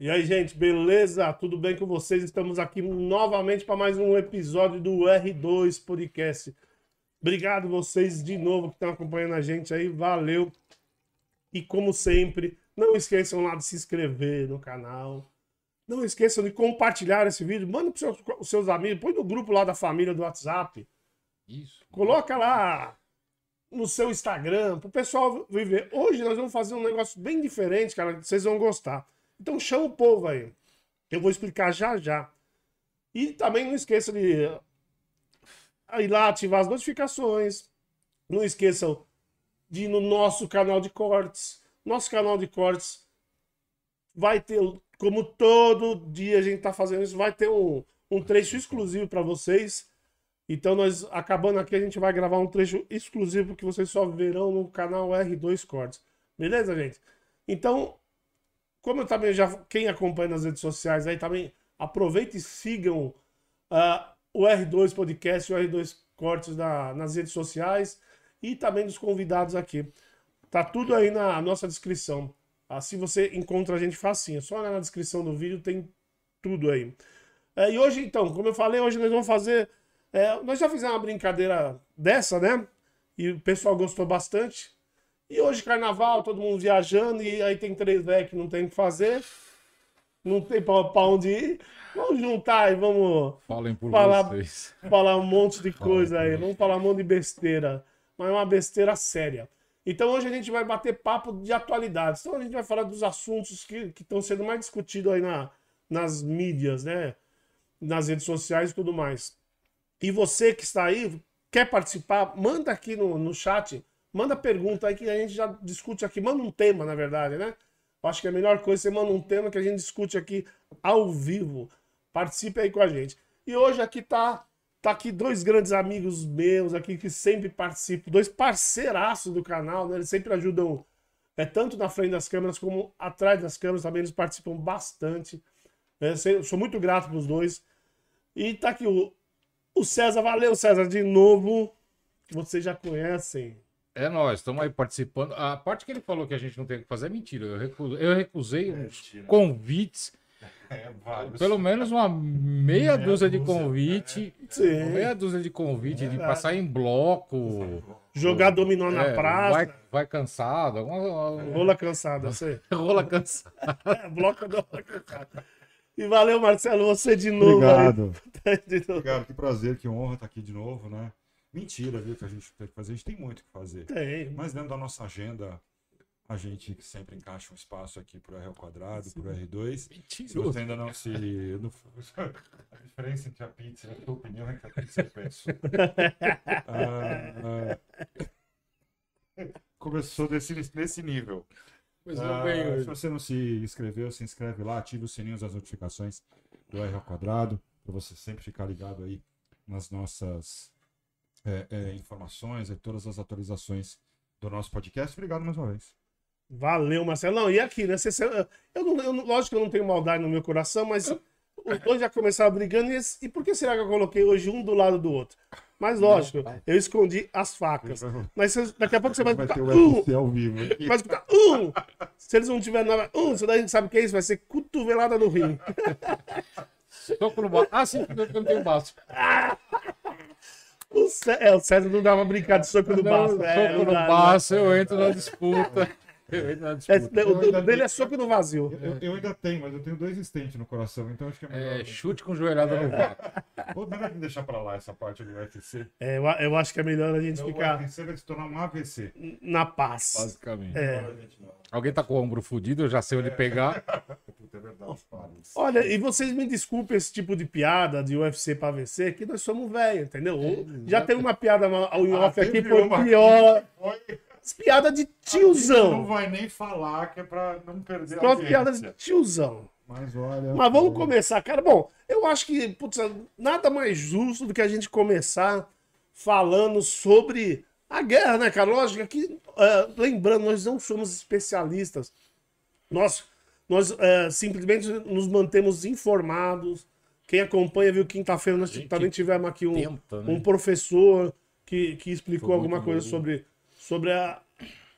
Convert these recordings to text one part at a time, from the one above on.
E aí, gente, beleza? Tudo bem com vocês? Estamos aqui novamente para mais um episódio do R2 Podcast. Obrigado vocês de novo que estão acompanhando a gente aí, valeu. E como sempre, não esqueçam lá de se inscrever no canal. Não esqueçam de compartilhar esse vídeo. Manda para os seus amigos, põe no grupo lá da família do WhatsApp. Isso. Coloca lá no seu Instagram, para o pessoal viver. Hoje nós vamos fazer um negócio bem diferente, cara, que vocês vão gostar. Então chama o povo aí. Eu vou explicar já já. E também não esqueça de ir lá ativar as notificações. Não esqueçam de ir no nosso canal de cortes. Nosso canal de cortes vai ter, como todo dia a gente está fazendo isso, vai ter um, um trecho exclusivo para vocês. Então, nós acabando aqui, a gente vai gravar um trecho exclusivo que vocês só verão no canal R2 Cortes. Beleza, gente? Então, como eu também já. Quem acompanha nas redes sociais aí também, aproveita e sigam uh, o R2 Podcast, o R2 Cortes na, nas redes sociais e também dos convidados aqui. Tá tudo aí na nossa descrição. Assim você encontra a gente facinho. Só na descrição do vídeo tem tudo aí. É, e hoje, então, como eu falei, hoje nós vamos fazer é, nós já fizemos uma brincadeira dessa, né? E o pessoal gostou bastante. E hoje, carnaval, todo mundo viajando, e aí tem três velhos que não tem o que fazer. Não tem pra, pra onde ir. Vamos juntar e vamos Falem por falar, vocês. falar um monte de coisa aí. Vamos falar um monte de besteira. Mas é uma besteira séria. Então hoje a gente vai bater papo de atualidades. Então a gente vai falar dos assuntos que estão sendo mais discutidos aí na, nas mídias, né? Nas redes sociais e tudo mais. E você que está aí, quer participar, manda aqui no, no chat, manda pergunta aí que a gente já discute aqui. Manda um tema, na verdade, né? Eu acho que é a melhor coisa você manda um tema que a gente discute aqui ao vivo. Participe aí com a gente. E hoje aqui tá, tá aqui dois grandes amigos meus aqui que sempre participam, dois parceiraços do canal, né? Eles sempre ajudam, é tanto na frente das câmeras como atrás das câmeras também, eles participam bastante. É, sou muito grato pros dois. E tá aqui o o César, valeu César, de novo. Vocês já conhecem. É nós, estamos aí participando. A parte que ele falou que a gente não tem o que fazer é mentira. Eu recusei, eu recusei uns mentira. convites, É, vários. pelo menos uma meia, Meia dúzia de dúzia, convite. Sim. Meia dúzia de convite, de passar em bloco. Jogar dominó na É, praça. Vai, vai cansado. Alguma, Rola cansada, sei. rola cansado. É, bloco da rola cansada. E valeu, Marcelo, você de novo. Obrigado. aí. De novo. Obrigado, que prazer, que honra estar aqui de novo, né? Mentira, viu, que a gente tem que fazer. A gente tem muito o que fazer. Tem. Mas dentro da nossa agenda, a gente sempre encaixa um espaço aqui pro R ao quadrado, pro R2. Se Mentiroso. você ainda não se. não- A diferença entre a pizza e a tua opinião é que a pizza eu penso. Ah, ah, começou desse, nesse nível. Mas Ah, não vem se você não se inscreveu, se inscreve lá, ative os sininhos das notificações do R ao quadrado, para você sempre ficar ligado aí nas nossas é, é, informações e todas as atualizações do nosso podcast. Obrigado mais uma vez. Valeu, Marcelo. Não, e aqui, né? Você, você- eu não, eu não- lógico que eu não tenho maldade no meu coração, mas os dois já começaram brigando. E, e por que será que eu coloquei hoje um do lado do outro? Mas lógico, eu escondi as facas. Mas você- daqui a pouco você vai Vai escutar ter o um, ao vivo. vai escutar um. Se eles não tiverem nada, um, isso daí sabe o que é isso? Vai ser cotovelada no rim. Soco no baço. Ah, sim, porque eu não tenho baço. O, Cé- é, o César não dá uma brincada de soco no baço. é, soco no baço, eu entro na disputa. Eu entro na É, disputa. o dele é soco no vazio. Eu, eu ainda tenho, mas eu tenho dois estentes no coração, então acho que é melhor. É, chute com joelhada no vácuo. Vou melhor deixar pra lá essa parte do UFC. É, eu, eu acho que é melhor a gente Então, o ficar UFC vai se tornar um AVC. na paz. Basicamente. É. Alguém tá com o ombro fudido, eu já sei onde pegar. É para. Olha, e vocês me desculpem esse tipo de piada de UFC pra VC, que nós somos velhos, entendeu? Já tem uma piada ao em Ah, off aqui, foi pior. Oi. As piadas de Não tiozão. vai nem falar que é pra não perder a Só piadas de audiência. tiozão. Mas olha. Mas vamos começar, cara. Bom, eu acho que, putz, nada mais justo do que a gente começar falando sobre a guerra, né, cara? Lógico que, é, lembrando, nós não somos especialistas. Nós, nós é, simplesmente nos mantemos informados. Quem acompanha viu quinta-feira, nós gente também tivemos aqui um, tenta, né? um professor que, que explicou alguma coisa bom. sobre, sobre a,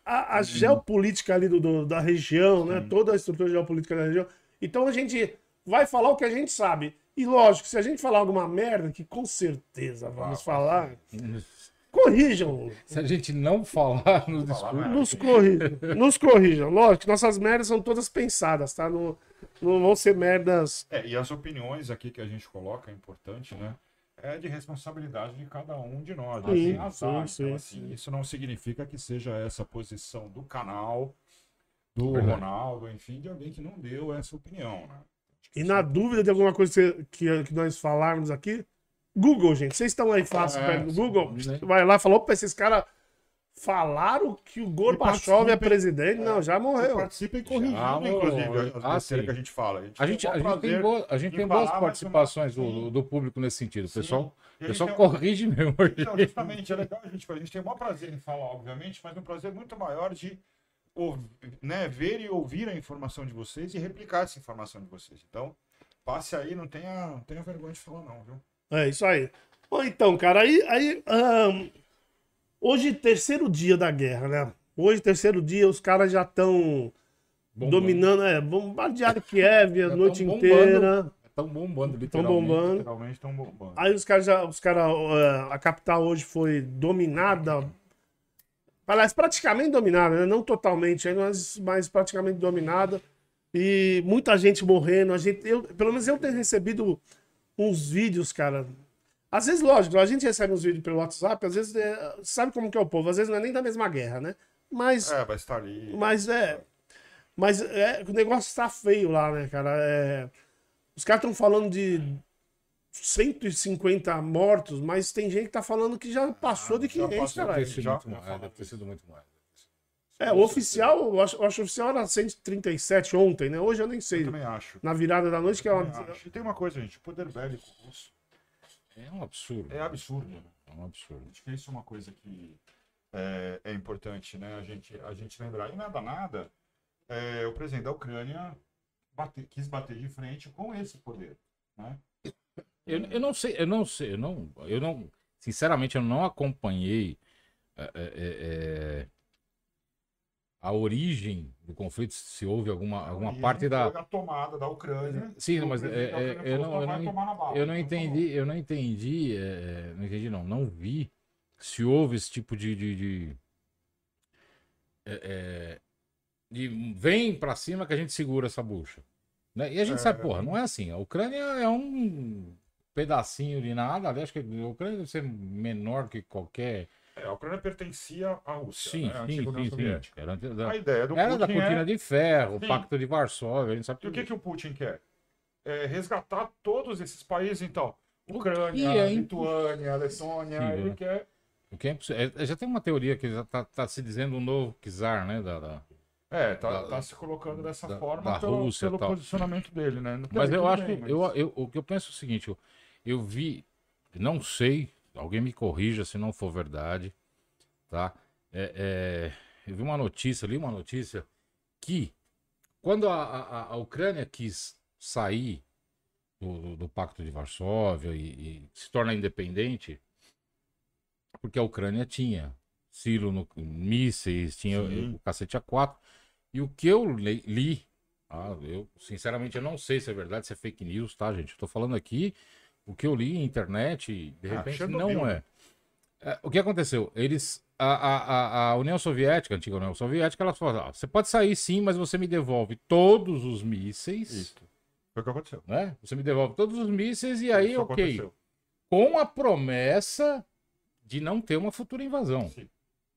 a, a geopolítica ali do, do- da região, né? Toda a estrutura geopolítica da região. Então a gente vai falar o que a gente sabe. E lógico, se a gente falar alguma merda, que com certeza vamos falar, corrijam. Se a gente não falar nos discursos. Nos corrijam. Nos corrijam. Lógico que nossas merdas são todas pensadas, tá? Não, não vão ser merdas. É, e as opiniões aqui que a gente coloca é importante, né? É de responsabilidade de cada um de nós. né? Sim, azar. sim, Então, sim, assim, isso não significa que seja essa posição do canal, do Verdade. Ronaldo, enfim, de alguém que não deu essa opinião, né? E na dúvida de alguma coisa que, que, que nós falarmos aqui, Google, gente. Vocês estão aí fácil É, perto do Google? né? Vai lá, falou, opa, esses caras falaram que o Gorbachev é presidente. Não, já morreu. Participem corrigindo, Já, inclusive, as Ah, sim. que a gente fala. A gente, A gente, tem a gente tem, boa, a gente em tem boas participações uma- do, do- público nesse sentido. O pessoal, E o a pessoal tem- corrige mesmo. Então, justamente, é legal a gente, a gente tem o maior prazer em falar, obviamente, mas um prazer muito maior de né, ver e ouvir a informação de vocês e replicar essa informação de vocês. Então, passe aí, não tenha, não tenha vergonha de falar, não, viu? É isso aí. Bom, então, cara, aí. aí ahn, hoje, terceiro dia da guerra, né? Hoje, terceiro dia, os caras já estão Bombando. dominando, é, bombardearam Kiev a Já noite inteira. Estão bombando, Estão literalmente. bombando. Literalmente estão bombando. Aí os caras já. Os cara, a capital hoje foi dominada. Aliás, praticamente dominada, né? Não totalmente, mas, mas praticamente dominada. E muita gente morrendo. A gente, eu, pelo menos eu tenho recebido uns vídeos, cara. Às vezes, lógico, a gente recebe uns vídeos pelo WhatsApp, às vezes, é, sabe como que é o povo? Às vezes não é nem da mesma guerra, né? Mas É, vai estar ali. mas é. Mas é, o negócio tá feio lá, né, cara? É, os caras estão falando de 150 mortos, mas tem gente que tá falando que já passou de Ah, já 500, passou, caralho. Deve ter sido Já- muito já mais. falamos Deve ter sido muito mais. É, o oficial, eu acho, eu acho que o oficial era 137 ontem, né? Hoje eu nem Eu sei. também acho. Na virada da noite, que é Eu uma. acho. E tem uma coisa, gente, o poder bélico russo É um absurdo. é absurdo. né? É um absurdo. Acho que isso é uma coisa que é, é importante, né? A gente, a gente lembrar. E nada, nada, é, o presidente da Ucrânia bate- quis bater de frente com esse poder, né? Eu, eu não sei, eu não sei, eu não, eu não, sinceramente, eu não acompanhei é, é, é, a origem do conflito, se houve alguma, alguma parte da. foi a tomada da Ucrânia. Sim, mas da é, é, eu não, eu não, tomar na bala. eu não entendi, eu não entendi, é, não entendi não, não vi se houve esse tipo de, de, de, de vem pra cima que a gente segura essa bucha. Né? E a gente sabe, porra, não é assim. A Ucrânia é um pedacinho de nada. aliás, Acho que a Ucrânia deve ser menor que qualquer. É, a Ucrânia pertencia à Rússia, Sim, né? sim, sim, sim. Era, da, A ideia do era da Putin cortina é... de ferro, o Sim. Pacto de Varsóvia, a gente sabe E o que, tudo que o Putin quer? É resgatar todos esses países, então. O Ucrânia, é Lituânia, Letônia, impossível, ele né? quer... O que é impossível. É, já tem uma teoria que já tá, se dizendo um novo czar, né? Da, da- É, tá, Da- tá se colocando dessa da- forma da pelo, Rússia pelo tal. posicionamento dele, né? Mas eu tudo acho bem, que. mas- Eu, eu- o que eu penso é o seguinte: eu, eu vi, não sei, alguém me corrija se não for verdade, tá? É, é, eu vi uma notícia, li uma notícia que quando a, a- a Ucrânia quis sair do, do- Pacto de Varsóvia e, e se tornar independente, porque a Ucrânia tinha silo no, mísseis, tinha Sim. o cacete A4, e o que eu le- li ah, eu, sinceramente, eu não sei se é verdade, se é fake news, tá, gente? Eu tô falando aqui o que eu li na internet, de Ah, repente não né? é. É, O que aconteceu? Eles. A, a, a- a União Soviética, a antiga União Soviética, ela falou: ah, você pode sair sim, mas você me devolve todos os mísseis. Isso. Foi o que aconteceu. Né? Você me devolve todos os mísseis e aí, Isso ok. aconteceu. Com a promessa de não ter uma futura invasão. Sim.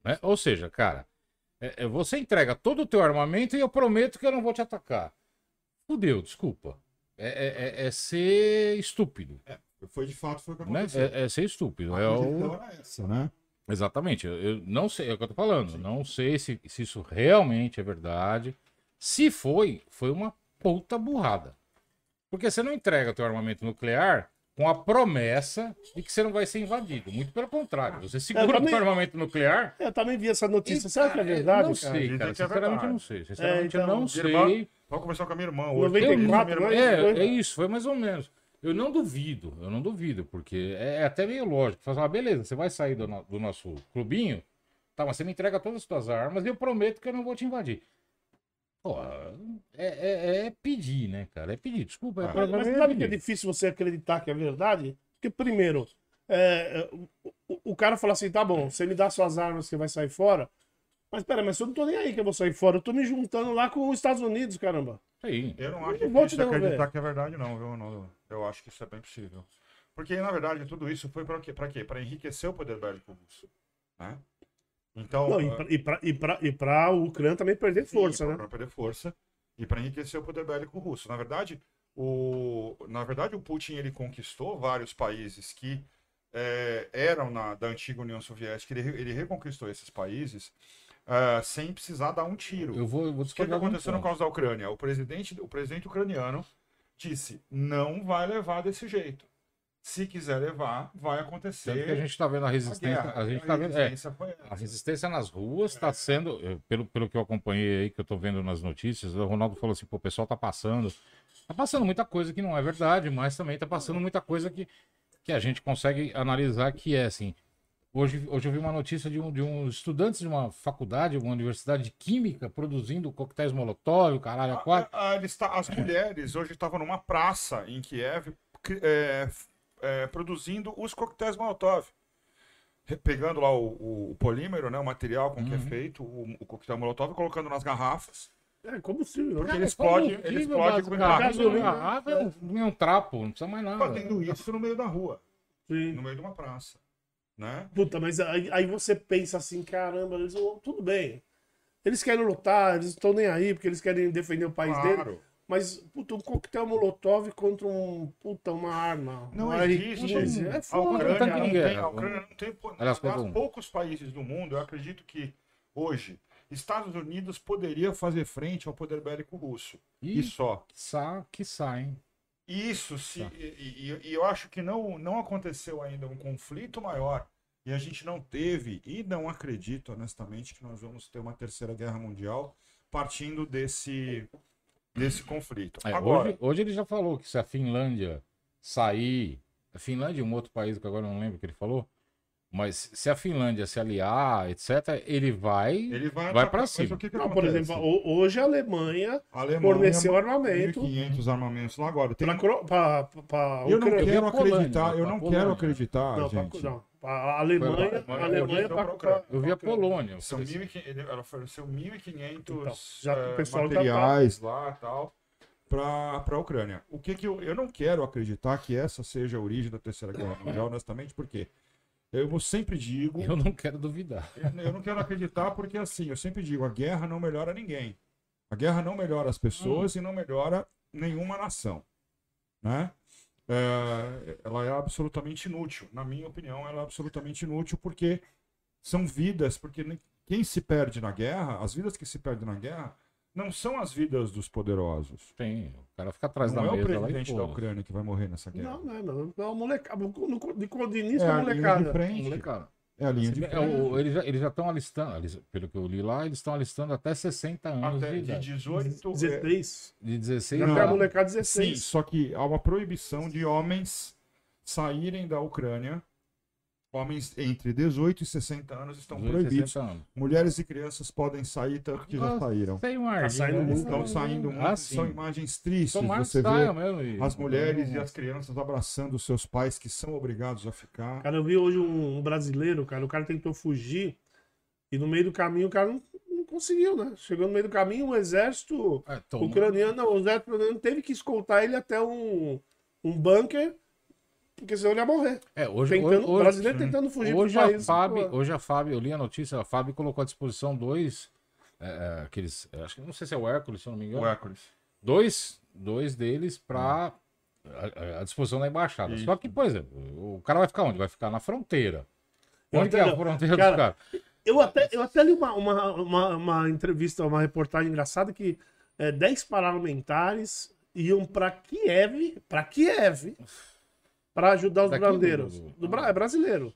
né? Ou seja, cara, é- é, você entrega todo o teu armamento e eu prometo que eu não vou te atacar. Fudeu, desculpa. É, é- é- é ser estúpido. Foi de fato, foi o que Né? aconteceu. É, é ser estúpido. A É o... era essa, né? Exatamente. Eu, eu não sei, é o que eu tô falando. Sim. Não sei se, se isso realmente é verdade. Se foi, foi uma puta burrada. Porque você não entrega teu armamento nuclear com a promessa de que você não vai ser invadido. Muito pelo contrário. Você segura o também- teu armamento nuclear. Eu também vi essa notícia. Será que é Eu verdade, não cara? sei, cara. é Sinceramente, eu verdade. não sei. Sinceramente, É, eu não então, sei. irmã- Vamos conversar com a minha irmã hoje. 94, Minha irmã- né? É, é isso, foi mais ou menos. Eu não duvido, eu não duvido, porque é até meio lógico. Você fala, ah, beleza, você vai sair do, no- do nosso clubinho, tá, mas você me entrega todas as suas armas e eu prometo que eu não vou te invadir. Pô, é, é, é pedir, né, cara? É pedir. Desculpa. É, Ah. pra- Mas, sabe que é difícil você acreditar que é verdade? Porque, primeiro, é, é, o, o- cara fala assim: tá bom, você me dá suas armas, você vai sair fora. Mas pera, mas eu não tô nem aí que eu vou sair fora. Eu tô me juntando lá com os Estados Unidos, caramba. Sim. Eu não acho Eu te difícil acreditar que é verdade, não, viu, Ronaldo? Eu acho que isso é bem possível. Porque, na verdade, tudo isso foi para quê? Para quê? Para enriquecer o poder bélico russo. Né? Então, Não, e, ah, pra o Ucrânia também perder força, né? Para perder força e para enriquecer o poder bélico russo. Na verdade, o, na verdade, o Putin ele conquistou vários países que eh, eram na, da antiga União Soviética. Ele, ele reconquistou esses países ah, sem precisar dar um tiro. Eu vou, eu vou O que, que aconteceu no caso da Ucrânia? O presidente, o presidente ucraniano disse: não vai levar desse jeito. Se quiser levar, vai acontecer. Tanto que a gente tá vendo a a resistência. A gente A tá vendo. É, a resistência nas ruas está sendo, eh, pelo, pelo que eu acompanhei aí, que eu tô vendo nas notícias, o Ronaldo falou assim, pô, o pessoal tá passando. Tá passando muita coisa que não é verdade, mas também tá passando muita coisa que, que a gente consegue analisar que é assim. Hoje, hoje eu vi uma notícia de um, de um estudante de uma faculdade, uma universidade de química, produzindo coquetéis molotov, caralho, a quatro. A- a- eles tá- as mulheres hoje estavam numa praça em Kiev é, é, produzindo os coquetéis Molotov. Pegando lá o, o- o polímero, né, o material com que é Uhum. feito o, o coquetel Molotov, colocando nas garrafas. É combustível, né? Porque ele explode- Combustível, ele explode com garrafa, é um, é um trapo, não precisa mais nada. Fazendo isso no meio da rua, Sim. no meio de uma praça. Né? Puta, mas aí, aí você pensa assim, caramba, eles, tudo bem. Eles querem lutar, eles estão nem aí, porque eles querem defender o país dele. Mas, puta, um coquetel molotov contra um, puta, uma arma. Não uma existe. R15, É A. Ucrânia, não tem, guerra, a Ucrânia não tem. Aliás, um. poucos países do mundo, eu acredito que hoje, Estados Unidos poderia fazer frente ao poder bélico russo. E E só. sa, que saem. Isso se. Tá. E, e- e eu acho que não, não aconteceu ainda um conflito maior. E a gente não teve, e não acredito, honestamente, que nós vamos ter uma terceira guerra mundial partindo desse, desse conflito. É, Agora, hoje, hoje ele já falou que se a Finlândia sair. A Finlândia e um outro país que agora eu não lembro o que ele falou. Mas se a Finlândia se aliar, etc., ele vai. ele vai, vai pra mas cima. que que Não, por exemplo, ho- hoje a Alemanha a Alemanha forneceu armamento 1.500 armamentos lá agora. Tem, pra, pra, pra eu não quero pra Polônia, acreditar, eu pra não Polônia. quero acreditar, Não, pra, gente. não, a Alemanha, a Alemanha eu- pra, eu- pra- Eu vi a Polônia. São 1.500, ele- ela ofereceu 1.500 Então, já que o eh, pessoal já tá- materiais lá e tal para a Ucrânia. O que que eu, eu não quero acreditar que essa seja a origem da Terceira Guerra Mundial, honestamente, porque eu sempre digo, Eu não quero duvidar. eu não quero acreditar porque assim, eu sempre digo, a guerra não melhora ninguém. A guerra não melhora as pessoas e não melhora nenhuma nação, né? É, ela é absolutamente inútil, na minha opinião, ela é absolutamente inútil porque são vidas, porque quem se perde na guerra, as vidas que se perdem na guerra, não são as vidas dos poderosos. Tem. O cara fica atrás não da é o mesa lá e presidente da. Ucrânia que vai morrer nessa guerra. Não, não, não. É uma molecada. No, no, de, de início é é a uma linha de molecada. frente. Molecada. É a linha de É, o- eles já eles já estão alistando, eles- pelo que eu li lá, eles estão alistando até 60 anos Até de de idade. 18. é, 16. De 16 Já Não. tem a molecada Sim, 16. só que há uma proibição de homens saírem da Ucrânia. Homens entre 18 e 60 anos estão 18, proibidos. 60 anos. Mulheres e crianças podem sair, tanto que já saíram. Tem um ar. saindo muito. Estão saindo muito. Ah, São imagens tristes. Tomara que Você vê mesmo. as mulheres e as crianças abraçando os seus pais que são obrigados a ficar. Cara, eu vi hoje um, um brasileiro, cara, o cara tentou fugir e no meio do caminho o cara não, não conseguiu, né? Chegou no meio do caminho, o exército É, ucraniano, não, o exército ucraniano teve que escoltar ele até um, um bunker, porque senão ele ia morrer. É, hoje, Tentando, hoje, o brasileiro tentando fugir hoje a país. FAB, hoje a FAB, eu li a notícia, a FAB colocou à disposição dois, é, é, aqueles, é, acho que não sei se é o Hércules, se eu não me engano, O Hércules. dois, dois deles para à disposição da embaixada. Isso. Só que, por exemplo, o cara vai ficar onde? Vai ficar na fronteira. Eu Onde que é a até- fronteira cara, dos caras? Eu até, eu até li uma, uma, uma, uma entrevista, uma reportagem engraçada que é, 10 parlamentares iam para Kiev, para Kiev, para ajudar os Daqui brasileiros. do- Do, Bra- é brasileiro. Eu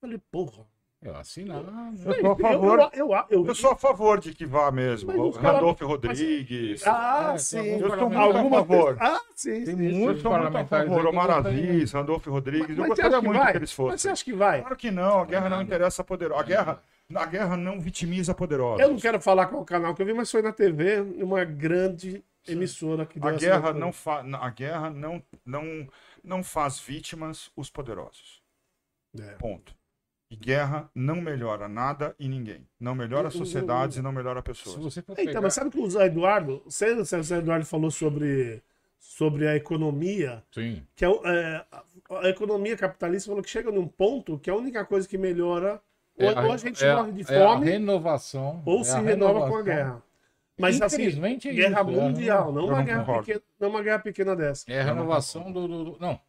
falei, porra. Eu assinar. Eu sou a Eu, favor. eu, eu, eu- Eu sou a favor de que vá mesmo. Mas os O cara- Randolph Rodrigues. Ah, É, sim. tem Eu sou muito Alguma a favor. Ah, sim. Tem sim, muito- sim. Eu muitos parlamentares Omar. Aziz, Randolph Rodrigues. eu gostaria muito vai? que eles Mas você fossem. acha que vai? Claro que não, a guerra não interessa poder. A guerra, A guerra não vitimiza poderosos. Eu não quero falar qual canal que eu vi, mas foi na TV, uma grande emissora que deu A guerra, não fa... a guerra não, não, não faz vítimas os poderosos. É. Ponto. E guerra não melhora nada e ninguém. Não melhora Eu- eu- sociedades e não melhora Se pessoas. Então, pegar- mas sabe que o Zé Eduardo, o Zé Eduardo falou sobre, sobre a economia, Sim. que é, é, a, a economia capitalista falou que chega num ponto que a única coisa que melhora, ou, É ou a gente é morre de é a fome, renovação. ou é se a renova com a renovação. guerra. Mas assim, é guerra isso, é mundial, não Eu uma, não guerra pequena, não uma guerra pequena dessa. É a renovação do. do- do- Não.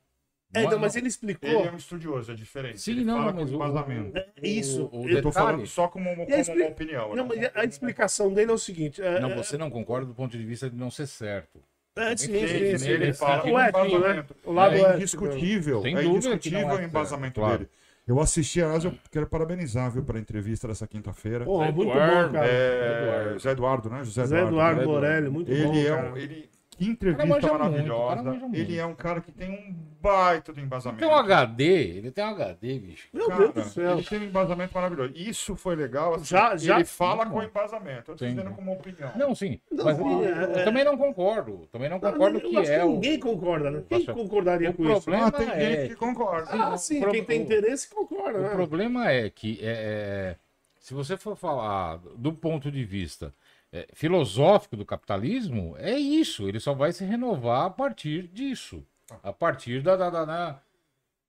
É, Não não, mas ele explicou. Ele é um estudioso, é diferente. Sim, Ele não, fala mas com o- embasamento. É isso. o Ele- Eu tô detalhe- falando só como, como uma opinião. Não, né? mas a explicação dele é o seguinte. É, Não, é- você não concorda do ponto de vista de não ser certo. é, sim, Ele- sim, sim. ele fala o ético, né? embasamento. O lado é ético. indiscutível. Sem é indiscutível não é o embasamento dele. Eu assisti, aliás, eu quero parabenizar, viu, pela entrevista dessa quinta-feira. Pô, muito Eduardo, bom, cara. É, Eduardo. José Eduardo, né? José Zé Eduardo Eduardo. Morelli, muito bom, Ele é cara. um. Ele, que entrevista maravilhosa. muito. ele é um cara que tem um baita do Ele embasamento. tem um HD, ele tem um HD, bicho. Meu Cara, Deus do céu. Ele tem um embasamento maravilhoso. Isso foi legal. assim, Já- já- ele fala Muito com embasamento. Eu tô Sim. dizendo como opinião. Não, sim. Não, mas sim, eu, é- eu também não concordo. Também não Não, concordo eu que é o. Ninguém concorda, né? Quem Nossa, concordaria o com isso? problema Ah, tem é- gente que concorda. Ah, sim, o quem tem pro- interesse concorda, O né? problema é que é, é, se você for falar do ponto de vista é, filosófico do capitalismo, é isso. Ele só vai se renovar a partir disso. A partir da, da, da, da,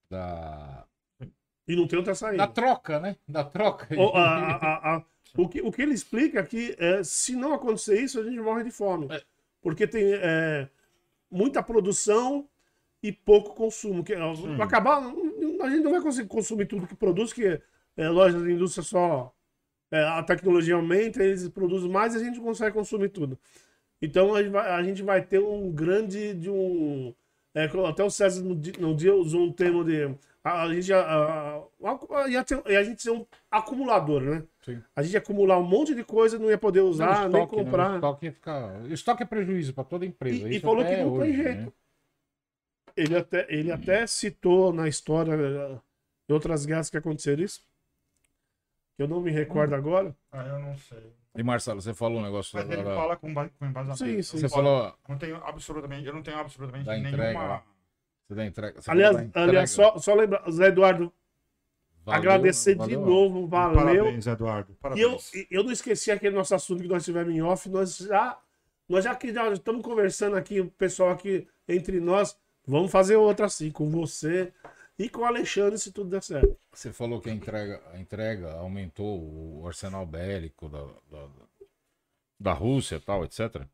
da- E não tem outra da saída. troca, né? Da troca. O, a- a- a- o, que, o que ele explica que é, se não acontecer isso, a gente morre de fome. É. Porque tem é, muita produção e pouco consumo. Que, vai acabar, a gente não vai conseguir consumir tudo que produz, que é, lojas de indústria só. É, a tecnologia aumenta, eles produzem mais e a gente consegue consumir tudo. Então a gente vai, ter um grande de um. é, até o César no, di- no dia usou um termo de. A, a gente a, a- ia ter- ia a gente ser um acumulador, né? Sim. A gente ia acumular um monte de coisa, não ia poder usar, nem estoque, né? comprar. O estoque, ficar... estoque é prejuízo para toda empresa. E- e falou que não tem hoje, jeito. né? Ele até, ele até citou na história eh, de outras guerras que aconteceram isso. Que eu não me recordo agora. Ah, eu não sei. E Marcelo, você falou um negócio Mas ele agora fala com, ba- com embasamento. Sim, sim. Você Eu falou Não tenho absolutamente, eu não tenho absolutamente Da nenhuma. entrega lá. você da entrega. você Aliás, falou da entrega. aliás só, só lembrar, Zé Eduardo, Valeu, agradecer de valeu. novo, valeu. Parabéns, Eduardo. E eu, Parabéns. e eu não esqueci aquele nosso assunto que nós tivemos em off. Nós já, nós já que já estamos conversando aqui, o pessoal aqui entre nós. Vamos fazer outra assim, com você e com o Alexandre, se tudo der certo. Você falou que a entrega, a entrega aumentou o arsenal bélico da, da, da Rússia e tal, etc.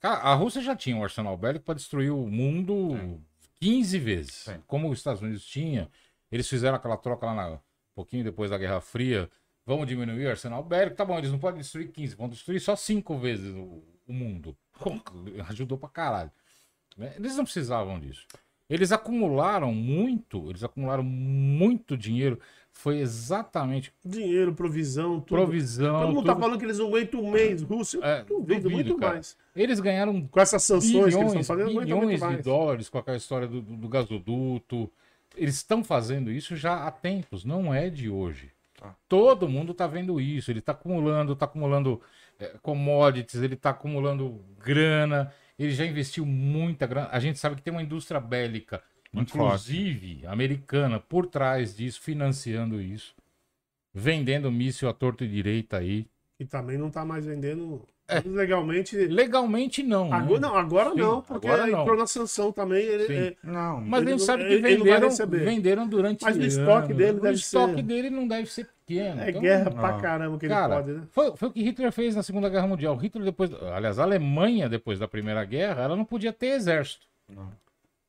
Cara, a Rússia já tinha um arsenal bélico para destruir o mundo 15 vezes. Sim. Como os Estados Unidos tinha. Eles fizeram aquela troca lá na, um pouquinho depois da Guerra Fria. Vamos diminuir o arsenal bélico. Tá bom, eles não podem destruir 15, vão destruir só 5 vezes o, o mundo. Ajudou pra caralho. né? Eles não precisavam disso. Eles acumularam muito, eles acumularam muito dinheiro. Foi exatamente Dinheiro, provisão, tudo. provisão. Todo mundo tá tudo. falando que eles não aguentam um mês. Rússia, É, duvido, duvido, muito cara. mais. Eles ganharam Com essas sanções que eles estão bilhões, fazendo, muito bilhões de mais. dólares com aquela história do, do, do gasoduto. Eles estão fazendo isso já há tempos, não é de hoje. Tá. Todo mundo está vendo isso. Ele está acumulando, está acumulando eh, commodities, ele está acumulando grana. Ele já investiu muita grana. A gente sabe que tem uma indústria bélica, Muito inclusive americana, por trás disso, financiando isso, vendendo míssil à torta e direita aí. E também não tá mais vendendo É. legalmente. Legalmente não. né? Agora, não, agora Sim, não, porque agora não. entrou na sanção também. Ele, é- Não, Mas Ele a gente não- sabe que ele- ele não venderam, venderam durante Mas o estoque dele o deve estoque ser- dele não deve ser pequeno. é Então, guerra pra Ah. caramba que ele Cara, pode, né? foi, foi o que Hitler fez na Segunda Guerra Mundial. Hitler depois, aliás, a Alemanha depois da Primeira Guerra, ela não podia ter exército. Não.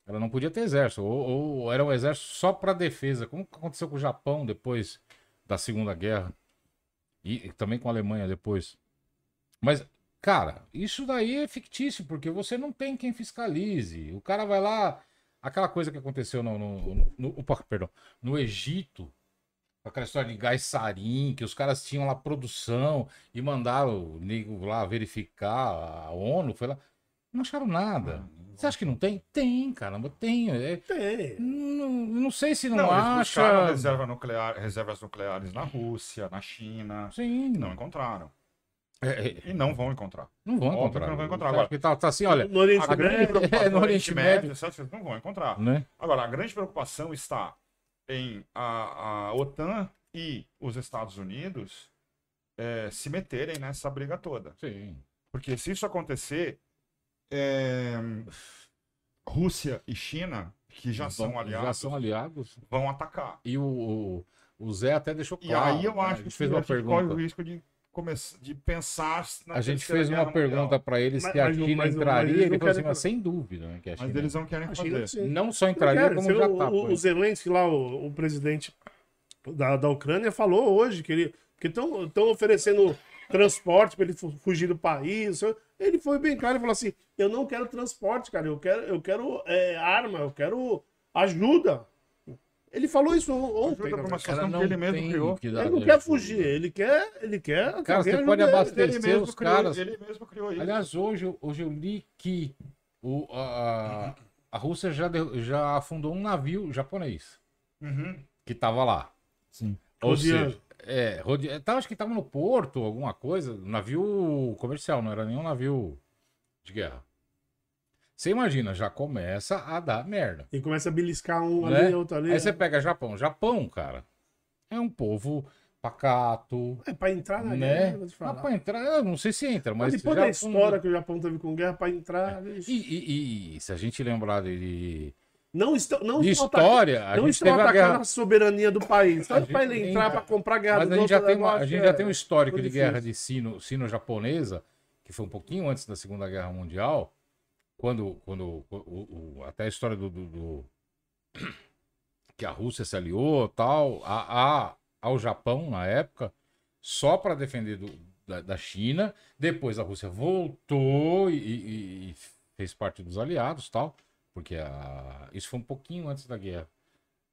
Ela não podia ter exército. Ou, ou era um exército só para defesa, como aconteceu com o Japão depois da Segunda Guerra e também com a Alemanha depois. Mas, cara, isso daí é fictício porque você não tem quem fiscalize. O cara vai lá, aquela coisa que aconteceu no, no, no- no- opa, perdão, no Egito, aquela história de gás sarin, que os caras tinham lá produção e mandaram o nego lá verificar, a ONU foi lá. Não acharam nada. Ah, Você acha que não tem? Tem, caramba, tem. É, Tem. não, não sei se não, Não, acha. reserva nuclear, reservas nucleares na Rússia, na China. Sim, Não encontraram. É, é, E não vão encontrar. não vão Óbvio encontrar. que não vão encontrar. Agora- tá, tá assim, olha, No Oriente A grande Médio. preocupação É, no Oriente Médio. essas não vão encontrar. né? Agora, a grande preocupação está em a, a OTAN e os Estados Unidos eh, se meterem nessa briga toda. Sim. Porque se isso acontecer, eh, Rússia e China, que já são Vão- aliados, Já são aliados. vão atacar. E o, o, o Zé até deixou E claro. aí eu né? acho que fez uma a gente corre o pergunta. risco de, começar, de pensar na A gente fez uma pergunta pra ele Mas- se a mas não- China mas não- mas entraria. eles Ele não falou assim, mas sem dúvida, né? Que a China, Mas eles não querem A China, fazer. sim. não só Não entraria, quero. como já viu tá. o, o Zelensky lá, o, o presidente da, da Ucrânia, falou hoje que ele. que estão oferecendo transporte para ele fu- fugir do país. Ele foi bem claro e falou assim: eu não quero transporte, cara, eu quero, eu quero é, arma, eu quero ajuda. Ele falou isso ontem. Ajuda né? pra uma situação que ele mesmo criou. que Ele não quer fugir, ele quer. Ele quer que Cara, você pode ele. abastecer Ele mesmo, os criou, caras. ele mesmo criou isso. Aliás, hoje, hoje eu li que o, a, a Rússia já, já afundou um navio japonês Uhum. que tava lá. Sim. Ou Rodeando. seja, é, rode... tá, acho que tava no porto, alguma coisa, navio comercial, não era nenhum navio de guerra. Você imagina, já começa a dar merda. E começa a beliscar um Né? ali, outro ali. Aí você pega Japão. Japão, cara, é um povo pacato, É pra entrar na né? guerra, falar. pra entrar, eu não sei se entra, mas Mas depois já da história que o Japão teve com guerra, pra entrar. E, vixe. e- e se a gente lembrar de, Não estão, não de história, atacando, a não estão teve a atacando guerra. a soberania do país. Só A pra ele entrar nem- pra comprar guerra Mas dos a gente, já tem, uma, a gente já é- tem um histórico de guerra de sino, sino-japonesa, que foi um pouquinho antes da Segunda Guerra Mundial, quando, quando o, o- até a história do, do- do- que a Rússia se aliou tal, a, a- ao Japão na época, só para defender do- da, da China. Depois a Rússia voltou e, e- e fez parte dos aliados tal, porque a, isso foi um pouquinho antes da guerra,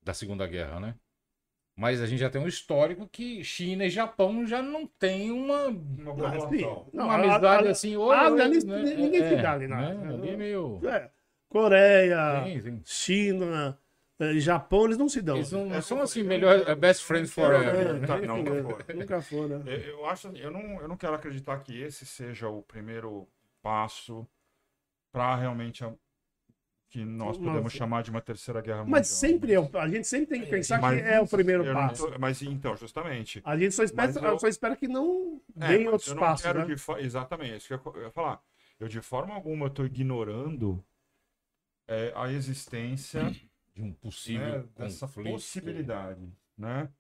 da Segunda Guerra, né? Mas a gente já tem um histórico que China e Japão já não tem uma, Uma boa Ah, sim. Não, uma a- amizade a- assim. a oi, Ásia oi, ali, né? ninguém É, se dá ali na né? Ali é meio. É. Coreia, Sim, sim. China, eh, Japão, eles não se dão. Eles não, não É, são assim, melhor, eu- best friends forever. eu- né? não, nunca foi. Nunca foram. Eu, eu acho, eu não, eu não quero acreditar que esse seja o primeiro passo para realmente a- que nós Nossa. podemos chamar de uma terceira guerra mundial. Mas sempre é, o- a gente sempre tem que pensar Mas que é o primeiro passo. tô- mas então, justamente. A gente só espera, eu- só espera que não É, deem mas outros eu não passos, quero né? de fo- Exatamente, é isso que eu ia falar. Eu de forma alguma estou ignorando é, a existência De um possível né, dessa possibilidade, né?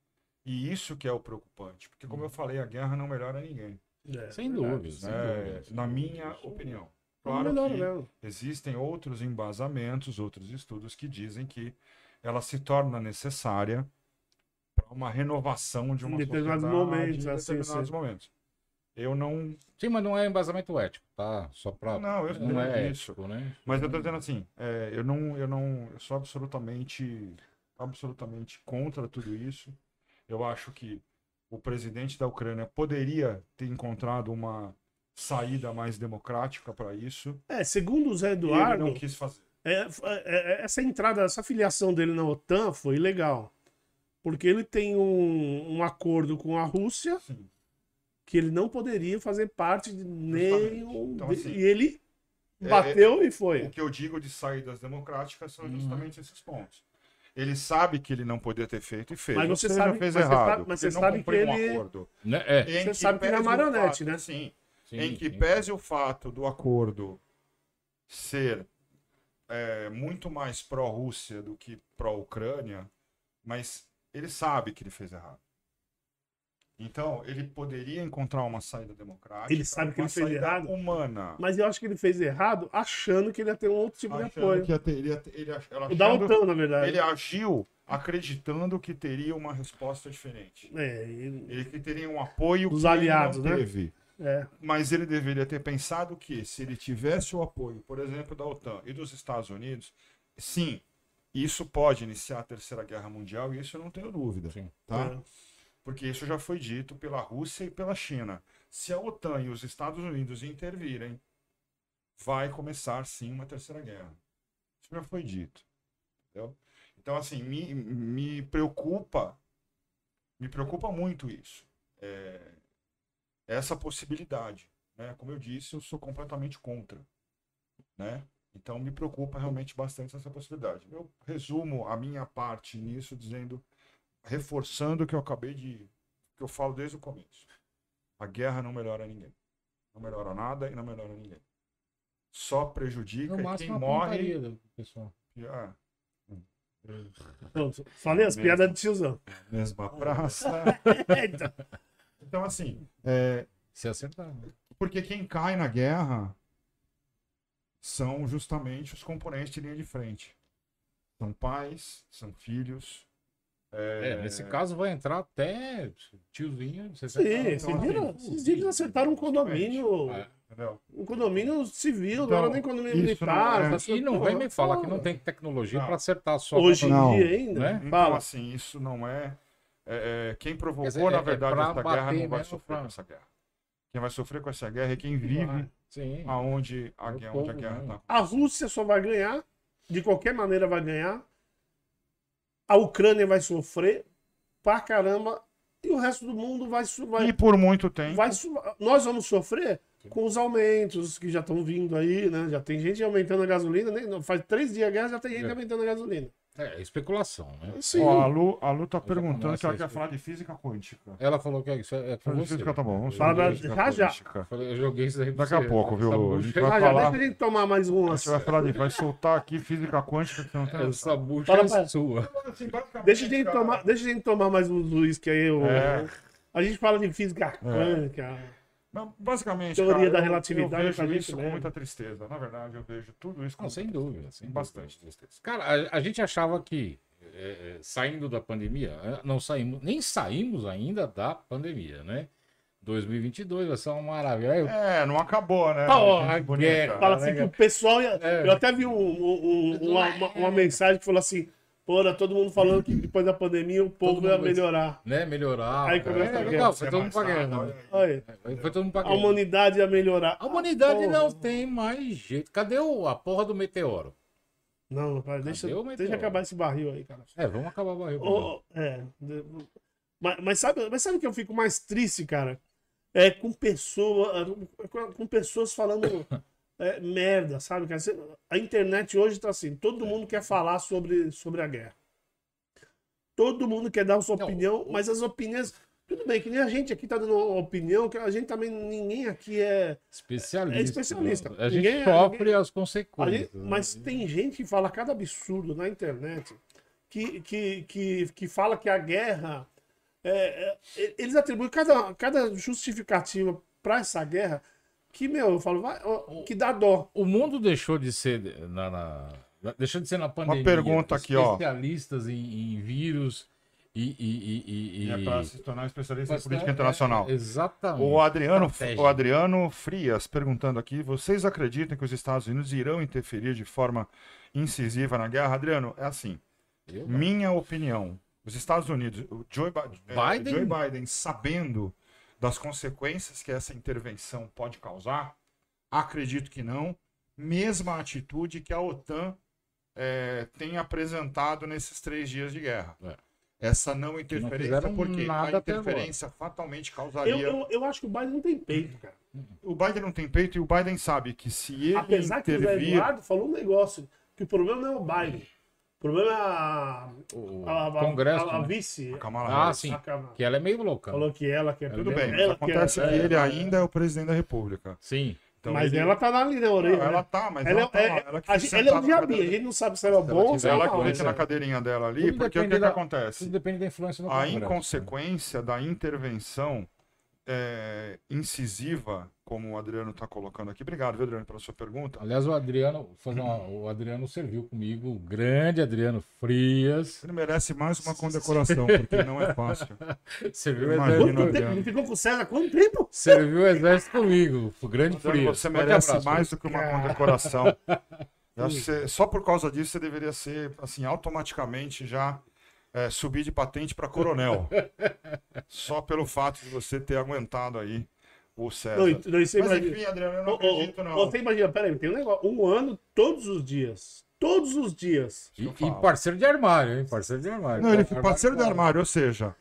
E isso que é o preocupante, porque como eu falei, a guerra não melhora ninguém, É, Sem dúvida, sem né? dúvida. na minha opinião. Claro melhora que mesmo. existem outros embasamentos, outros estudos que dizem que ela se torna necessária para uma renovação de uma Em determinados sociedade momentos, em assim, determinados sim. momentos. Eu não, Sim, mas não é embasamento ético, tá? Só pra. não, eu não é sei disso. ético, né? Mas eu tô dizendo assim, é, eu não, eu não, eu sou absolutamente, absolutamente contra tudo isso. Eu acho que o presidente da Ucrânia poderia ter encontrado uma saída mais democrática para isso. É, segundo o Zé ele Eduardo, não quis fazer. é, é, é, essa entrada, essa filiação dele na OTAN foi legal. Porque ele tem um, um acordo com a Rússia Sim. que ele não poderia fazer parte de nenhum. Então, de- assim, e ele é- bateu e foi. O que eu digo de saídas democráticas são Uhum. justamente esses pontos. Ele sabe que ele não poderia ter feito e fez. Mas você sabe- fez mas você errado. sabe- mas você sabe que um ele- acordo. Né? É. Você sabe que ele é marionete, né? Sim. Sim, em que sim. pese o fato do acordo ser é, muito mais pró-Rússia do que pró-Ucrânia, mas ele sabe que ele fez errado. Então, ele poderia encontrar uma saída democrática. Ele sabe que uma ele fez saída errado? humana. Mas eu acho que ele fez errado achando que ele ia ter um outro tipo de Achando apoio. que ia ter- ele ia ter- ele ach- ela O da achando- OTAN, na verdade. ele agiu acreditando que teria uma resposta diferente. É, ele- Ele que teria um apoio Dos que ele aliados, não né? teve. É. Mas ele deveria ter pensado que se ele tivesse o apoio, por exemplo, da OTAN e dos Estados Unidos, sim, isso pode iniciar a Terceira Guerra Mundial, e isso eu não tenho dúvida. Sim. Tá? É. Porque isso já foi dito pela Rússia e pela China. Se a OTAN e os Estados Unidos intervirem, vai começar sim uma terceira guerra. Isso já foi dito. Entendeu? Então, assim, me, me preocupa, me preocupa muito isso. É, essa possibilidade. Né? Como eu disse, eu sou completamente contra. Né? Então me preocupa realmente bastante essa possibilidade. Eu resumo a minha parte nisso dizendo, reforçando o que eu acabei de. que eu falo desde o começo. A guerra não melhora ninguém. Não melhora nada e não melhora ninguém. Só prejudica No e quem morre. do pessoal. Ah, Então, Falei as piadas de tiozão. mesma praça. Eita. Então, assim, é, Se acertar. né? porque quem cai na guerra são justamente os componentes de linha de frente. São pais, são filhos. É, nesse caso vai entrar até tiozinho. Você Sim, então, dias, esses dias eles acertaram um condomínio. É. Entendeu? Um condomínio civil, não Então, era nem condomínio militar. não é- E não vem me falar que não tem tecnologia Não. para acertar só. Hoje em Não. dia ainda. Né? Então, Fala. assim, isso não é. É, é, quem provocou, dizer, na é- é verdade, essa guerra não vai sofrer pra- com essa guerra. Quem vai sofrer com essa guerra é quem vive Sim. aonde a, É guerra- onde a guerra está. A Rússia só vai ganhar, de qualquer maneira vai ganhar. A Ucrânia vai sofrer pra caramba. E o resto do mundo vai. vai, E por muito tempo. vai nós vamos sofrer com os aumentos que já estão vindo aí, né? Já tem gente aumentando a gasolina. né? Não, Faz três dias a guerra, já tem gente É. aumentando a gasolina. É, especulação, né? Sim. Ó, a Lu, a Lu tá perguntando que ela quer falar de física quântica. Ela falou que é isso é, é com Falar de você. física tá bom. Vamos Fala falar da- de física já, já. quântica. Eu falei, eu joguei isso aí pra Daqui a você. pouco, viu, Essa Lu? A bucha- gente vai Ah, já falar. deixa a gente tomar mais A gente vai falar de, vai soltar aqui física quântica que você não tem Essa bucha Fala é pra- sua. Deixa a gente tomar, deixa a gente tomar mais uns uísque aí. o- É. A gente fala de física quântica. Mas, Basicamente, Teoria cara, da eu- relatividade eu vejo gente isso com muita tristeza. Na verdade, eu vejo tudo isso com Não, sem dúvida. Sem bastante dúvida. tristeza. Cara, a, a gente achava que é, é, saindo da pandemia, é, não saímos, nem saímos ainda da pandemia, né? 2022 vai ser uma maravilha. Eu- É, não acabou, né? Ó, Gente a bonita. Fala assim que o pessoal. ia- É. Eu até vi um- um- um- uma, uma- uma mensagem que falou assim: Porra, todo mundo falando que depois da pandemia o povo ia melhorar. né, melhorar. Aí começa a é, guerra. legal, foi todo mundo pra guerra. né? aí. Foi todo mundo pra a guerra. humanidade ia melhorar. A humanidade Porra. não tem mais jeito. Cadê o, a porra do meteoro? Não, pai, deixa, deixa acabar esse barril aí, cara. É, vamos acabar o barril. Ô, é. de- Mas, mas sabe, mas sabe que eu fico mais triste, cara? É com pessoa, com, com pessoas falando é, merda, sabe? cara? A internet hoje tá assim, todo mundo quer falar sobre, sobre a guerra. Todo mundo quer dar a sua opinião, mas as opiniões. Tudo bem, que nem a gente aqui tá dando uma opinião, que a gente também, ninguém aqui é. Especialista. É especialista. A gente Ninguém- sofre ninguém- as consequências. gente- mas tem gente que fala cada absurdo na internet que, que, que, que fala que a guerra. é, é, eles atribuem cada, cada justificativa para essa guerra que, meu, eu falo, vai, ó, que dá dó. O mundo deixou de ser na, na- deixou de ser na pandemia. pergunta aqui, ó. Especialistas em, em vírus e e, e, e, E é para se tornar especialista em política é- internacional. é, exatamente. O Adriano, Estratégia. o Adriano Frias perguntando aqui: vocês acreditam que os Estados Unidos irão interferir de forma incisiva na guerra? Adriano, é assim. Minha opinião: os Estados Unidos, o Joe, Bi- eh, Biden? Joe Biden, sabendo das consequências que essa intervenção pode causar, acredito que não. Mesma atitude que a OTAN eh, tem apresentado nesses três dias de guerra. É. Essa não interferência, fizeram porque nada a interferência fatalmente causaria. Eu, eu, eu acho que o Biden não tem peito, cara. O Biden não tem peito e o Biden sabe que se ele Apesar que o intervir. Eduardo falou um negócio, que o problema não é o Biden. O problema é a, O a, a- Congresso. a, a né? vice. A Kamala Ah, Harris. sim. Kamala. Que ela é meio louca. Falou que ela quer. Tudo Ela bem, mas ela acontece quer- que é, ele é, ainda é o presidente da República. Sim. Então mas ele- ela tá na orelha. Não, né? ela tá, mas Ela, ela, tá é, lá, é, ela que a fica gente, ela é um diabinho, a gente não sabe se ela é bom ou se Ela ela é né? na cadeirinha dela ali, Tudo porque o que, depende que da- acontece? Tudo depende da influência do A Congresso. inconsequência da intervenção é, incisiva, como o Adriano está colocando aqui. Obrigado, viu, Adriano, pela sua pergunta. Aliás, o Adriano, uma- o Adriano serviu comigo, o grande Adriano Frias. Ele merece mais uma condecoração, porque não é fácil. Serviu o exército? Ele ficou com o César quanto tempo? serviu o exército comigo, o grande Adriano, Frias. você merece abraço, mais do que uma condecoração. Eu acho que você- só por causa disso você deveria ser, assim, automaticamente já é, subir de patente para coronel. só pelo fato de você ter aguentado aí o César. Não, não, você Mas imagina. enfim, Adriano, eu não Ô, acredito, ô, não. Você imagina, peraí, tem um negócio. Um ano, todos os dias. Todos os dias. E, e parceiro de armário, hein? Parceiro de armário. Não, ele foi parceiro do armário, ou seja,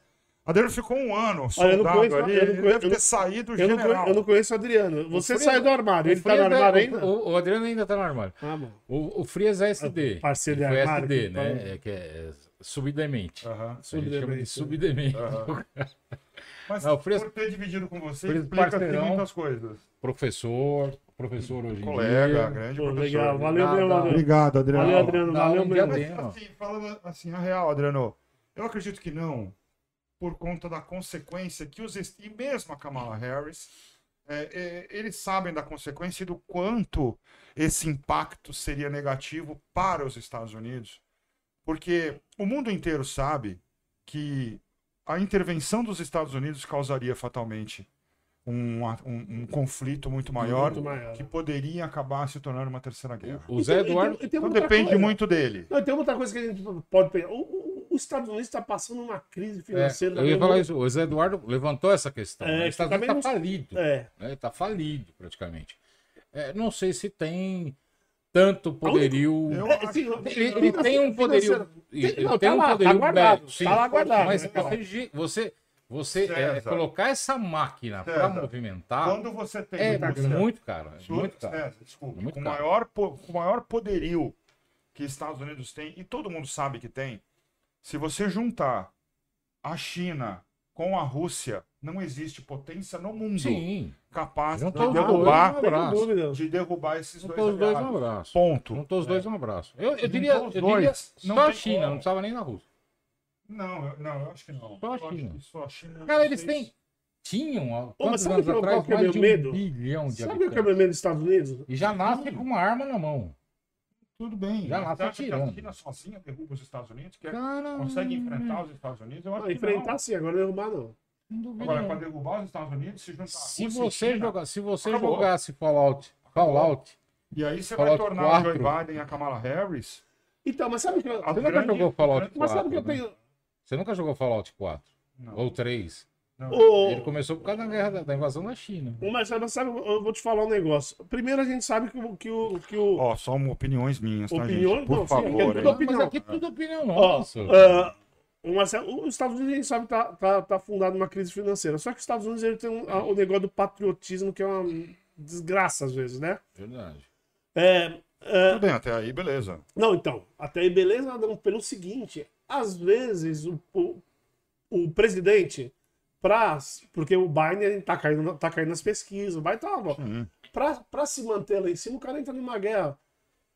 Adriano ficou um ano Olha, eu não soldado conheço- ali, não ele conheço- deve ter saído Eu não, general. conhe- eu não conheço o Adriano. Você Frias- saiu do armário. Ele tá no é- armário ainda? O, o Adriano ainda tá no armário. Ah. O, o Frias é SD. Parceiro de armário, SD, né? fala. É, que é subdemente. Aham. A gente chama de Subdemente. Mas Não, por ter dividido com você, explica muitas coisas. Professor, professor hoje em Colega, dia. grande Pô, professor. legal. Valeu dá- Adriano. Obrigado, Adriano. Valeu, Adriano. Valeu mesmo. Mas, assim, falando assim, a real, Adriano, eu acredito que não, por conta da consequência que os. E mesmo a Kamala Harris, é, é, eles sabem da consequência e do quanto esse impacto seria negativo para os Estados Unidos, porque o mundo inteiro sabe que a intervenção dos Estados Unidos causaria fatalmente um, um- um conflito muito maior, Muito maior. que poderia acabar se tornando uma terceira guerra. O Zé E tem- Eduardo. e tem- e tem Então depende coisa. muito dele. Não, tem outra coisa que a gente pode pensar. O, o- os Estados Unidos está passando uma crise É, financeira. eu ia falar isso. O Zé Eduardo levantou essa questão. É, né? Estados Unidos está não- falido. É. né? Tá falido, praticamente. É, não sei se tem tanto poderio. Eu É, acho Ele, ele tem um poderio. Ele não, tem tá um lá, tá poderio guardado, bélico, sim. tá lá guardado. Mas você, você, você é, César. colocar essa máquina para César, movimentar Quando você tem é muita grana, muito caro. É muito caro. César, desculpa, Muito com, caro. maior, po- com maior poderio que Estados Unidos tem, e todo mundo sabe que tem, se você juntar a China com a Rússia, não existe potência no mundo Sim. capaz de derrubar, um de derrubar esses dois os dois um abraço. Ponto. Juntou os dois um abraço. Eu, eu diria, eu dois, diria não só a China, como. não precisava nem na Rússia. Não, eu, não, eu acho que não. Só a China. só a China. Cara, eles têm. Tinham, há mas quantos sabe atrás, que é meu de um medo? bilhão de Sabe o que é o habitantes. meu medo dos Estados Unidos? E já nasce com uma arma na mão. Tudo bem. Já lá você tá acha que a tirando. China sozinha derruba os Estados Unidos? Que é- consegue enfrentar os Estados Unidos? Eu acho Não, enfrentar não. sim, agora derrubar não. Não duvido, Agora, para derrubar os Estados Unidos, se juntar Se você, China, jogar, se você Acabou. jogasse Fallout, Fallout, E aí você Fallout vai tornar 4. o Joe Biden e a Kamala Harris. Então, mas sabe o que eu. Você nunca grande- jogou Fallout Mas sabe 4, que eu né? tenho. Você nunca jogou Fallout 4 Não, ou 3? Não. Ô, Ele começou por causa da guerra da, da invasão da China. Mas sabe, sabe, eu vou te falar um negócio. Primeiro a gente sabe que o. Que o, que o Ó, só opiniões minhas, tá, Opiniões? gente? Por Não, sim, aqui é favor, tudo hein? Não, opinião. mas aqui é tudo opinião nossa. ah, o Marcelo- os Estados Unidos a gente sabe que tá, tá, tá fundado numa crise financeira. Só que os Estados Unidos ele tem um- a- o negócio do patriotismo, que é uma desgraça às vezes, né? Verdade. É, é, Tudo bem, até aí, beleza. Não, então, até aí beleza, não, pelo seguinte, às vezes o, o, o presidente, pra, porque o Biden tá caindo, tá caindo nas pesquisas, o Biden tá, pra, pra se manter lá em cima, o cara entra numa guerra.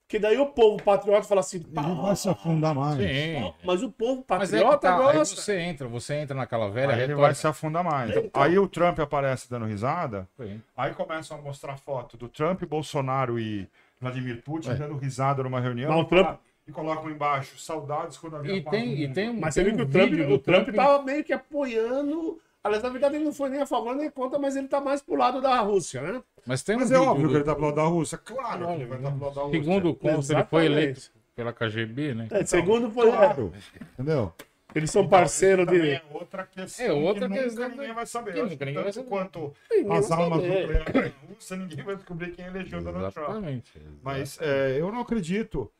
Que daí o povo patriota fala assim, "Pá, vai se afundar mais. Sim. mas o povo Mas é patriota tá, aí você entra, você entra naquela velha Aí ele vai se afundar mais. Então. Aí o Trump aparece dando risada. Sim. Aí começam a mostrar foto do Trump, Bolsonaro e Vladimir Putin É. dando risada numa reunião. Não, e, o Trump- e colocam embaixo, saudades quando havia E tem, e mundo." tem um, Mas tem você viu que o Trump, o Trump tava meio que apoiando. Aliás, na verdade, ele não foi nem a favor nem contra, mas ele tá mais pro lado da Rússia, né? Mas tem um Mas é vídeo óbvio do- que ele tá pro lado da Rússia. Claro que ele vai estar pro lado da Rússia. Segundo o consta, ele foi eleito pela KGB, né? É, segundo foi. Claro. Entendeu? Eles são parceiros Também de. é outra questão É outra que questão nunca ninguém vai saber. que Eu acho nunca que ninguém vai tanto saber. quanto Ninguém as vai almas saber. nucleares da Rússia, ninguém vai descobrir quem elegeu Donald Trump. Exatamente. Mas é, eu não acredito.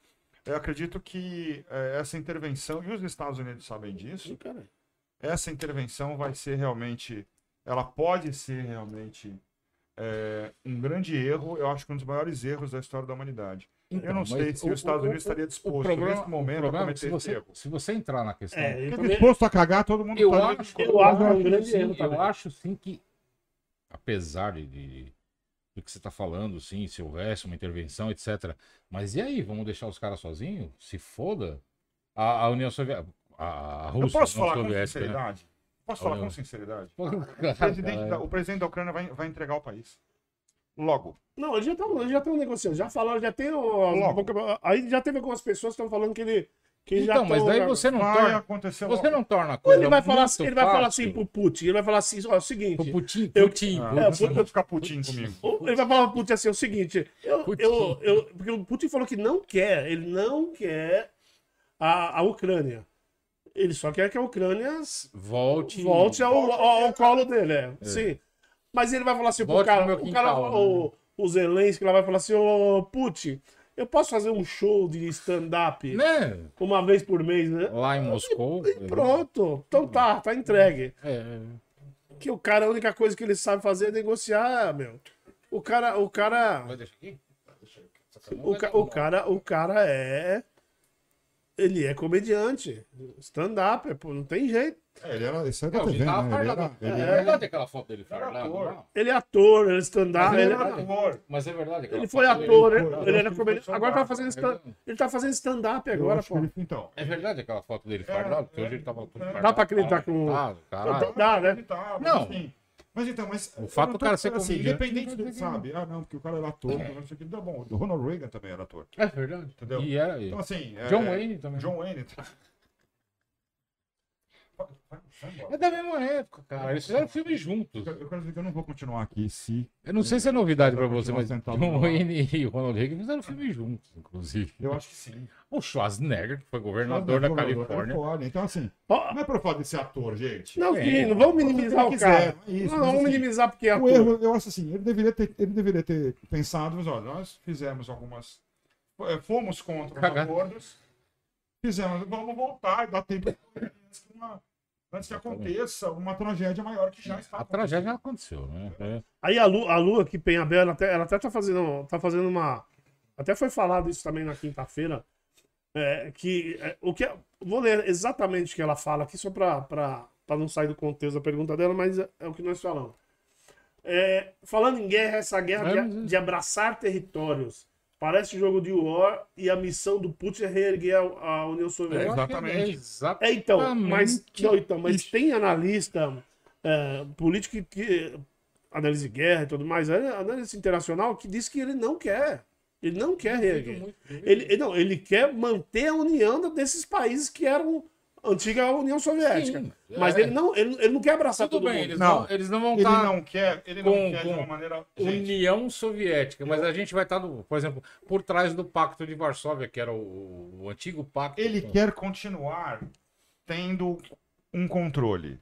Eu acredito que é, essa intervenção, e os Estados Unidos sabem disso, Cara, essa intervenção vai ser realmente. Ela pode ser realmente é, um grande erro. Eu acho que um dos maiores erros da história da humanidade. Então, eu não sei se o- os Estados o- Unidos o- estaria o disposto problema- nesse momento o a problema é cometer se esse você, erro. se você entrar na questão. É, também- disposto a cagar, todo mundo eu, tá acho, eu acho eu um grande sim, erro eu acho sim que, apesar de, de- do que você está falando, sim, se houvesse uma intervenção, etc. Mas e aí, vamos deixar os caras sozinhos? Se foda? A, a União Soviética. A, a Eu Rússia, posso União falar com né? sinceridade? Posso falar Eu- com sinceridade? O presidente, da, o presidente da Ucrânia vai, vai entregar o país. Logo. Não, eles já estão já tão negociando, já falaram, já tem. o- Logo. aí já teve algumas pessoas que estão falando que ele. Que já Então, mas tão- daí você não Vai torna. acontecer Você logo. não torna a coisa ele vai falar, muito assim- ele vai falar assim pro Putin, ele vai falar assim, ó, é o seguinte. Pro Putin, Eu- Putin, Ah, Putin. É, você não vai ficar putinho comigo. Ou Ele vai falar pro Putin assim, é o seguinte, eu, Putin. eu, eu, porque o Putin falou que não quer, ele não quer a, a Ucrânia. Ele só quer que a Ucrânia Volte. volte ao, ao, ao colo dele, é. Sim. Mas ele vai falar assim pro Volte cara, pro meu o cara, né? o, o Zelensky lá vai falar assim, ô Putin, eu posso fazer um show de stand-up Né? uma vez por mês, né? Lá em Moscou. E pronto. Então tá, tá entregue. É, Que o cara, a única coisa que ele sabe fazer é negociar, meu. O cara, o cara, Vai deixar aqui? o, ca- o cara, o cara é ele é comediante, stand-up, pô, não tem jeito. É, ele era, esse é É, da TV, né? Ele era, ele É verdade aquela foto dele fardado. não? Ele é ator, ele é stand-up, ele era ator. Mas é verdade. aquela ele foi ator, ele ele, ele era comediante. Agora tá fazendo stand, ele tá fazendo stand-up agora, pô. ele- Então. É verdade aquela foto dele É, fardado? Porque é. hoje ele tava todo Dá fardado. pra acreditar com- caralho. Dá, né? Tá, Não. Mas então, mas. O fato do cara ser assim, comediante Independente do dizer sabe. Ah, não, porque o cara era ator, não sei o que. Tá bom, o Ronald Reagan também era ator. É verdade. Entendeu? E era Então, assim. é- John Wayne também. John Wayne. Vai- vai- vai embora. É da mesma época, cara. Eles fizeram filme juntos. Eu eu quero dizer que eu não vou continuar aqui se. Eu não sei se é novidade pra você, mas John no Wayne e o Ronald Reagan fizeram filme juntos, inclusive. Eu acho que sim. O Schwarzenegger, que foi governador da Califórnia. Então, assim, não é pra falar desse ator, gente. Não, É, não vamos minimizar fazer o o que cara. é isso, não, vamos assim, minimizar porque é O ator. erro, eu acho assim, ele deveria ter, ele deveria ter pensado, mas olha, nós fizemos algumas. eh, Fomos contra os acordos, fizemos, vamos voltar e dar tempo antes que, uma- antes que aconteça uma tragédia maior que já está A tragédia já aconteceu, né? É. Aí a Lu, a Lu aqui, Penhabel, ela até, ela até tá fazendo, tá fazendo uma. Até foi falado isso também na quinta-feira. é, que é, o que vou ler exatamente o que ela fala aqui, só para não sair do contexto da pergunta dela, mas é, é o que nós falamos. É, falando em guerra, essa guerra É, de, mas de abraçar territórios parece jogo de war e a missão do Putin é reerguer a, a União Eu Soviética. que Exatamente. É. É, então, mas, não, então, mas tem analista é, político que, que analisa de guerra e tudo mais, é, analista internacional que diz que ele não quer. Ele não quer reerguer. Ele, ele- não, ele quer manter a união desses países que eram antiga União Soviética. Sim, mas é. ele não, ele, ele não quer abraçar Tudo todo bem, mundo. eles Não. não, eles não vão Ele estar não quer, ele com- não quer de com uma maneira. Gente, União Soviética, mas a gente vai estar, no- por exemplo, por trás do Pacto de Varsóvia, que era o, o antigo pacto. ele com- quer continuar tendo um controle.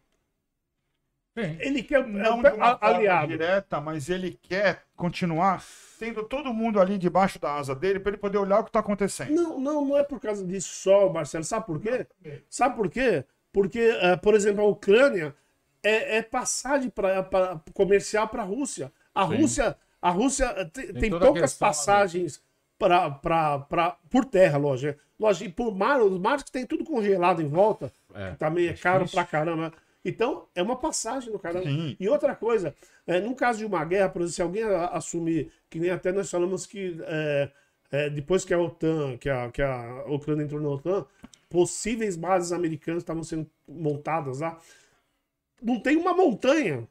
Sim. Ele quer Não é, de uma a- forma aliado. direta, mas ele quer continuar tendo todo mundo ali debaixo da asa dele para ele poder olhar o que está acontecendo. Não, não, não é por causa disso só, Marcelo. Sabe por quê? Sabe por quê? Porque, eh, por exemplo, a Ucrânia é, é passagem pra, pra- comercial para a Rússia. A. Rússia, a Rússia tem, tem poucas né? passagens pra, pra, pra, por terra, lógico. Lógico, e por mar, os mares que tem tudo congelado em volta, É, que também é é caro difícil. pra caramba. Então, é uma passagem no caramba. Sim. E outra coisa, é, num caso de uma guerra, por exemplo, se alguém a- assumir, que nem até nós falamos que é, é, depois que a OTAN, que a, que a Ucrânia entrou na OTAN, possíveis bases americanas estavam sendo montadas lá. Não tem uma montanha,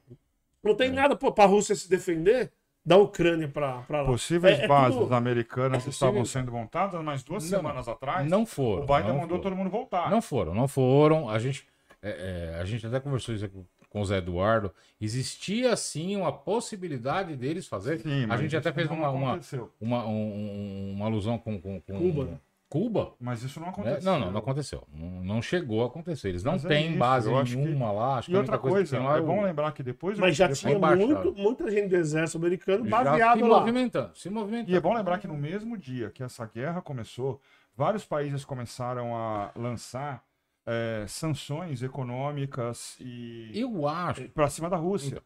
não É. tem nada para a Rússia se defender da Ucrânia para lá. Possíveis É- é bases tudo- americanas Possível- estavam sendo montadas, mas duas Não, semanas atrás, Não foram. o Biden mandou foram. todo mundo voltar. Não foram, não foram. A gente, é, é, a gente até conversou isso aqui com o Zé Eduardo. Existia sim uma possibilidade deles fazer. Sim, a gente até fez uma, uma, uma, um- uma alusão com, com, com Cuba, né? Cuba? Mas isso não né? aconteceu. Não, não, não aconteceu. Não, não chegou a acontecer. Eles não é têm isso, base eu acho que- nenhuma lá. Acho que E outra coisa, que tem lá é o- bom lembrar que depois... Mas já tinha embaixo, muito, muita gente do exército americano já baseado se lá. movimentando. Se movimentando. E é bom lembrar que no mesmo dia que essa guerra começou, vários países começaram a lançar eh, sanções econômicas e Eu acho. para cima da Rússia.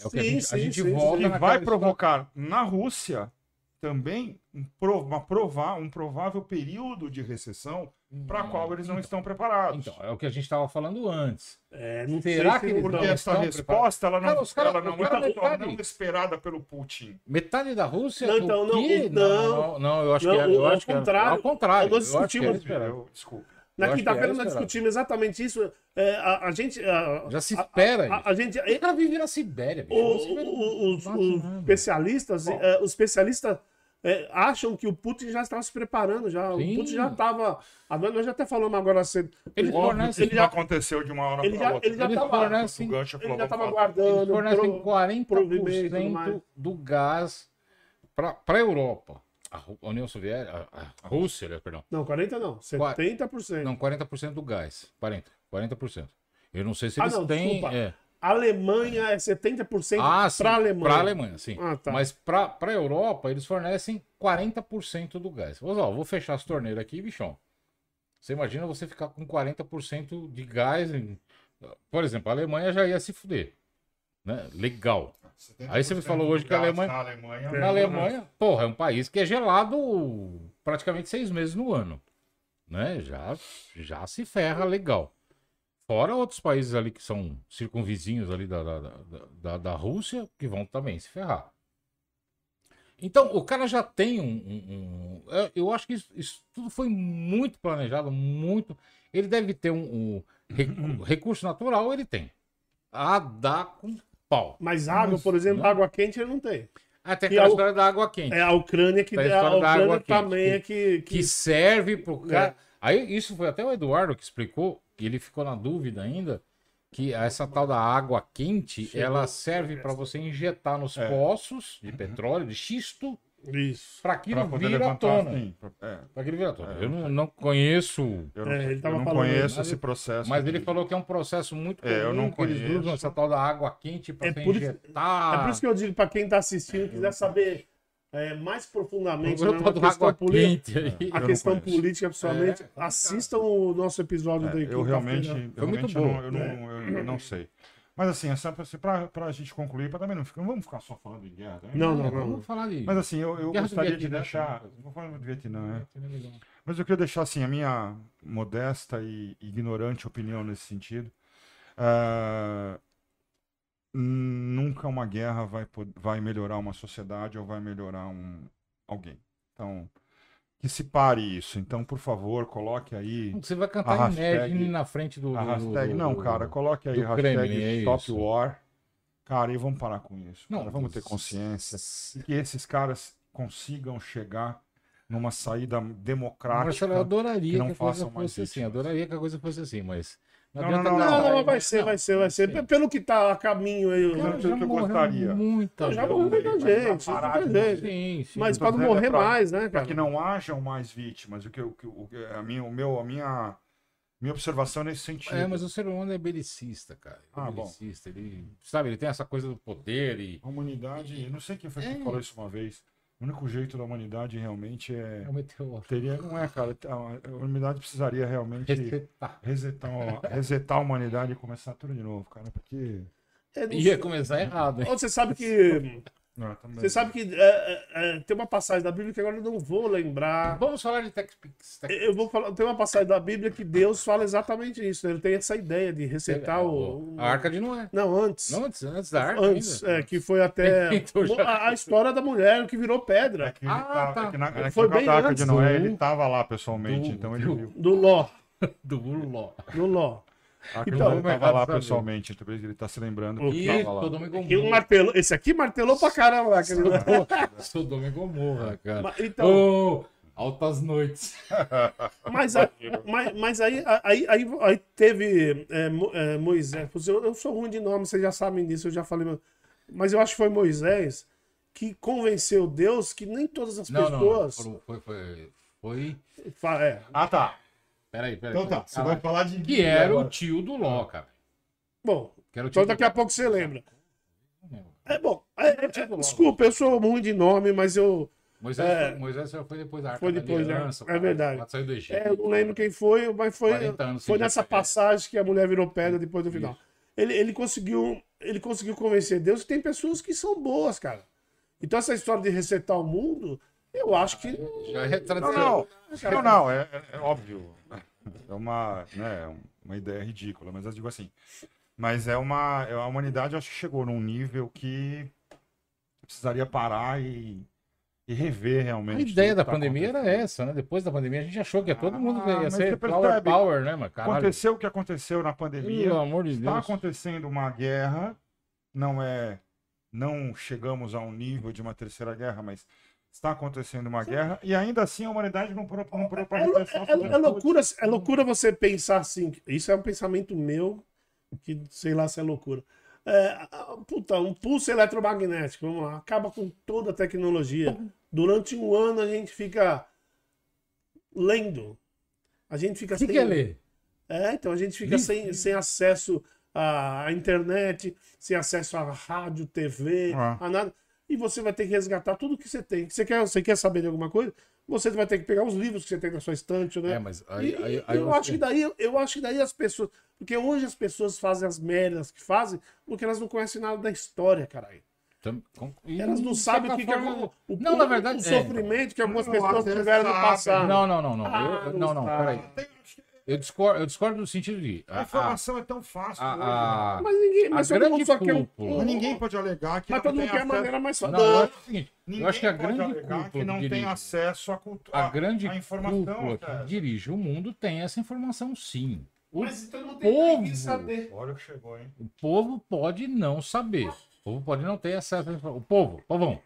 É o que a Sim, gente, a sim, gente sim, volta que naquela vai história- provocar na Rússia também um, pro- uma prova- um provável período de recessão para qual eles não estão preparados. Então, é o que a gente estava falando antes. É, não Será que eles Porque não essa resposta ela não, Cara, ela não cara- era o cara- não esperada pelo Putin. Metade da Rússia. Não, então, não, não. não, não, não, eu acho Não, que é, eu ao acho que é- contrário. ao contrário. Nós eu acho que era discutimos-. Eu- desculpa. Na Eu acho que quinta-feira era nós discutimos exatamente isso. É, a, a gente. a- Já se espera A, a gente. O cara vive na Sibéria, bicho. o- Sibéria o- os, nasce os especialistas, eh, os especialistas eh, acham que o Putin já estava se preparando, já. Sim. O Putin já estava. Nós já até falamos agora cedo. Ele Ele, fornece- que ele já- aconteceu de uma hora ele para outra. ele já estava. fornecem- O gancho Ele já falou, estava vamos guardando. Eles fornecem pro- 40% provimento e tudo mais. do gás para a Europa. A a União Soviética, a, a Rússia, né, perdão. Não, 40 não. 70%. Não, 40% do gás. 40, 40%. Eu não sei se Ah, eles não, têm. é, a Alemanha é 70% Ah, para a Alemanha. Pra Alemanha, sim. Ah, tá. Mas pra, pra Europa, eles fornecem 40% do gás. Vou, ó, vou fechar as torneiras aqui, bichão. Você imagina você ficar com 40% de gás. em- Por exemplo, a Alemanha já ia se fuder. Né? Legal. Aí você me falou hoje que a Alemanha- Na Alemanha. É. Na Alemanha, porra, é um país que é gelado praticamente seis meses no ano. Né? Já, já se ferra legal. Fora outros países ali que são circunvizinhos ali da, da, da, da- Rússia, que vão também se ferrar. Então, o cara já tem um. um- um- eu- eu acho que isso, isso tudo foi muito planejado, muito. Ele deve ter um, um recu- recurso natural, ele tem. A dar com pau. Mas água, por exemplo, Não. água quente ele não tem. Até E aquela a- história da água quente. É a Ucrânia que a a, Ucrânia água quente, também é que, que- que serve pro É. cara. Aí isso foi até o Eduardo que explicou, que ele ficou na dúvida ainda, que essa tal da água quente, Chegou. ela serve para você injetar nos É. poços de petróleo, de xisto, isso. para aquilo Pra poder vir à tona. Sim, pra- é, Pra aquilo vir à tona. É, Eu não, não conheço, eu não, É, ele eu não falando conheço esse processo. mas de- ele falou que é um processo muito É, eu não que eles conheço. usam essa tal da água quente para É por isso- injetar. É por isso que eu digo para quem está assistindo, quiser saber é, mais profundamente Eu né, a questão, aí. a questão conheço. política, principalmente, É, assistam o nosso episódio É, da eu realmente, eu Foi muito realmente bom. não, eu, não, eu, eu não sei. Mas assim, é pra, pra gente concluir, pra também não ficar. Não vamos ficar só falando em guerra. também. Não, não, É, não. Vamos falar de. Mas assim, eu, eu gostaria de deixar. né? Vou falar do Vietnã, é. Legal. Mas eu queria deixar assim a minha modesta e ignorante opinião nesse sentido. Ah, nunca uma guerra vai, vai melhorar uma sociedade ou vai melhorar um, alguém. Então, que se pare isso. Então, por favor, coloque aí Você vai cantar A Imagine hashtag- na frente do. a hashtag. do- Não, do- cara, coloque aí a hashtag Kremlin, é Stop isso. War. Cara, e vamos parar com isso. Não, cara. vamos ter consciência. E que esses caras consigam chegar numa saída democrática. Marcelo, eu adoraria que não que, a coisa façam mais fosse assim. vítimas. Adoraria que a coisa fosse assim, mas. Não, não, Não, não, não, vai- ser, vai ser, vai ser. Sim. Pelo que tá a caminho aí. eu- Já que eu gostaria. Muita Já morreu muita gente, muita gente. Sim, sim. Mas para não é morrer pra- mais, né, para cara? que não hajam mais vítimas. O que, o que, o que- a minha, o meu, a minha, minha observação nesse sentido. É, mas o ser humano é belicista, cara. Ele é Ah, bom. belicista. Ele, sabe, ele tem essa coisa do poder e. A humanidade, eu não sei quem foi que É. falou isso uma vez. O único jeito da humanidade realmente é É o meteoro. teria, não é, cara. A humanidade precisaria realmente Resetar. resetar, a- resetar a humanidade e começar tudo de novo, cara, porque É, Ia sei. começar errado, hein? Você sabe que. também- Você sabe que é, é, é, tem uma passagem da Bíblia que agora eu não vou lembrar. Vamos falar de TechPix. Tech... Eu vou falar, tem uma passagem da Bíblia que Deus fala exatamente isso. né? Ele tem essa ideia de resetar o. A arca de Noé. Não, antes. Não, antes, antes da arca. antes, é, que foi até Então já- a, a história da mulher que virou É pedra. que ele Ah, tá. é que na, é que Foi bem Arca antes de Noé, do- ele tava lá pessoalmente, do- então ele do- viu. Do Ló. Do Ló. Do Ló. A Arca de Então, ele tava lá pessoalmente, então ele tá se lembrando. O que E. Sodoma e Gomorra. martelou, esse aqui martelou pra caramba. aquele- Sodoma e Gomorra, cara. Mas, então, Ô, altas noites. mas, a- mas, mas aí, aí, aí, aí teve é, é, Moisés. Eu, eu sou ruim de nome, vocês já sabem disso, eu já falei. Mas eu acho que foi Moisés que convenceu Deus que nem todas as Não, não. pessoas. Foi, foi, foi, foi... Fa- é. Ah, tá. Peraí, peraí. Então tá. Você vai falar de. Que era o agora. tio do Ló, cara. Bom, Que era o então daqui do... a pouco você lembra. Não. É bom. é, é, desculpa, eu sou ruim de nome, mas eu. Moisés, É. foi, Moisés foi depois da arca Foi da depois da- aliança, é cara. verdade. Saiu do Egito. É, eu não lembro quem foi, mas foi, 40 anos foi nessa passagem que a mulher virou pedra depois do final. Isso. Ele, ele, conseguiu, ele conseguiu convencer Deus que tem pessoas que são boas, cara. Então essa história de resetar o mundo, eu acho que. Já é Não, tradição. não. Não, não, é, é- é óbvio. É uma, né, uma ideia ridícula, mas eu digo assim. Mas é uma. é- A humanidade acho que chegou num nível que precisaria parar e, e rever A realmente. ideia tudo da tá pandemia era essa, né? Depois da pandemia a gente achou que todo mundo Ah, ia mas ser power power, né, mano? Aconteceu o que aconteceu na pandemia. Pelo amor de Está Deus. acontecendo uma guerra, não é. Não chegamos a um nível de uma terceira guerra, mas está acontecendo uma guerra e ainda assim a humanidade não parou não para É, é- é- é loucura, é loucura você pensar assim. Isso é um pensamento meu, que sei lá se é loucura. É, ah, puta, um pulso eletromagnético, vamos lá, acaba com toda a tecnologia. Durante um ano a gente fica lendo. A gente fica O que, sem. que é ler? É, então a gente fica sem, sem acesso a internet, sem acesso à rádio, TV, Ah. a nada. E você vai ter que resgatar tudo que você tem. Você quer, você quer saber de alguma coisa? Você vai ter que pegar os livros que você tem na sua estante, né? É, mas aí, E- aí, aí eu, você- acho que daí, eu acho que daí as pessoas. Porque hoje as pessoas fazem as merdas que fazem porque elas não conhecem nada da história, caralho. E Elas não sabem o que, que é o, o, Não, na verdade, o é. sofrimento que algumas Não, pessoas tiveram no passado. Não, não, não, não. Ah, Eu- não não, não, peraí. Eu discordo, eu discordo no sentido de. A A, informação é tão fácil a, hoje. a, Mas ninguém, mas A grande só cúpula. Mas ninguém pode alegar que Mas não todo mundo quer a acesso... maneira mais não, fácil. eu Não, acho o seguinte. Ninguém eu acho que a pode grande alegar cúpula que não que tem dirige, acesso à cultura. a grande à informação. cúpula cara. que dirige o mundo tem essa informação sim. O, Mas então não tem povo. ninguém saber. Olha o que chegou, hein? o povo pode não saber. O povo pode não ter acesso à informação. O povo, povão.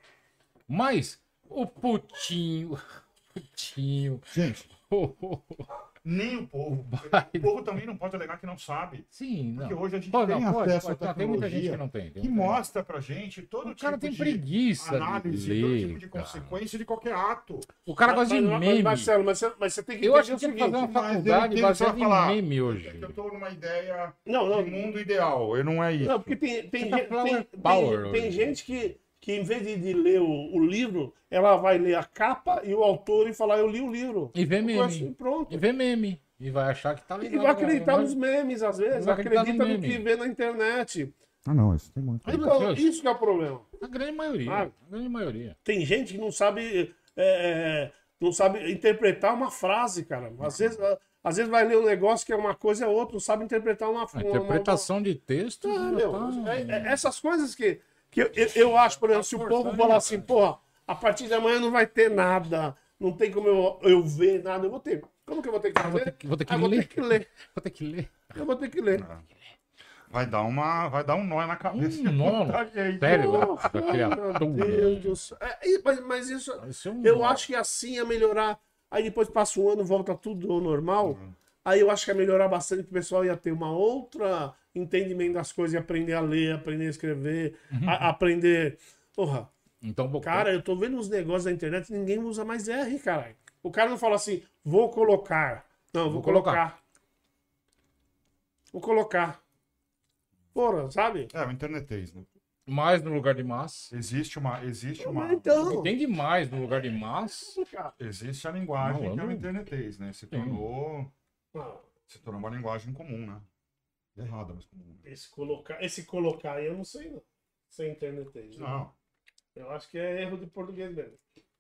Mas o putinho. Putinho. Gente, o- nem o povo. O povo também não pode alegar que não sabe. Sim, Porque não. hoje a gente Pode, tem não, pode, acesso pode, à não, tem muita gente tecnologia que não tem. tem que mostra pra gente todo O tipo cara tem de preguiça análise, de todo ler. tipo de cara. consequência de qualquer ato. O cara gosta de Mas- mas, meme. Marcelo, mas você, mas você tem que Eu acho que que fazer uma mas eu faculdade baseada em meme hoje. É que eu tô numa ideia Não, não. de mundo ideal. Eu não é isso. Não, porque tem, tem, tá tem, power tem, tem gente que, que, em vez de, de ler o, o livro, ela vai ler a capa e o autor e falar, eu li o livro. E vê acho- meme. Pronto. E vê meme. E vai achar que tá E legal. vai acreditar nos memes, às vezes. Acredita no no que vê na internet. Ah, não, isso tem muito. Então, isso que é o problema. A grande maioria. Ah. A grande maioria. Tem gente que não sabe, é, é, não sabe interpretar uma frase, cara. Às vezes, às vezes vai ler um negócio que é uma coisa é outra, não sabe interpretar uma uma- interpretação de texto. Ah, meu, tá- é- é- essas coisas que, que eu, eu, eu acho, por exemplo, se o povo falar aí, assim, porra, a partir de amanhã não vai ter nada, não tem como eu, eu ver nada, eu vou ter. Como que eu vou ter que Ah, vou fazer? ter que, vou ter que Ah, vou ler. ter que ler. Vou ter que ler. Eu vou ter que ler. Vai dar, uma, vai dar um nó na cabeça. Um nó Tá, gente? da Deus do céu. É, mas, mas isso, Vai ser um eu nó. acho que assim ia melhorar. Aí depois passa um ano, volta tudo ao normal. Uhum. Aí eu acho que ia melhorar bastante, que o pessoal ia ter uma outra entendimento das coisas, ia aprender a ler, aprender a escrever, Uhum. a- aprender. Porra, Então, vou- cara, eu tô vendo uns negócios na internet e ninguém usa mais R, caralho. O cara não fala assim, vou colocar. Não, vou, Vou colocar. colocar. Vou colocar. Porra, sabe? É, o internetês, né? mais no lugar de mas. Existe uma. Existe uma. Então. Tem demais no lugar de mas. Existe a linguagem Não, que é o internetês, né? Se Sim. tornou. Não. Se tornou uma linguagem comum, né? Errada, mas né? Esse colocar, esse colocar aí eu não sei, não. Sem internet. aí, né? Não. Eu acho que é erro de português mesmo.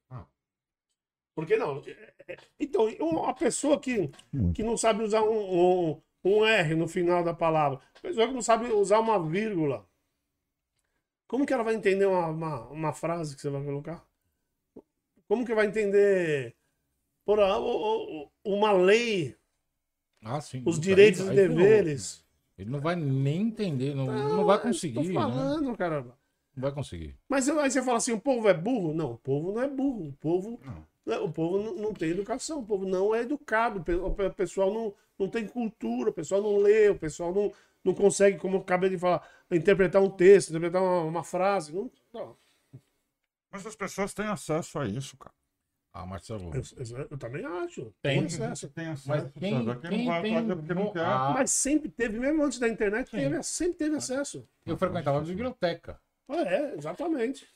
Ah. Por que não? É- é- Então, uma pessoa que, Muito. que não sabe usar um, um, um R no final da palavra, pessoa que não sabe usar uma vírgula, como que ela vai entender uma, uma, uma frase que você vai colocar? Como que vai entender por uma lei, Ah, sim. os direitos e deveres? Ele não vai nem entender, não, não vai é, conseguir. Tô né? falando, caramba. Não vai conseguir. Mas aí você fala assim, o povo é burro? Não, o povo não é burro. O povo, Não. né, o povo não, não tem educação, o povo não é educado, o pe- o pe- pessoal não, não tem cultura, o pessoal não lê, o pessoal não, não consegue, como eu acabei de falar, interpretar um texto, interpretar uma, uma frase. Não, não. Mas as pessoas têm acesso a isso, cara. Ah, Marcelo. Eu, eu- eu também acho. Tem. Tem acesso. Tem acesso. Mas quem, sabe? Quem quem não vai tem... fazer porque não quer. Ah, Mas sempre teve, mesmo antes da internet, teve, sempre teve acesso. eu frequentava a biblioteca. Ah, É, exatamente.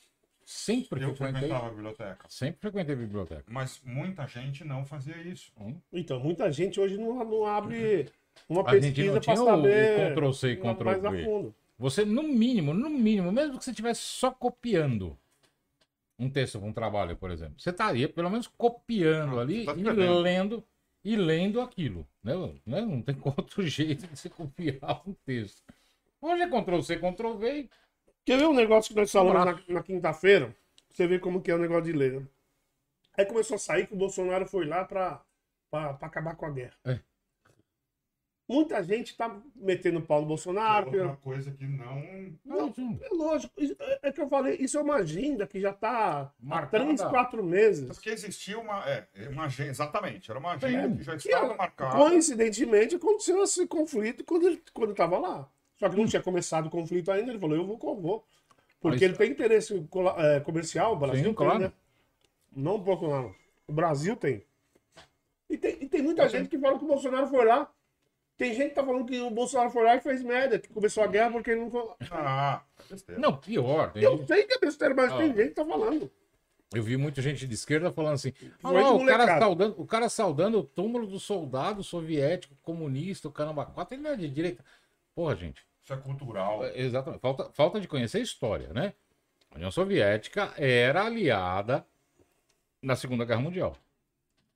Sempre Eu frequentei. frequentava a biblioteca. Sempre frequentei a biblioteca. Mas muita gente não fazia isso. Então, muita gente hoje não, não abre uma A gente pesquisa não para o- saber o Ctrl-C e mais a Ctrl-V. fundo. Você, no mínimo, no mínimo, mesmo que você estivesse só copiando um texto para um trabalho, por exemplo, você estaria pelo menos copiando Ah, ali tá e lendo e lendo aquilo. Né? Né? Não tem outro jeito de você copiar um texto. Hoje é Ctrl-C, Ctrl-V. Quer ver um negócio que nós falamos na, na quinta-feira? Você vê como que é o negócio de ler, né? Aí começou a sair que o Bolsonaro foi lá pra acabar com a guerra. É. Muita gente tá metendo pau no Bolsonaro. Outra que- coisa que não. Não, Não, é lógico. É é que eu falei, isso é uma agenda que já tá há Marcada. três, quatro meses. Porque existia uma. É, uma agenda. Exatamente. Era uma agenda Sim. que já estava marcada. coincidentemente, aconteceu esse conflito quando ele, quando estava lá. Só que não tinha começado o conflito ainda, ele falou, eu vou, eu vou. Porque Mas- ele tem interesse é, comercial, o Brasil Sim, tem, claro. né? Não um pouco não. O Brasil tem. E tem, e tem muita gente que fala que o Bolsonaro foi lá Tem gente que tá falando que o Bolsonaro foi lá e fez merda, que começou a guerra porque ele não. Ah, besteira. Não, pior. tem Eu sei que é besteira, mas Ah. tem gente que tá falando. Eu vi muita gente de esquerda falando assim: ah, de o, cara saudando, o cara saudando o túmulo do soldado soviético, comunista, o caramba, quatro, ele não é de direita. Porra, gente. Isso é cultural. É, Exatamente. Falta, falta de conhecer a história, né? A União Soviética era aliada na Segunda Guerra Mundial.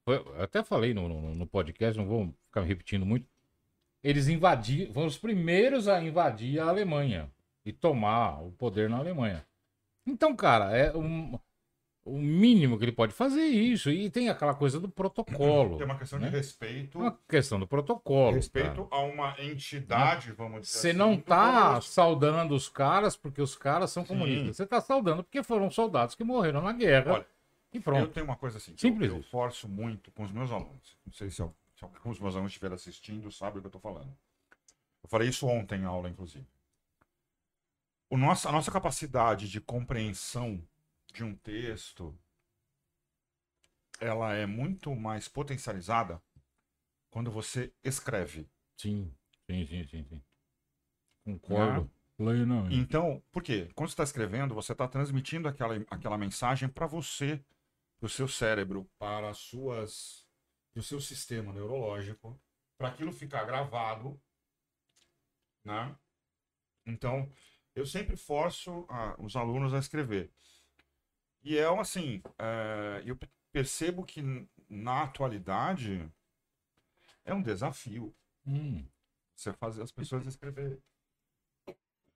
Eu até falei no, no- no podcast, não vou ficar me repetindo muito. Eles invadiram, foram os primeiros a invadir a Alemanha e tomar o poder na Alemanha. Então, cara, é um, o mínimo que ele pode fazer é isso. E tem aquela coisa do protocolo. Tem uma questão né? de respeito. É uma questão do protocolo. respeito cara. a uma entidade, vamos dizer Você assim, não tá saudando os caras porque os caras são Sim. comunistas. Você tá saudando porque foram soldados que morreram na guerra. Olha, e Eu pronto. tenho uma coisa assim, Simples eu, eu forço muito com os meus alunos. Não sei se, al- se alguns dos meus alunos estiverem assistindo, sabem o que eu estou falando. Eu falei isso ontem em aula, inclusive. O nosso, a nossa capacidade de compreensão de um texto, ela é muito mais potencializada quando você escreve. Sim, sim, sim, sim. sim. Concordo. Plenamente. Então, por quê? Quando você está escrevendo, você está transmitindo aquela, aquela mensagem para você, para o seu cérebro, para as suas, para o seu sistema neurológico, para aquilo ficar gravado, né? Então, eu sempre forço a- os alunos a escrever. E é um, assim, é, eu pe- percebo que na atualidade é um desafio Hum, você fazer as pessoas escreverem.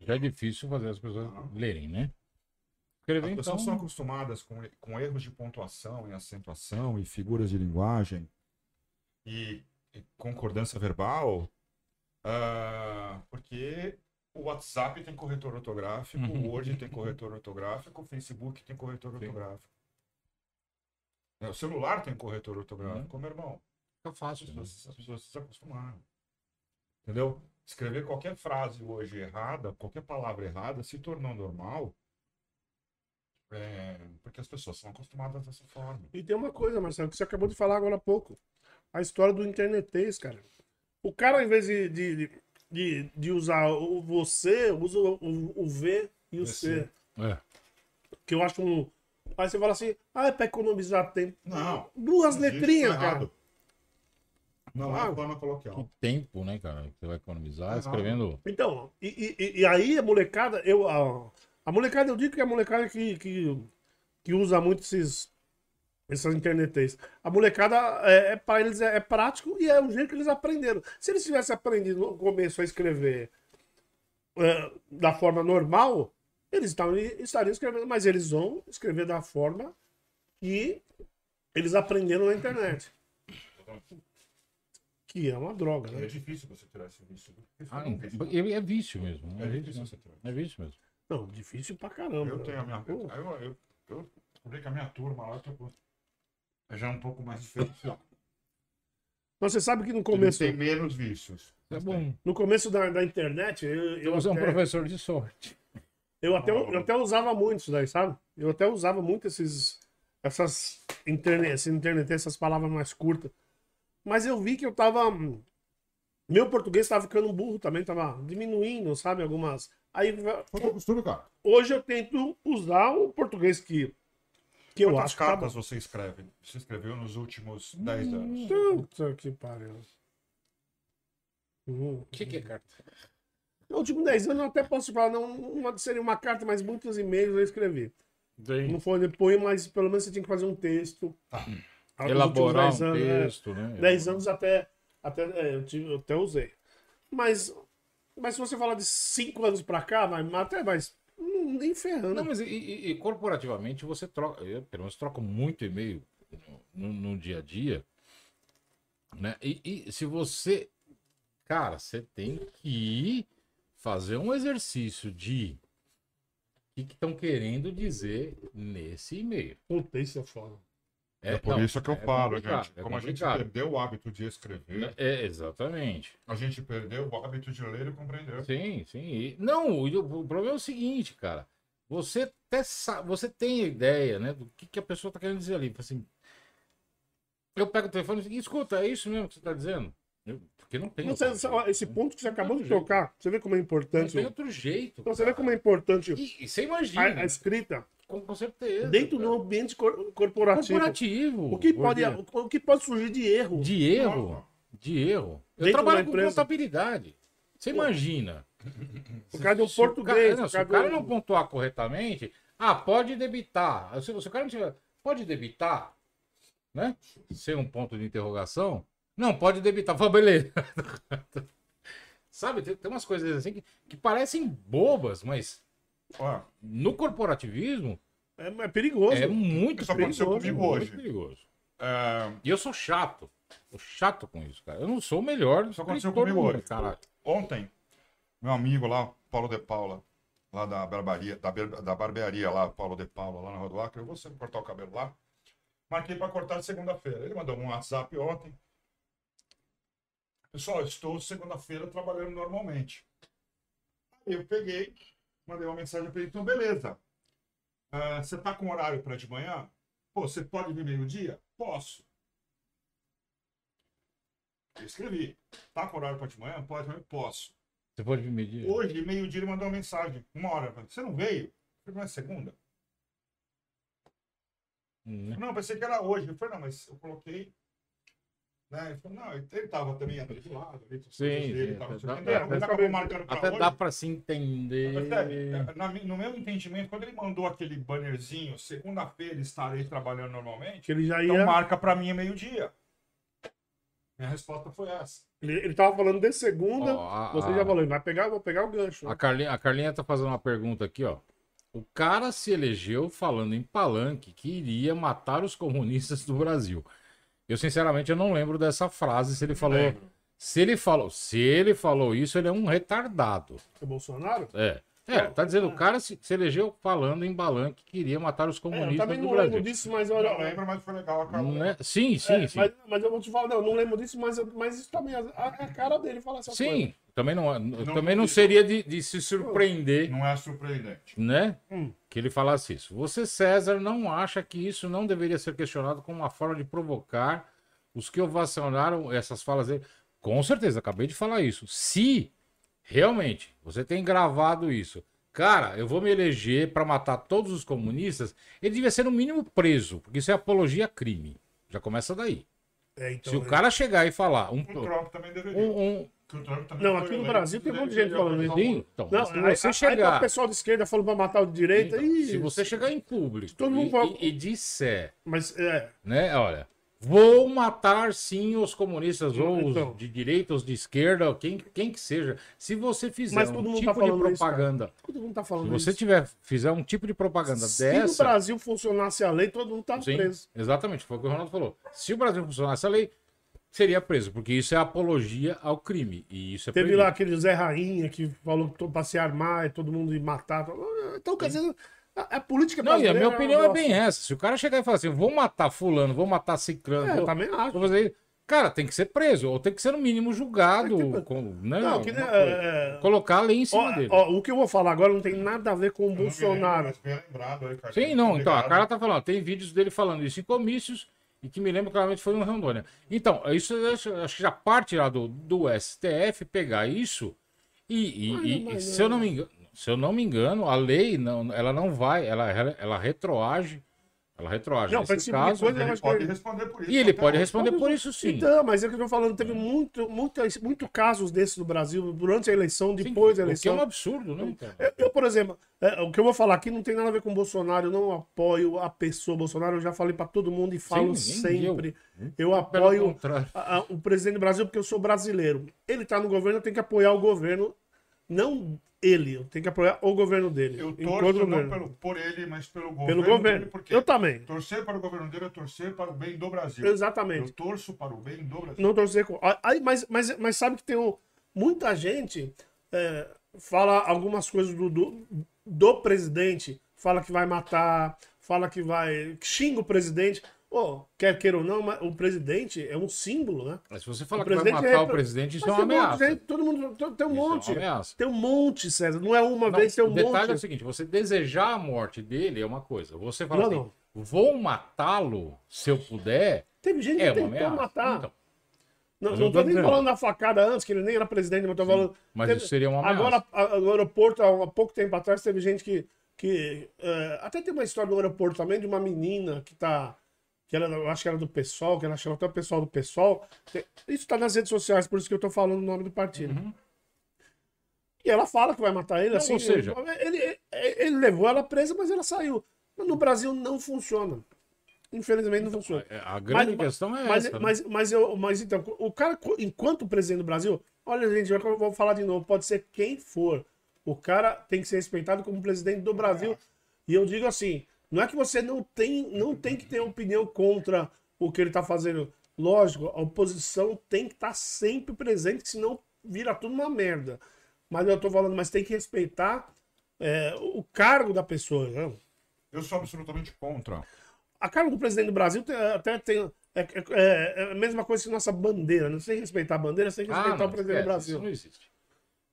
já é difícil fazer as pessoas Não. lerem, né? As Escrever, então. pessoas são acostumadas com, com erros de pontuação e acentuação e figuras de linguagem e, concordância verbal, ah, porque o WhatsApp tem corretor ortográfico, Uhum. o Word tem corretor ortográfico, o Facebook tem corretor Sim. ortográfico. É, O celular tem corretor ortográfico, Uhum. meu irmão. Fica As fácil. né? pessoas, as pessoas se acostumaram. Entendeu? Escrever qualquer frase hoje errada, qualquer palavra errada, se tornou normal. é, porque as pessoas são acostumadas dessa forma. E tem uma coisa, Marcelo, que você acabou de falar agora há pouco. A história do internetês, cara. O cara, ao invés de, de, de, de usar o você, usa o, o V e o. C. É. Que eu acho um. Aí você fala assim, ah, é pra economizar tempo. Não. Duas tá letrinhas, cara. errado. Não é Ah. a forma Que coloquial. tempo, né, cara? que Você vai economizar É, escrevendo. Então, e, e, e aí a molecada, eu, a, a molecada, eu digo que é a molecada que, que, que usa muito esses, essas internetês. A molecada, é, é, para eles, é, é prático e é o jeito que eles aprenderam. Se eles tivessem aprendido no começo a escrever é, da forma normal, eles estavam, estariam escrevendo, mas eles vão escrever da forma que eles aprenderam na internet. Que é uma droga, É né? difícil você tirar esse vício. Ah, é um vício. é, é vício mesmo. É, É vício, difícil mesmo. você tirar. é vício mesmo. Não, difícil pra caramba. Eu tenho a minha. Eu, eu, eu descobri que a minha turma lá tipo, é já um pouco mais diferenciada. Mas você sabe que no começo, têm menos vícios. É bom. no começo da, da internet, eu, eu, Você é um até, professor de sorte. eu, até, eu até usava muito isso daí, sabe? Eu até usava muito esses, essas internet, essa internet, essas palavras mais curtas. Mas eu vi que eu tava. Meu português tava ficando burro também, tava diminuindo, sabe? Algumas. Aí Foi costume, cara. hoje eu tento usar o português que, que eu Quantas acho que tá cartas bom. você escreve? Você escreveu nos últimos 10 anos? Puta que pariu. O que, que é carta? No último 10 anos eu até posso falar, não uma, seria uma carta, mas muitos e-mails eu escrevi. Não foi depois, mas pelo menos você tinha que fazer um texto. Ah, nos Elaborar últimos um 10 anos, texto, né? é. 10 anos até, até é, eu, tive- eu até usei. Mas, mas se você falar de 5 anos pra cá, vai até mais. Nem ferrando. Não, mas e, e- e corporativamente você troca, eu pelo menos troco muito e-mail no, no dia a dia, né? E, e se você, cara, você tem que fazer um exercício de o que estão querendo dizer nesse e-mail. Puta, isso é foda. É, por não, isso que eu é falo, gente. é Como a gente perdeu o hábito de escrever, É, exatamente. a gente perdeu o hábito de ler e compreender. Sim, sim. E- não, o, o problema é o seguinte, cara. Você até sabe, você tem ideia, né, do que, que a pessoa tá querendo dizer ali. Assim, eu pego o telefone e digo, escuta, é isso mesmo que você tá dizendo? Eu- Porque não tem. Não, outro você- esse né? ponto que você acabou de jeito. tocar, você vê como é Não importante. tem outro jeito. Então, você vê como é importante E, e você a, imagina. a né? escrita Com, com certeza. dentro cara. do ambiente cor- corporativo. corporativo. O que, pode, porque- o que pode surgir de erro? De erro. De erro. Eu Dentro trabalho com contabilidade. Você imagina. Por causa de um Se o português. cara- não, se o cara do- não pontuar corretamente, ah, pode debitar. Se, se o cara não tiver. Pode debitar? Né? Ser um ponto de interrogação? Não, pode debitar. Fala, beleza. Sabe, tem, tem umas coisas assim que, que parecem bobas, mas No corporativismo É, é perigoso. é muito Isso aconteceu perigoso, comigo muito hoje. perigoso. é, E eu sou chato. Sou chato com isso, cara. Eu não sou o melhor. Isso aconteceu comigo mundo, hoje. Ontem, meu amigo lá, Paulo de Paula, lá da barbaria, da, da barbearia lá, Paulo de Paula, lá na Rua do Acre, eu vou sempre cortar o cabelo lá. Marquei para cortar segunda-feira. Ele mandou um WhatsApp ontem. Pessoal, estou segunda-feira trabalhando normalmente. Eu peguei, mandei uma mensagem para ele, então beleza. Ah, você tá com horário para de manhã? Pô, você pode vir meio-dia? Posso. Eu escrevi. Tá com horário para de manhã? Pode, eu posso. Você pode me medir? Hoje, meio-dia, ele mandou uma mensagem. Uma hora. Você não veio? Eu falei, não é segunda? Hum, né? Não, pensei que era hoje. Eu falei, não, mas eu coloquei. Né? Ele falou, não, ele tava também atribulado. Ali, com as Sim, dele, tava, até dá- Ele até- acabou marcando pra Até hoje. dá pra se entender. Percebe? É, na mi- no meu entendimento, quando ele mandou aquele bannerzinho, segunda-feira estarei trabalhando normalmente, ele já então ia. marca pra mim meio-dia. Minha resposta foi essa. Ele, ele tava falando de segunda. Ó, a- você a- já falou, vai pegar, vou pegar o gancho. né? A Carlinha, a Carlinha tá fazendo uma pergunta aqui, ó. O cara se elegeu falando em palanque que iria matar os comunistas do Brasil. Eu, sinceramente, eu não lembro dessa frase, se ele falou. Lembro. Se ele falou, se ele falou isso, ele é um retardado. O Bolsonaro? É. É, tá dizendo, o cara se, se elegeu falando em palanque que queria matar os É, eu comunistas também do não Brasil. lembro disso, mas Eu olha. não lembro, mas foi legal a Carol. Não é- Sim, sim, É, sim. Mas, mas eu vou te falar, não, eu não lembro disso, mas, mas isso também é a, a cara dele falar essa coisa. Sim, também não, também não seria de, de se surpreender, Não é surpreendente. né? Hum. Que ele falasse isso. Você, César, não acha que isso não deveria ser questionado como uma forma de provocar os que ovacionaram essas falas dele? Com certeza, acabei de falar isso. Se realmente você tem gravado isso, cara, eu vou me eleger para matar todos os comunistas, ele devia ser no mínimo preso, porque isso é apologia a crime. Já começa daí. É, então, Se o é. cara chegar e falar um, O Trump também deveria. um, um- Que o Trump também Não, aqui no Brasil tem um monte de gente falando um- então, Não, se você aí, chegar. aí o pessoal de esquerda falando pra matar o de direita. Então, e... se você chegar em público Todo mundo e, fala- e- e disser, Mas é. né, olha, vou matar sim os comunistas, ou Então. os de direita, os de esquerda, quem, quem que seja. Se você fizer Mas um todo mundo tipo tá de falando isso, propaganda, Todo mundo tá se falando você isso. tiver, fizer um tipo de propaganda Se dessa. Brasil funcionasse a lei, todo mundo tá Sim, preso. exatamente, foi o que o Ronaldo falou. Se o Brasil funcionasse a lei, seria preso, porque isso é apologia ao crime. E isso é Teve proibido. lá aquele Zé Rainha que falou que pra se armar e todo mundo ir matar. Então, quer dizer, a, a política Não, e a minha opinião é bem essa. Se o cara chegar e falar assim, vou matar fulano, vou matar ciclano. É, vou- eu também acho. Vou fazer. Cara, tem que ser preso, ou tem que ser no mínimo julgado. Que- com, né, Não, que, é, é, Colocar a lei em cima ó, dele. ó, o que eu vou falar agora não tem nada a ver com o lembro, Bolsonaro. lembrado aí, cara. Sim, não, então, a cara tá falando, tem vídeos dele falando isso em comícios, e que me lembro claramente foi no Rondônia. Então, isso eu acho, acho que já parte lá do, do STF pegar isso, e, e- e- mas, e se, eu não me engano, se eu não me engano, a lei, não, ela não vai, ela, ela, ela retroage, ela retroage Não, nesse esse tipo caso, coisa, eu Ele pode responder por isso. e ele pode responder por isso sim. Então, mas é o que eu tô falando, teve muito, muito, muito casos desses no Brasil, durante a eleição, Sim, depois da o que é eleição. um absurdo, né? cara? Eu, eu, por exemplo, é, o que eu vou falar aqui não tem nada a ver com o Bolsonaro, eu não apoio a pessoa Bolsonaro, eu já falei pra todo mundo e falo Sim, sempre. Eu, Pelo apoio a- a- o presidente do Brasil porque eu sou brasileiro. Ele tá no governo, eu tenho que apoiar o governo, não ele, eu tenho que apoiar o governo dele. Eu torço não pelo, por ele, mas pelo governo. Pelo dele, governo. porque Eu também. torcer para o governo dele é torcer para o bem do Brasil. Exatamente. Eu torço para o bem do Brasil. Não torcer com. Aí, mas, mas, mas sabe que tem um, muita gente é, fala algumas coisas do, do, do presidente, fala que vai matar, fala que vai. xinga o presidente. Ô, quer queira ou não, o presidente é um símbolo, né? Mas se você falar O que vai presidente matar é- o prepresidente, isso é uma um monte ameaça. gente, todo mundo tem- tem um Isso é monte. ameaça. tem um monte, César. Não é uma Não, vez, tem um o detalhe é o monte. seguinte: você desejar a morte dele é uma coisa. Você fala Não, assim, não. vou matá-lo se eu puder, Teve gente é que tentou ameaça. matar. Então, Não, não tô nem dizendo. falando da facada antes, que ele nem era presidente, mas tô falando. Mas Teve- isso seria uma ameaça. Agora, no aeroporto, há pouco tempo atrás, teve gente que. que é, até tem uma história no aeroporto também de uma menina que tá. Que era, eu acho que era do PSOL, que ela chama até o pessoal do PSOL. Isso tá nas redes sociais, por isso que eu tô falando o nome do partido. Uhum. E ela fala que vai matar ele, Não, assim. ou seja- ele, ele- ele levou ela presa, mas ela saiu. Mas no Brasil não funciona. Infelizmente não funciona. É, A grande Mas- questão é Mas, essa. né? mas, mas, eu, mas então, o cara, enquanto presidente do Brasil, olha, gente, eu vou falar de novo, pode ser quem for. O cara tem que ser respeitado como presidente do Brasil. E eu digo assim, não é que você não tem, não tem que ter opinião contra o que ele está fazendo. Lógico, a oposição tem que estar sempre presente, senão vira tudo uma merda. Mas eu tô falando, mas tem que respeitar é, o cargo da pessoa. Né? Eu sou absolutamente contra. A cargo do presidente do Brasil tem- até tem. É, é- é a mesma coisa que nossa bandeira. Não sei respeitar a bandeira, sem Ah, respeitar não, o presidente do Brasil. Isso não existe.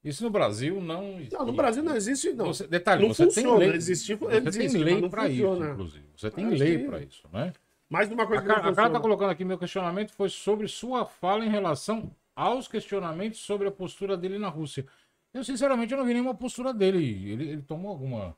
Isso no Brasil não existe. Não, no Brasil não existe, não. Você, detalhe, não você funciona. tem lei. Existe, você existe, tem lei não para isso, inclusive. Você tem Ah, lei para isso, né? Mais uma coisa A que não cara, a cara tá funciona. colocando aqui, meu questionamento foi sobre sua fala em relação aos questionamentos sobre a postura dele na Rússia. Eu, sinceramente, eu não vi nenhuma postura dele. Ele, ele tomou alguma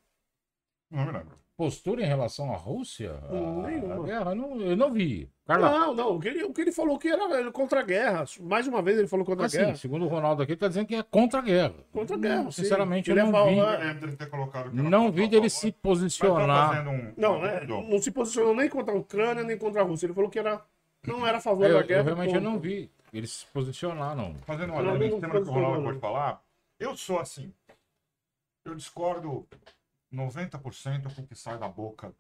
Não me lembro. postura em relação à Rússia? A- nenhuma. a guerra? Não, eu não vi. Carla, Não, não. O que, ele, o que ele falou que era contra a guerra. Mais uma vez ele falou contra a assim, guerra. segundo o Ronaldo aqui, ele tá dizendo que é contra a guerra. Contra a guerra. Sinceramente, eu Ele não ia vi. falar- Eu lembro dele ter colocado Não vi dele se tá posicionar. fazendo um- Não, um é, não se posicionou nem contra a Ucrânia, nem contra a Rússia. Ele falou que era, não era a favor Eu, da eu guerra. realmente eu não vi ele se posicionar, não. Fazendo um Não, em não cima do que o Ronaldo não. pode falar, eu sou assim. Eu discordo 90% com o que sai da boca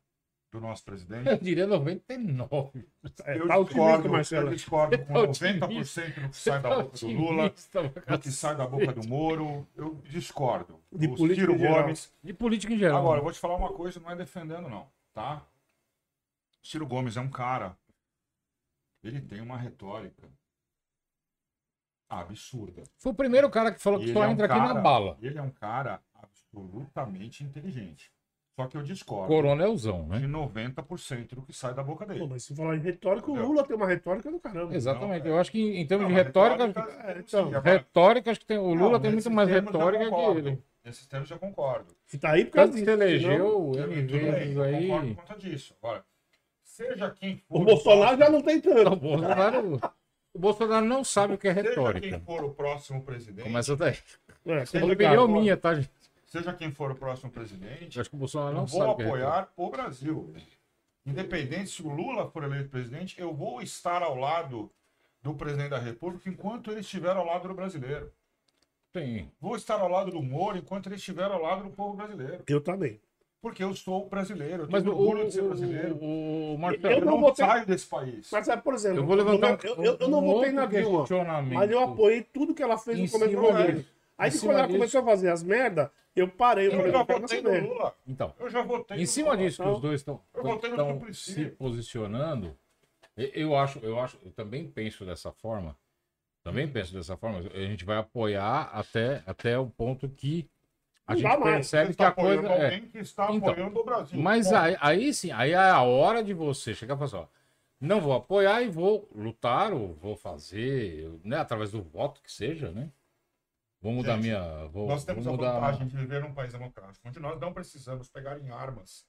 do nosso presidente. Eu diria 99. É, Eu tá discordo, Marcelo. eu discordo com Tá otimista. 90% do que sai da boca do Lula, do que sai da boca do Moro. Eu discordo. De política Ciro. Gomes. De política em geral. Agora, eu vou te falar uma coisa, não é defendendo, não, tá? Ciro Gomes é um cara. Ele tem uma retórica absurda. Foi o primeiro cara que falou que só é um entra aqui na cara- bala. Ele é um cara absolutamente inteligente. Só que eu discordo Coronelzão, de né? 90% do que sai da boca Pô, dele. mas se falar em retórica, o Entendeu? Lula tem uma retórica do caramba. Exatamente. Não, Eu acho que em termos Não, de a retórica. é, então, sim, Retórica, acho que tem, o Lula Não, tem muito mais retórica que ele. Nesses termos eu concordo. Que tá aí por causa Tanto que disso. se elegeu bem, vezes eu aí. concordo por conta disso. Agora, seja quem for. O Bolsonaro já não tem O tanto. Bolsonaro, o Bolsonaro não sabe o que é Seja retórica. quem for o próximo presidente. Começa daí. É, Seja opinião minha, tá, gente? Seja quem for o próximo presidente, Eu acho que o Bolsonaro eu não vou sabe o que é apoiar o Brasil. Independente se o Lula for eleito presidente, eu vou estar ao lado do presidente da República enquanto ele estiver ao lado do brasileiro. Tem. Vou estar ao lado do Moro enquanto ele estiver ao lado do povo brasileiro. Eu também. Porque eu sou brasileiro, eu Mas tenho orgulho de ser brasileiro. o, o Eu Marcelo, Eu não não, votei- saio desse país. Mas, sabe, por exemplo, eu vou levantar eu, um, eu, eu não um votei outro na Dilma, mas eu apoiei tudo que ela fez no começo do governo. Aí quando ela disso. começou a fazer as merda, eu parei. Eu, já votei no. Lula. Então, Eu já votei Em cima Lula. disso que os dois estão se posicionando, eu acho, eu acho, eu também penso dessa forma. Também penso dessa forma. A gente vai apoiar até, até o ponto que a Não gente percebe que está a coisa é. que está Então, apoiando o Brasil. Mas aí, aí sim, aí é a hora de você chegar e falar assim, ó, não vou apoiar e vou lutar ou vou fazer, né, através do voto que seja, né? Vou mudar Gente, minha, vou, Nós temos vou a mudar. vantagem de viver num país democrático, onde nós não precisamos pegar em armas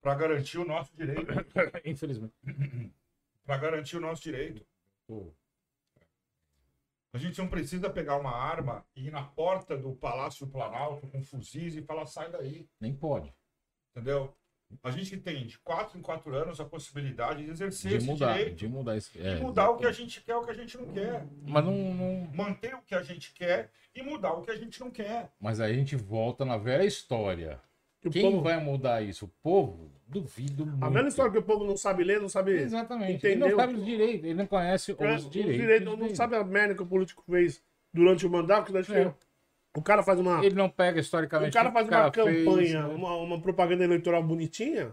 para garantir o nosso direito. Infelizmente. Para garantir o nosso direito. Pô, A gente não precisa pegar uma arma e ir na porta do Palácio do Planalto com fuzis e falar sai daí, Nem pode. entendeu? A gente tem de quatro em quatro anos a possibilidade de exercer De esse mudar, direito. de mudar esse. E É, mudar o que a gente quer, o que a gente não quer. Mas não, não- Manter o que a gente quer e mudar o que a gente não quer. Mas aí a gente volta na velha história. Que o Quem povo- vai mudar isso? O povo? Duvido muito. A velha história que o povo não sabe ler, não sabe. Exatamente. Ele Entendeu? não sabe os direitos, ele não conhece É, os os direitos. direitos, não dele. sabe a merda que o político fez durante o mandato. Que deixa É. O cara faz uma. Ele não pega historicamente O cara o faz que uma fez, campanha, né? uma, uma propaganda eleitoral bonitinha,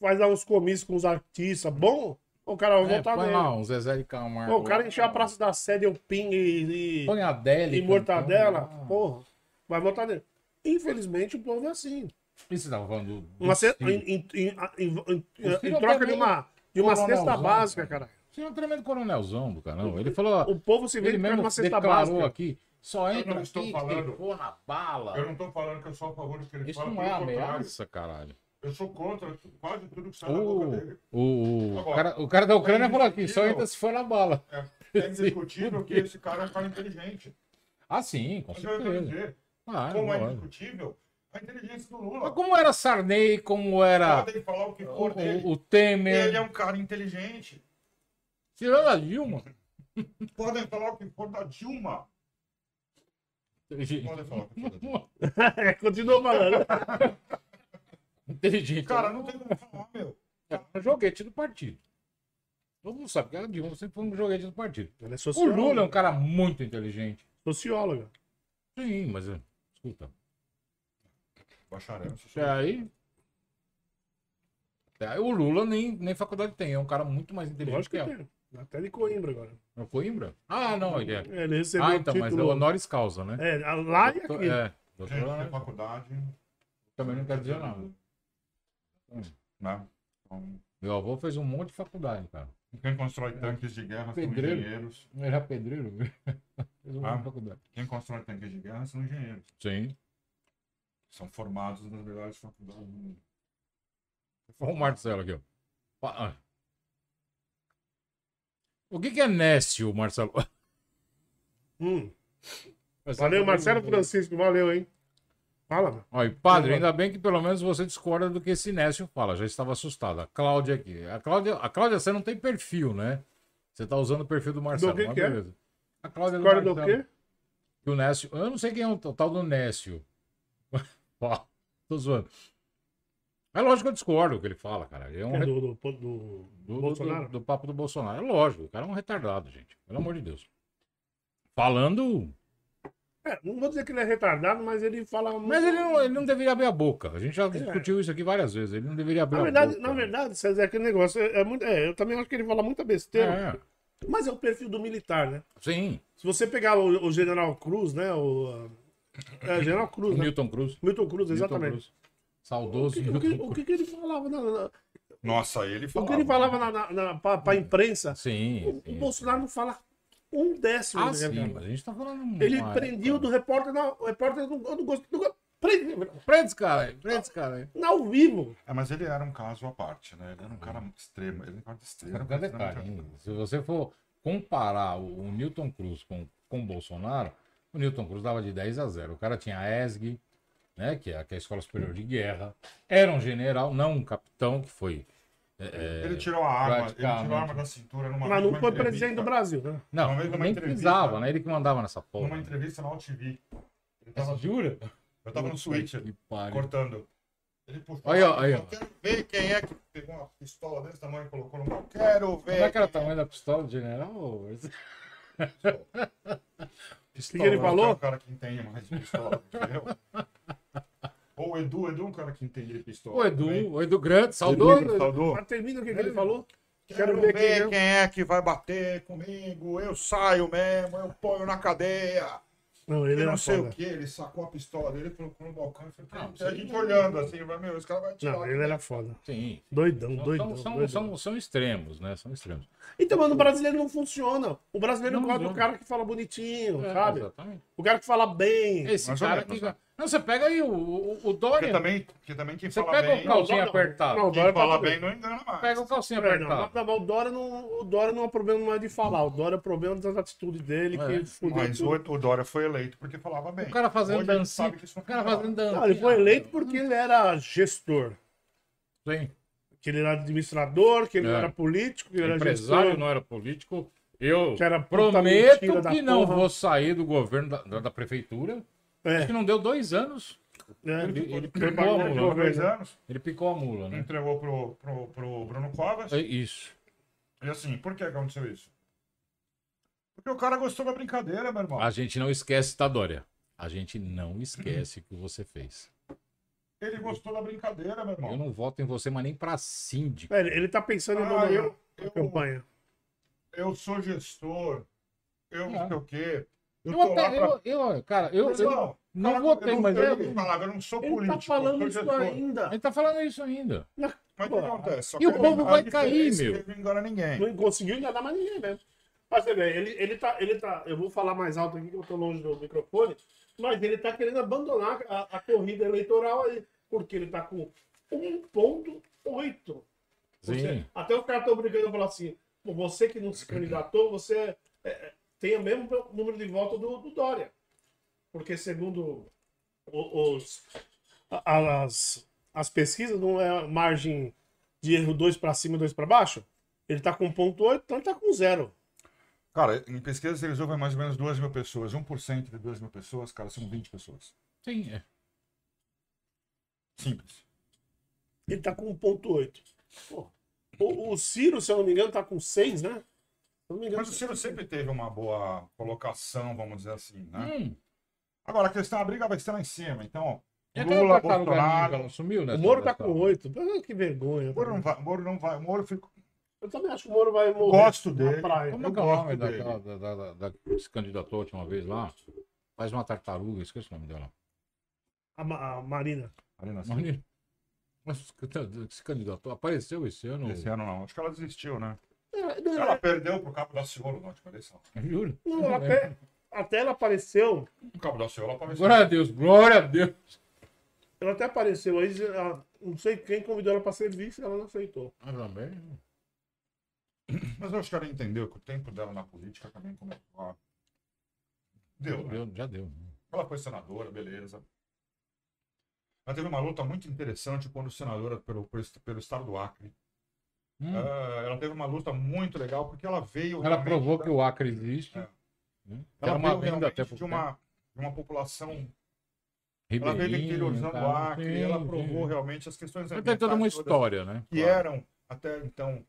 faz lá uns comícios com os artistas, bom, o cara vai É, votar põe nele. lá um Zezé de Camargo. O cara encheu a Praça da Sede, o ping e, Põe a Deli. e mortadela, lá. porra, vai votar nele. Infelizmente o povo é assim. E você tava falando do Uma ce- em, em- em- em- O em troca de uma, de uma cesta básica, cara. cara. Você é um tremendo coronelzão do caramba. Ele falou, O povo se vê ele mesmo uma cesta básica. aqui, só entra não estou aqui falando- for na bala. Eu não tô falando que eu sou a favor do que ele Isso fala, não pelo é contrário. ameaça, caralho. Eu sou contra quase tudo que sai O, dele. o, Agora, cara, o cara da Ucrânia é falou aqui, só entra se for na bala. É, é indiscutível que esse cara é um cara inteligente. Ah, sim, com Mas eu ia certeza. Ah, como é lógico. indiscutível, a inteligência do Mas Lula. como era Sarney, como era Podem falar o que for o, o Temer, Ele é um cara inteligente. tirando a Dilma. Podem falar o que for da Dilma. Podem falar. É, continua falando. Inteligente. Cara, não tem como falar, meu. É um joguete do partido. Todo mundo sabe que a Dilma sempre foi um joguete do partido. Ela é O. Lula é um cara muito inteligente. Socióloga. Sim, mas é, escuta. Bacharel. Até aí. até aí O Lula nem, nem faculdade tem, é um cara muito mais inteligente Lógico que que ela. tem. Até de Coimbra agora. É Coimbra? Ah, não, ele é. É, Ele recebeu Ah, o então, mas é título. o honoris causa, né? É, lá e Doutor- aqui. É, Gente, doutor, tem faculdade, também não quer dizer nada. né? Então, Meu avô fez um monte de faculdade, cara. quem constrói tanques de guerra são Pedreiro. engenheiros. Ele era pedreiro. fez um monte Ah. de faculdade. Quem constrói tanques de guerra são engenheiros. Sim. São formados nas melhores faculdades do mundo. Olha o Marcelo aqui, ó. O que, que é Nécio, Marcelo? Hum. Valeu, Marcelo Francisco. Valeu, hein? Fala. Olha, padre, ainda bem que pelo menos você discorda do que esse Nécio fala. Já estava assustado. A Cláudia aqui. A Cláudia, a Cláudia, você não tem perfil, né? Você tá usando o perfil do Marcelo. que mas que é? A Cláudia Discorda do Marcelo. quê? Que o Nécio. Eu não sei quem é o tal do Nécio. Tô zoando. É lógico que eu discordo do que ele fala, cara. É um É do, do, do, do, do- Bolsonaro? do- do papo do Bolsonaro. É lógico, o cara é um retardado, gente. Pelo amor de Deus. Falando. É, não vou dizer que ele é retardado, mas ele fala muito. Mas ele não, ele não deveria abrir a boca. A gente já discutiu isso aqui várias vezes. Ele não deveria abrir Na a verdade, boca. na verdade, César, aquele negócio é, é muito. É, eu também acho que ele fala muita besteira. É, Mas é o perfil do militar, né? sim. Se você pegar o, o General Cruz, né? O, é, General Cruz, O né? Milton Cruz. Milton Cruz, Milton exatamente. Cruz. O Saudoso que, o, que, o que ele falava na, na- Nossa, ele o falava. que ele falava na, na, na, pra, pra imprensa? Sim, O, o sim. Bolsonaro não fala um décimo. Ah, né, sim, cara? mas a gente tá falando. Ele prendia o época. do repórter, não, o repórter não, não gostou. Não, go- prende, Prende cara prende cara aí. ao vivo. É, mas ele era um caso à parte, né? Ele era um cara extremo. Ele era um cara extremo. Cara, tem detalhe, hein? Se você for comparar o, o Newton Cruz com, com o Bolsonaro, o Newton Cruz dava de 10 a 0. O cara tinha a ESG, né, que é, que é a Escola Superior de Guerra, era um general, não um capitão, que foi. é, é, Ele tirou a arma, ele tirou a arma da cintura numa Mas não foi presidente do Brasil, né? não, numa nem precisava, né? Ele que mandava nessa porra. Numa entrevista na OTV. Ele tava, Jura? eu tava no pariu. cortando. Ele puxou. Aí, ó, aí, ó. Eu quero ver quem é que pegou uma pistola desse tamanho e colocou no meu. Quero ver. Como é que era o tamanho da pistola do general? Pistola, que ele falou? um cara que entende mais de pistola, entendeu? Ou o Edu, o Edu é um cara que entende de pistola. O Edu, também. o Edu Grande, saudoso. Saudoso. Mas termina o que, que ele falou. Quero, ver, quem, é que vai bater comigo. Eu saio mesmo, eu ponho na cadeia. Não, ele Eu era não sei foda. o que, ele sacou a pistola dele, colocou no balcão e falou, Não, "Tem a gente olhando assim, vai, meu, esse cara vai tirar. Não, ele era foda. Sim. Doidão, São, doidão. são, doidão. são, são extremos, né? São extremos. Então, mano, o brasileiro não funciona. O brasileiro Não gosta do cara que fala bonitinho, É, sabe? Exatamente. O cara que fala bem. Esse cara que. Não, você pega aí o, o, o Porque Dória. também, porque também quem Você fala pega bem, o calcinha Não, apertado. não, o quem Dória fala tá bem não engana mais. Pega o calcinha É, não, apertado. não, mas o Dória não, o Dória não é problema é de falar. O Dória é problema das atitudes dele É. que fudeu Mas o, o Dória foi eleito porque falava bem. O cara fazendo dancinha. O cara fazendo dancinha. Não, ele foi eleito porque ele era gestor. Sim. Que ele era administrador, que ele É. não era político, que ele era Empresário gestor. não era político. Eu era prometo que não porra. vou sair do governo da, da, da prefeitura. Acho É, que não deu dois anos. é. Ele, ele Foi picou a mula. Por dois anos, Ele picou a mula, né? entregou pro, pro, pro Bruno Covas. É isso. E assim, por que aconteceu isso? Porque o cara gostou da brincadeira, meu irmão. A gente não esquece, tá, Dória? A gente não esquece o que você fez. Ele gostou da brincadeira, meu irmão. Eu não voto em você, mas nem pra síndico. É, ele- ele tá pensando em Ah, abandonar eu, a eu, campanha. eu sou gestor, eu não É. sei o quê. Eu Eu até, pra... eu, eu, cara, eu, eu Não, não cara, votei, eu mas não, eu, eu falava, eu não sou Ele político. tá falando isso ainda. ele tá falando isso ainda. Mas o que acontece? E o povo vai cair, é meu. ele Não engana ninguém. Não conseguiu enganar mais ninguém mesmo. Mas você vê, ele, ele, tá, ele tá. Eu vou falar mais alto aqui que eu tô longe do microfone, mas ele tá querendo abandonar a, a corrida eleitoral aí, porque ele tá com 1,8. Você- Sim. Até os caras estão brincando e falar assim: "Pô, você que não se candidatou, você é, é, tem o mesmo número de votos do, do Dória. Porque segundo os, as, as pesquisas, não é margem de erro 2 para cima e 2 para baixo. Ele tá com 1,8, então ele tá com zero. Cara, em pesquisas eles ouvem mais ou menos 2 mil pessoas. 1% de 2 mil pessoas, cara, são 20 pessoas. Sim, é. Simples. Ele tá com 1,8. Pô, O, o Ciro, se eu não me engano, tá com 6, né? Se eu não me engano, Mas o Ciro sempre teve uma boa colocação, vamos dizer assim, né? Hum. Agora, a questão, a briga vai ser lá em cima. Então, E Lula, Bolsonaro... sumiu, né? O Moro tá com 8. Que vergonha. O Moro não vai... o Moro não vai... o Moro fica... Eu também acho que o Moro vai morrer. Gosto na dele. praia. Como é que é o nome daquela da, da, da, da, que se candidatou a última vez lá? Faz uma tartaruga, esqueci o nome dela. A, Ma- a Marina. Marina Silva. Marina. Mas se candidatou, apareceu esse ano. Esse ano não. Acho que ela desistiu, né? É, Ela é- perdeu pro Cabo da Ciolo na última eleição. Juro. não, até, até ela apareceu. O Cabo da Ciolo apareceu. Glória a Deus, glória a Deus. Ela até apareceu aí. ela- não sei quem convidou ela para serviço, ela não aceitou. Mas também. Mas eu acho que ela entendeu que o tempo dela na política também começou a... Deu, né? Deu, já deu. Ela foi senadora, beleza. Ela teve uma luta muito interessante quando senadora pelo, pelo estado do Acre. Hum. Ah, ela teve uma luta muito legal porque ela veio. Ela provou da- que o Acre existe. É. Né? Ela Era uma veio realmente até de uma, de uma população. tempo. Ela veio do Ribeirinho, interiorzão do tal. Acre. Sim, ela sim. provou realmente as questões Mas Tem toda uma ambientais história, né? que Claro. eram até então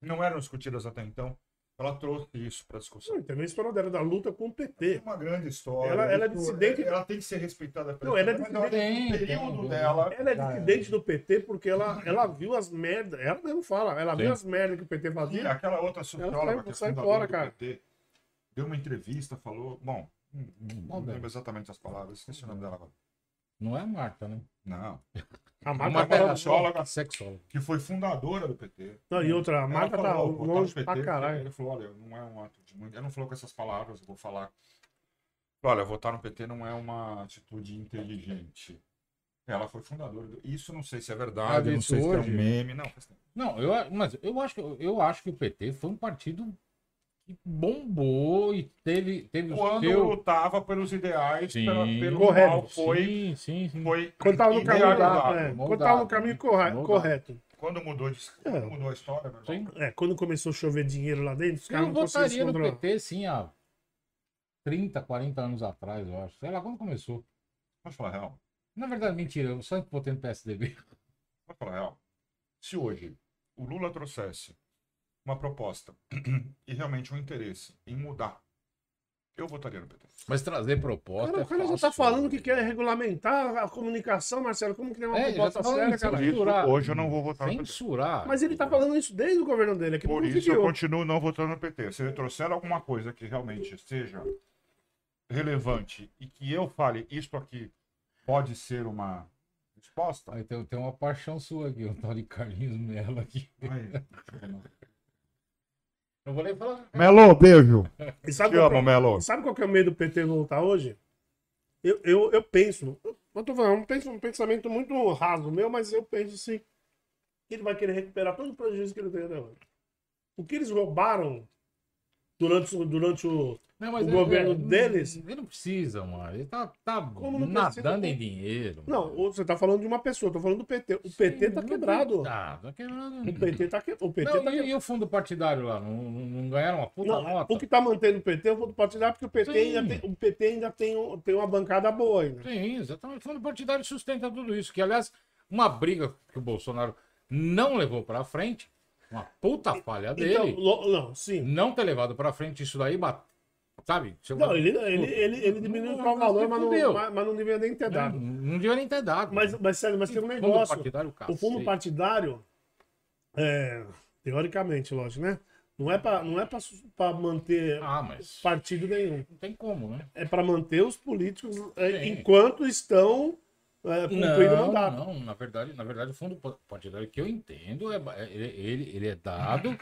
não eram discutidas até então. Ela trouxe isso para discussão. Não, Também a história dela da luta com o PT. uma grande história. Ela- ela é dissidente- Ela tem que ser respeitada pela Não, ela é dissidente. o período Tem, dela. Ela é dissidente do PT porque ela, ela viu as merdas. Ela mesmo fala, ela viu Sim. as merdas que o PT E fazia. aquela outra socióloga sai- que é sai fora, do cara. PT, deu uma entrevista, falou. Bom, não, não bem. lembro exatamente as palavras, esqueci o nome dela agora. Não é a Marta, né? Não. A Uma Marta Marta tá, socióloga Sexóloga. que foi fundadora do PT. não, e outra, a Ela Marta tá falou, longe PT, pra caralho. Ele falou, olha, não é um ato de muito. Ele não falou com essas palavras, eu vou falar. Olha, votar no PT não é uma atitude inteligente. Ela foi fundadora. Do... Isso não sei se é verdade, Ah, não sei se é um hoje? meme. Não. Não, eu, mas eu acho, que- eu acho que o PT foi um partido que bombou e teve, teve o Quando seu... lutava pelos ideais, Sim, pela, pelo correto. qual foi, Sim, sim, sim. foi Quando tava no caminho, idealizado. é, Moldado. quando tava no caminho corre- Moldado. correto. Quando mudou, de... É. mudou a história, meu irmão. Sim. É, quando começou a chover dinheiro lá dentro, os caras não conseguiam se votaria no. PT, sim, há 30, 40 anos atrás, eu acho. Sei lá quando começou. Vamos falar real. Na verdade, mentira, eu só votei no PSDB. Vamos falar real. Se hoje o Lula trouxesse uma proposta e realmente um interesse em mudar, eu votaria no PT. Mas trazer proposta. Cara, é o cara já fácil. tá falando que quer regulamentar a comunicação, Marcelo. Como que tem uma É, proposta tá séria, cara? isso. Censurar. hoje eu não vou votar no PT. Censurar. Mas ele tá falando isso desde o governo dele. Aqui Por não isso eu continuo não votando no PT. Se ele trouxer alguma coisa que realmente seja relevante e que eu fale isso aqui pode ser uma resposta, Aí tem, tem uma paixão sua aqui, o tal de Carlinhos Mello aqui. aí, Não vou nem falar. Melo, beijo. E sabe Te qual, amo, Melo. sabe qual que é o medo do PT voltar hoje? Eu, eu, eu penso, eu, tô falando, um penso- um pensamento muito raso meu, mas eu penso assim, que ele vai querer recuperar todo o prejuízo que ele tem até hoje. O que eles roubaram durante, durante o... Não, O é- governo é, deles- Ele não precisa, mano. Ele tá, tá não nadando precisa? em dinheiro. Não, mano. você tá falando de uma pessoa, eu tô falando do PT. O PT tá quebrado. Tá, tá quebrado. O PT tá, que... o PT Não, tá e, quebrado. e o fundo partidário lá? Não, não, não ganharam uma puta Não, nota? o que tá mantendo o PT é o fundo partidário, porque o PT, Sim. ainda tem, o PT ainda tem, tem uma bancada boa ainda. Sim, exatamente. O fundo partidário sustenta tudo isso. Que, aliás, uma briga que o Bolsonaro não levou pra frente, uma puta falha dele, Então, não, sim. não ter levado pra frente isso daí, bat- sabe? Chegou- Não, ele, ele, ele, ele diminuiu Não, o valor, mas não, mas, mas não devia nem ter não, dado. não devia nem ter dado. Mas, mas sério, mas tem um negócio. O fundo partidário, é, teoricamente, lógico, né? Não é pra, não é pra, su- pra manter Ah, mas partido nenhum. não tem como, né? É pra manter os políticos é, enquanto estão é, cumprindo o Não, mandato. não, na verdade, na verdade, o fundo pa- partidário que eu entendo é é- ele, ele, ele é dado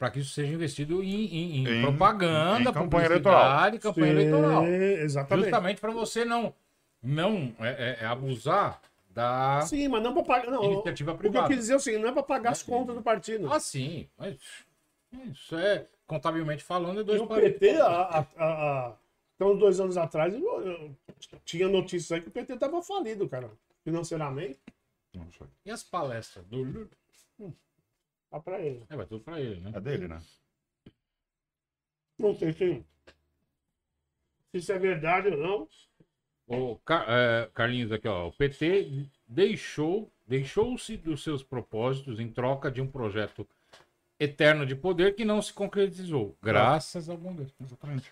para que isso seja investido em, em- em Em- propaganda, em campanha publicidade, campanha Sim, eleitoral. Exatamente. Justamente para você não, não é, é- é abusar da Sim, mas não pra pagar. Não, iniciativa o que eu privada. quis dizer é o seguinte, não é pra pagar as contas do partido. Ah, sim, mas isso é, contabilmente falando, é E dois o palitos. PT, a, a, a, a- então, uns dois anos atrás, eu- eu- tinha notícias aí que o PT tava falido, cara. Financeiramente, Não sei. E as palestras do Lula? Tá pra ele. É, vai tudo para ele, né? É dele, né? Não sei se, se isso é verdade ou não. O Car- é, Carlinhos aqui, ó. O PT deixou, deixou-se dos seus propósitos em troca de um projeto eterno de poder que não se concretizou. Graças ao bom Deus. Exatamente.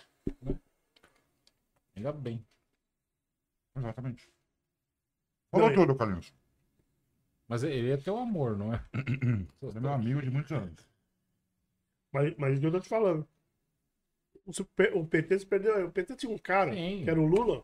Ainda bem. Exatamente. Falou tudo, Carlinhos. Mas ele é teu amor, não é? Você é meu amigo de muitos anos. Mas, mas eu tô te falando. O PT se perdeu. O PT tinha um cara, Sim. que era o Lula,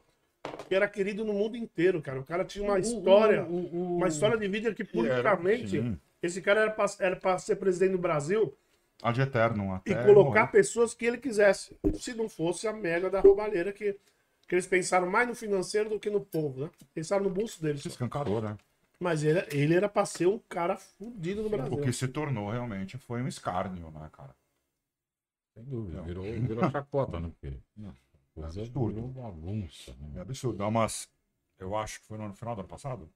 que era querido no mundo inteiro, cara. O cara tinha uma O- história, o- o- o- uma história de vida que politicamente, sim. esse cara era pra, era pra ser presidente do Brasil Ad eternum até. e colocar morrer. pessoas que ele quisesse. Se não fosse a merda da roubalheira que, que eles pensaram mais no financeiro do que no povo, né? Pensaram no bolso deles. Escancarou, né? Mas ele, ele era pra ser um cara fudido no Brasil. O que se tornou realmente foi um escárnio, né, cara? Sem dúvida. Virou, virou chacota, né? Porque Não. coisa absurdo. virou bagunça. É Né? absurdo. Dá umas. Eu acho que foi no final do ano passado.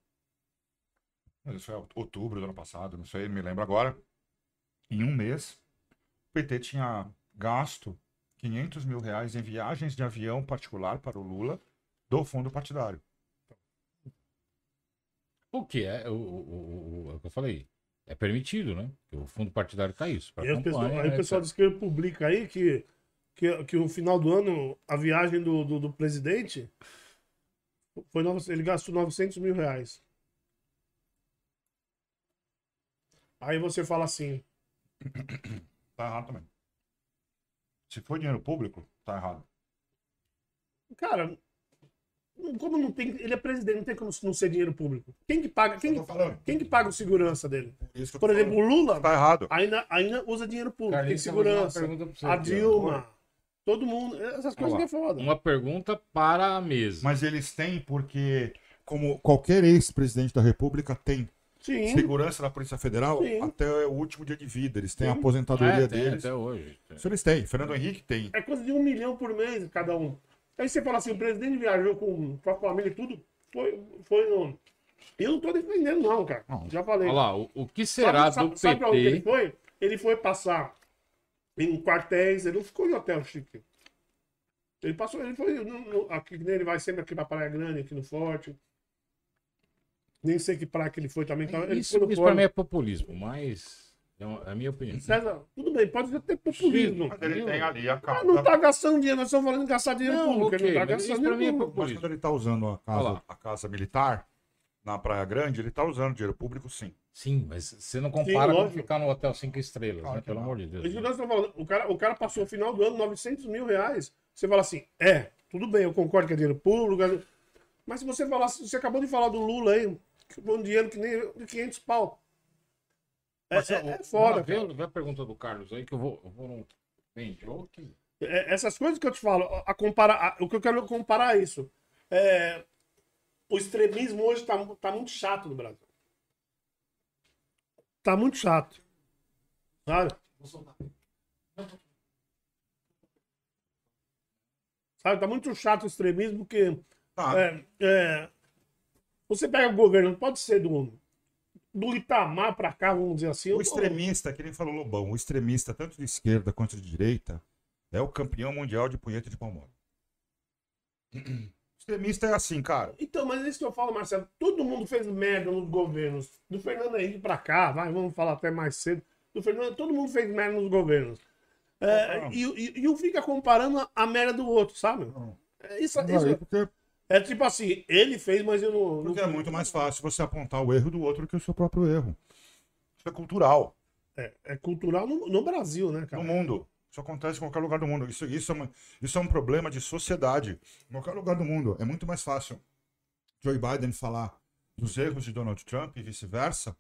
Mas isso foi outubro do ano passado, não sei, me lembro agora. Em um mês, o PT tinha gasto 500 mil reais em viagens de avião particular para o Lula do fundo partidário. O que é o, o, o- o- é o que eu falei. É permitido, né? Porque o fundo partidário tá isso. E aí o pessoal, campanha, aí o pessoal diz que ele publica aí que, que, que no final do ano a viagem do, do, do presidente foi nove- ele gastou 900 mil reais. Aí você fala assim, Tá errado também. Se for dinheiro público, tá errado. cara, como não tem, ele é presidente, não tem como não ser dinheiro público. Quem que paga, quem, quem que paga o segurança dele? Eu tô Por exemplo, falando. o Lula Tá errado. ainda, ainda usa dinheiro público, tem Carlinhos, uma segurança. você A. Dilma, todo mundo, essas coisas que é foda. Uma pergunta para a mesa. Mas eles têm porque, como qualquer ex-presidente da República tem Sim. segurança da Polícia Federal Sim. até o último dia de vida. Eles têm a Sim. aposentadoria É, tem deles. até hoje. Isso eles têm. Fernando Henrique tem. É coisa de um milhão por mês cada um. Aí você fala assim, o presidente viajou com, com a família e tudo, foi, foi no... Eu não tô defendendo não, cara. Não. Já falei. Olha lá, o, o que será sabe, do sabe, sabe pra onde ele PT? foi? Ele foi passar em quartéis, ele não ficou em hotel chique. Ele passou, ele foi no- no- aqui, ele vai sempre aqui pra Praia Grande, aqui no Forte. Nem sei que praia que ele foi também. então ele Isso, foi no isso pra mim é populismo, mas é é a minha opinião. César, tudo bem, pode ter populismo. Mas ele tem ali a Mas casa. não tá gastando dinheiro, nós estamos falando de gastar dinheiro Não, público. ok, ele não tá gastando pra mim é dinheiro público. Mas quando ele tá usando a casa, a casa militar na Praia Grande, ele tá usando dinheiro público, sim. Sim, mas você não compara com lógico. ficar no hotel cinco estrelas, Claro né? Pelo não. amor de Deus. Isso nós estamos falando. O cara, o cara passou o final do ano 900 mil reais. Você fala assim, é, tudo bem, eu concordo que é dinheiro público. Mas se você falar, você acabou de falar do Lula aí, que foi um dinheiro que nem de 500 pau. É, Mas, é- é foda, vê, vê a pergunta do Carlos aí que eu vou, eu vou num bem joke. É, essas coisas que eu te falo, a compara, a- o que eu quero comparar é isso. É, o extremismo hoje tá, tá muito chato no Brasil. Tá muito chato. Sabe? Sabe, tá muito chato o extremismo porque Tá. é, é, você pega o governo, pode ser do, do Itamar pra cá, vamos dizer assim. O extremista, que nem falou Lobão, o extremista, tanto de esquerda quanto de direita, é o campeão mundial de punheta de palmole. extremista é assim, cara. Então, mas é isso que eu falo, Marcelo. Todo mundo fez merda nos governos. Do Fernando Henrique pra cá, vai, vamos falar até mais cedo. Do Fernando, todo mundo fez merda nos governos. É, e, e, e um fica comparando a, a merda do outro, sabe? É, isso, Aí, isso- porque, é tipo assim, ele fez, mas eu não. não porque é muito mais fácil você apontar o erro do outro que o seu próprio erro. Isso é cultural. É, é cultural no, no Brasil, né, cara? no mundo. Isso acontece em qualquer lugar do mundo. Isso, isso, é, uma- isso é um problema de sociedade. Em qualquer lugar do mundo. É muito mais fácil Joe Biden falar dos erros de Donald Trump e vice-versa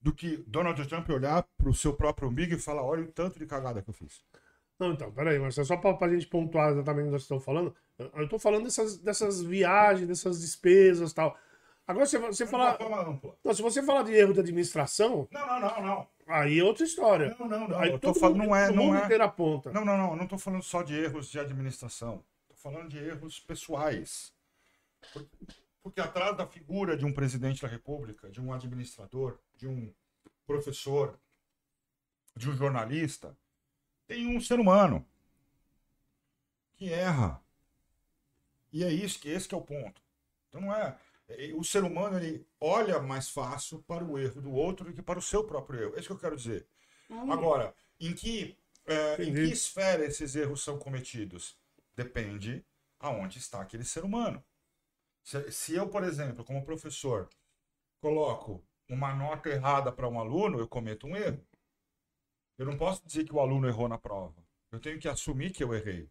do que Donald Trump olhar para o seu próprio umbigo e falar: olha o tanto de cagada que eu fiz. Não, então, peraí, mas é só pra, pra gente pontuar exatamente o que vocês estão falando. Eu, tô falando dessas, dessas viagens, dessas despesas e tal. Agora, se você falar. Não, se você falar de erro de administração, Não, não, não, não. aí é outra história. Não, não, não. Aí Eu tô falando, mundo, não é, não é. inteiro aponta. Não, não, não. Eu não tô falando só de erros de administração. Tô falando de erros pessoais. Por- Porque atrás da figura de um presidente da República, de um administrador, de um professor, de um jornalista, tem um ser humano que erra. E é isso que esse que é o ponto. Então não é é- o ser humano ele olha mais fácil para o erro do outro do que para o seu próprio erro. É isso que eu quero dizer. Agora, em que, é, em que esfera esses erros são cometidos? Depende aonde está aquele ser humano. Se, se eu, por exemplo, como professor, coloco uma nota errada para um aluno, eu cometo um erro. Eu não posso dizer que o aluno errou na prova. Eu tenho que assumir que eu errei.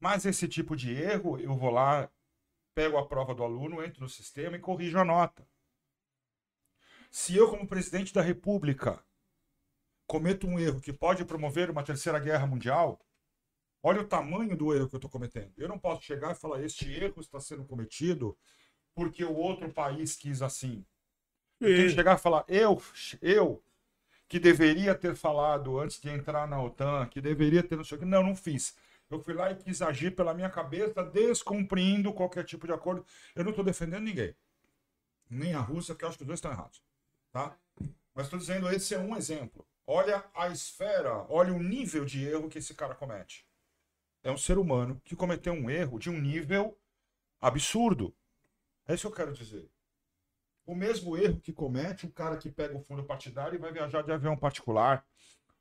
Mas esse tipo de erro, eu vou lá, pego a prova do aluno, entro no sistema e corrijo a nota. Se eu, como presidente da República, cometo um erro que pode promover uma terceira guerra mundial, olha o tamanho do erro que eu estou cometendo. Eu não posso chegar e falar: este erro está sendo cometido porque o outro país quis assim. Eu tenho que chegar e falar: eu, eu, que deveria ter falado antes de entrar na OTAN, que deveria ter não sei o que. Não, não fiz. Eu fui lá e quis agir pela minha cabeça, descumprindo qualquer tipo de acordo. Eu não estou defendendo ninguém. Nem a Rússia, porque eu acho que os dois estão errados. Tá? Mas estou dizendo, esse é um exemplo. Olha a esfera, olha o nível de erro que esse cara comete. É um ser humano que cometeu um erro de um nível absurdo. É isso que eu quero dizer. O mesmo erro que comete o cara que pega o fundo partidário e vai viajar de avião particular,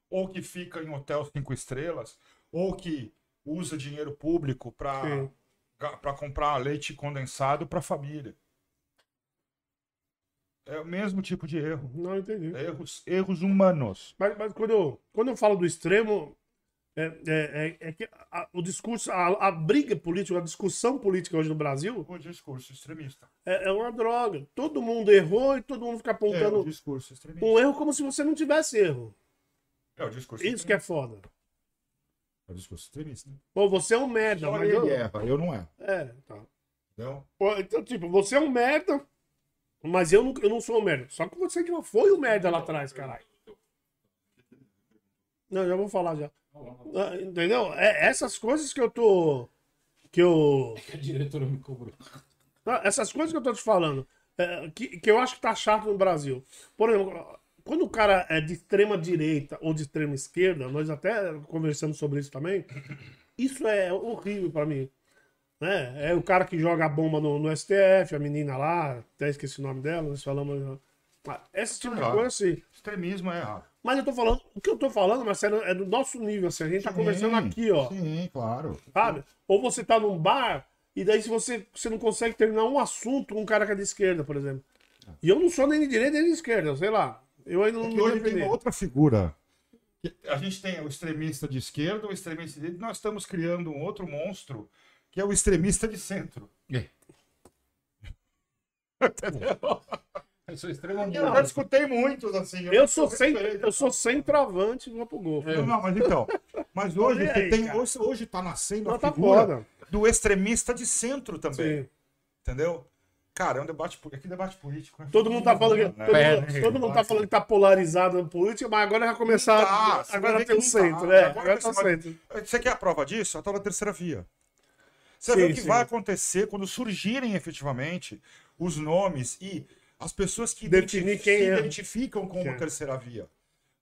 ou que fica em hotel cinco estrelas, ou que usa dinheiro público para comprar leite condensado para a família. É o mesmo tipo de erro. Não entendi. Erros, erros humanos. Mas, mas quando, eu, quando eu falo do extremo, é, é, é- é que a- o discurso, a, a briga política, a discussão política hoje no Brasil O discurso extremista. é, é uma droga. Todo mundo errou e todo mundo fica É o apontando discurso extremista. um erro como se você não tivesse erro. É o discurso Isso que é foda. É discurso extremista. Pô, você é um merda, mas eu... erra, eu não erro. É, tá. Entendeu? Pô, Então, tipo, você é um merda, mas eu não, eu não sou um merda. Só que você que não foi o merda lá atrás, caralho. Não, já vou falar já. Ah, Entendeu? É essas coisas que eu tô. Que eu. A diretora me cobrou. Essas coisas que eu tô te falando, é, que, que eu acho que tá chato no Brasil. Por exemplo, quando o cara é de extrema direita ou de extrema esquerda, nós até conversamos sobre isso também, isso é horrível pra mim. Né? É o cara que joga a bomba no, no STF, a menina lá, até esqueci o nome dela, nós falamos. Esse tipo de Claro. coisa assim. Extremismo é errado. Mas eu tô falando, o que eu tô falando, Marcelo, é do nosso nível, assim. A gente tá Sim, conversando aqui, ó Sim, claro. sabe? Ou você tá num bar e daí se você, você não consegue terminar um assunto com um cara que é de esquerda, por exemplo. E eu não sou nem de direita nem de esquerda, sei lá. Eu ainda não É hoje tem uma outra figura. A gente tem o extremista de esquerda, o extremista de direita, e nós estamos criando um outro monstro, que é o extremista de centro. É. Eu sou extremamente. Eu já escutei muitos, assim. Eu sou sem, eu sou sem travante vou pro gol. Não, não, mas então. Mas hoje, aí, tem, cara? hoje, hoje tá nascendo a tá figura foda. do extremista de centro também. Sim. Entendeu? Cara, é um debate, po- é que debate político. né? Todo mundo tá falando que, todo, É, mundo, né? todo mundo tá falando que tá polarizado na política, mas agora vai começar. Tá, agora tem o tá. centro, né? Agora Agora tá o centro. Você quer a prova disso? A tal da terceira via. Você Sim, vê o que sim. vai acontecer quando surgirem efetivamente os nomes e as pessoas que Definir identifi- quem se é. identificam como Quem é. terceira via.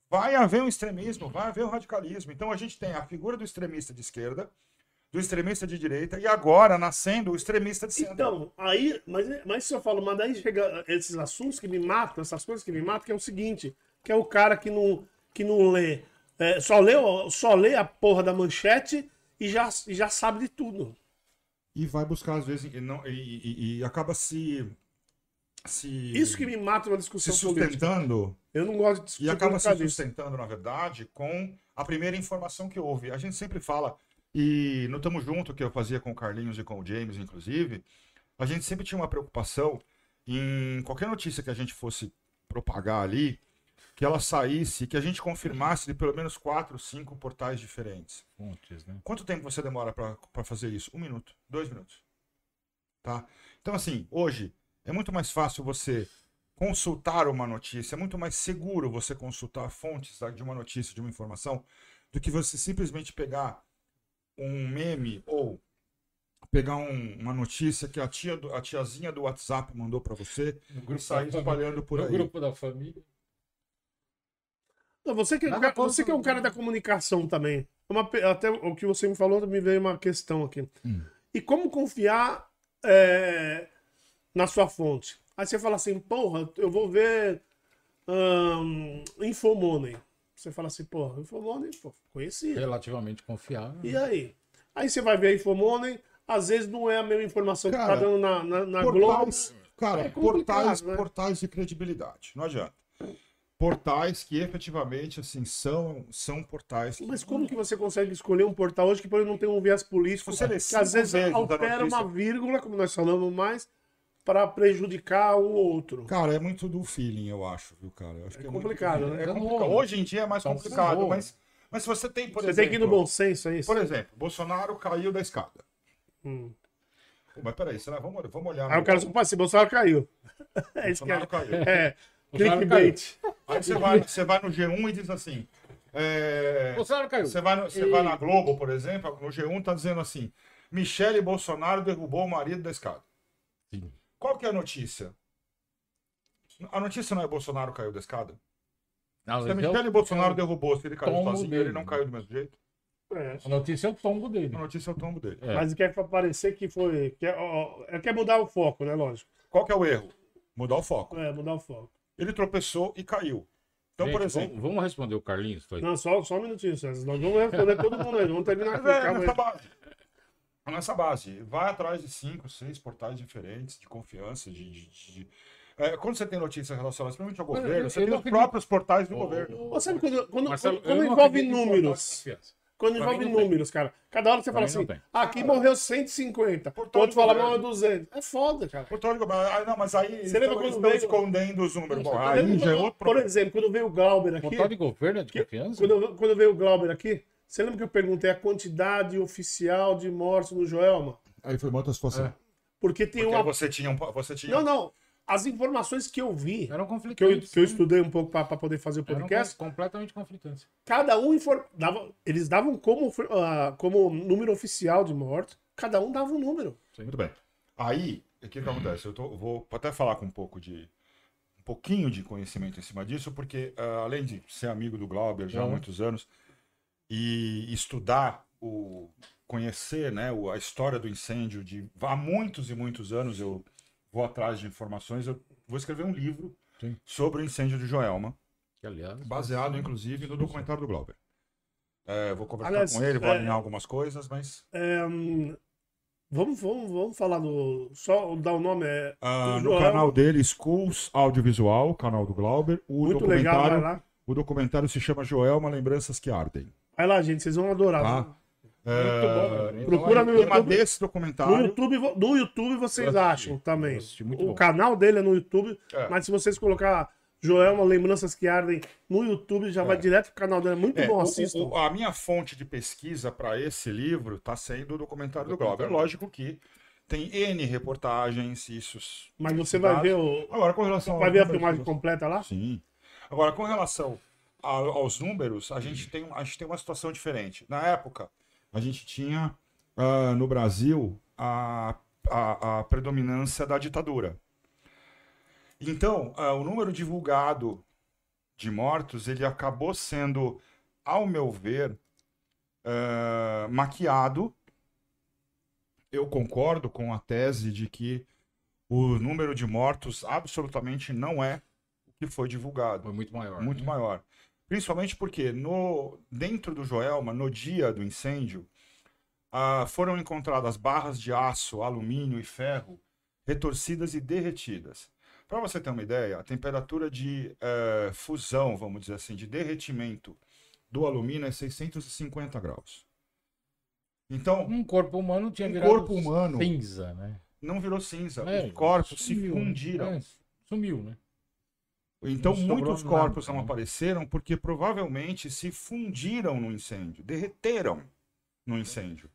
Vai haver um extremismo, vai haver um radicalismo. Então a gente tem a figura do extremista de esquerda, do extremista de direita e agora nascendo o extremista de centro. Então, aí, mas, mas se eu falo, mas daí chega esses assuntos que me matam, essas coisas que me matam, que é o seguinte, que é o cara que não, que não lê, é, só, lê só lê a porra da manchete e já, e já sabe de tudo. e vai buscar às vezes e, não, e, e- e acaba se se, Isso que me mata numa se discussão política. sustentando Eu não gosto de discutir e acaba se causa disso. sustentando, na verdade, com a primeira informação que houve. A gente sempre fala, e no Tamo Junto, que eu fazia com o Carlinhos e com o James, inclusive, a gente sempre tinha uma preocupação em qualquer notícia que a gente fosse propagar ali, que ela saísse, que a gente confirmasse de pelo menos quatro, cinco portais diferentes. Fontes, né? Quanto tempo você demora para fazer isso? Um minuto, dois minutos. Tá? Então, assim, hoje é muito mais fácil você consultar uma notícia, é muito mais seguro você consultar fontes tá, de uma notícia, de uma informação, do que você simplesmente pegar um meme ou pegar um- uma notícia que a, tia do- a tiazinha do WhatsApp mandou para você e sair espalhando por no aí. grupo da família. Não, você que, é um Nada você que é um cara da comunicação também. Uma pe- até o que você me falou, me veio uma questão aqui. Hum. E como confiar é, na sua fonte? Aí você fala assim, porra, eu vou ver ahn, Infomoney. Você fala assim, porra, Infomoney, pô, conhecia. Relativamente confiável. E aí? Aí você vai ver a Infomoney, às vezes não é a mesma informação que Cara, tá dando na, na, na Globo. Portais, cara, É portais, né? portais de credibilidade. Não adianta. Portais que efetivamente assim são são portais que Mas como que você consegue escolher um portal hoje que por exemplo, não tem um viés político, Você que às vezes altera uma vírgula, como nós falamos mais, para prejudicar o outro. Cara, é muito do feeling, eu acho, viu, cara? Eu acho que é muito complicado, do feeling. né? É Tá complicado. Hoje em dia é mais Tá complicado, mas, mas se você tem, por Você exemplo... tem que ir no bom senso, é isso? Por exemplo, Bolsonaro caiu da escada. Hum. Pô, Mas peraí, será? Vamos, vamos olhar. Aí no- o cara só ser, Bolsonaro caiu. É isso é. Bolsonaro caiu. É, clickbait. Aí você vai, você vai no G1 e diz assim... é, Bolsonaro caiu. Você vai, no- você vai na Globo, por exemplo, no G1 tá dizendo assim: Michele Bolsonaro derrubou o marido da escada. Sim. Qual que é a notícia? A notícia não é Bolsonaro caiu da escada? Não, Se a esse é Bolsonaro é derrubou, se ele caiu tombo sozinho, dele. ele não caiu do mesmo jeito? É. A notícia é o tombo dele. A notícia é o tombo dele. É. Mas quer parecer que foi. Quer, ó, ó, quer mudar o foco, né? Lógico. Qual que é o erro? Mudar o foco. É, mudar o foco. Ele tropeçou e caiu. Então, por Gente, exemplo. vamos, vamos responder o Carlinhos? Foi? Não, só, só um minutinho, César. Nós vamos responder todo mundo aí. Vamos terminar aqui. É, calma aí. Base. Nessa base. Vai atrás de cinco, seis portais diferentes, de confiança, de. de- de- É, quando você tem notícias relacionadas principalmente ao governo, eu- você eu tem os acredito- próprios portais do Ô, governo. Você sabe quando, quando, Marcelo, quando, envolve números. Quando envolve números, cara. Cada hora você Pra fala assim, ah, aqui morreu 150. Portal outro fala, não, é 200. É foda, cara. Portal de governo. Ah, não, mas aí Você lembra estão, quando estão veio- escondendo os números. Bom, aí já é outro Por problema. exemplo, quando veio o Glauber aqui. Portal de governo é de confiança? quando, quando veio o Glauber aqui, você lembra que eu perguntei a quantidade oficial de mortos no Joelma? Aí foi uma outra situação. É. Porque tem Porque uma. você tinha um. Você tinha... Não, não. As informações que eu vi, Era um conflito. que eu, que eu estudei um pouco para poder fazer o podcast, completamente conflitantes. cada um inform... dava, eles davam como, ah, como número oficial de mortos, cada um dava um número. Muito bem. Aí, o que, que acontece? Eu tô- vou até falar com um pouco de. um pouquinho de conhecimento em cima disso, porque ah, além de ser amigo do Glauber já há Uhum. muitos anos e estudar o. conhecer né, a história do incêndio de há muitos e muitos anos, eu vou atrás de informações. Eu vou escrever um livro Sim. sobre o incêndio de Joelma, Que, aliás, baseado inclusive no documentário do Glauber. É, vou conversar Aliás, com ele, vou é- alinhar algumas coisas, mas. É, vamos, vamos, vamos falar do. Só dar o nome. É, Ah, no canal dele, Schools Audiovisual, canal do Glauber. O muito legal, documentário, lá. o documentário se chama Joelma Lembranças que Ardem. Vai lá, gente, vocês vão adorar. Tá. bom, É, né? Procura no YouTube. desse No documentário. YouTube, no YouTube vocês Eu assisti, acham também. assisti, o bom. canal dele é no YouTube, É. mas se vocês colocar Joelma Lembranças que Ardem no YouTube, já vai direto pro canal dele. É muito É, bom, assistam. o- a minha fonte de pesquisa para esse livro está sendo o documentário do Glauber. Lógico que tem N reportagens, isso. Mas você vai ver o. Agora, com relação Vai ver a filmagem completa lá? Sim. Agora, com relação aos números, a gente, tem, a gente tem uma situação diferente. Na época, a gente tinha ah, no Brasil a, a, a predominância da ditadura. Então, ah, o número divulgado de mortos, ele acabou sendo, ao meu ver, ah, maquiado. Eu concordo com a tese de que o número de mortos absolutamente não é o que foi divulgado. Foi muito maior. Muito né? maior. Principalmente porque no, dentro do Joelma, no dia do incêndio, ah, foram encontradas barras de aço, alumínio e ferro retorcidas e derretidas. Para você ter uma ideia, a temperatura de eh, fusão, vamos dizer assim, de derretimento do alumínio é 650 graus. Então, Um corpo humano tinha Um virado corpo humano- cinza, né? não virou cinza. É, Os corpos se sumiu, né? fundiram. É, sumiu, né? Então, Não muitos nada, corpos não né? apareceram porque provavelmente se fundiram no incêndio, derreteram no incêndio.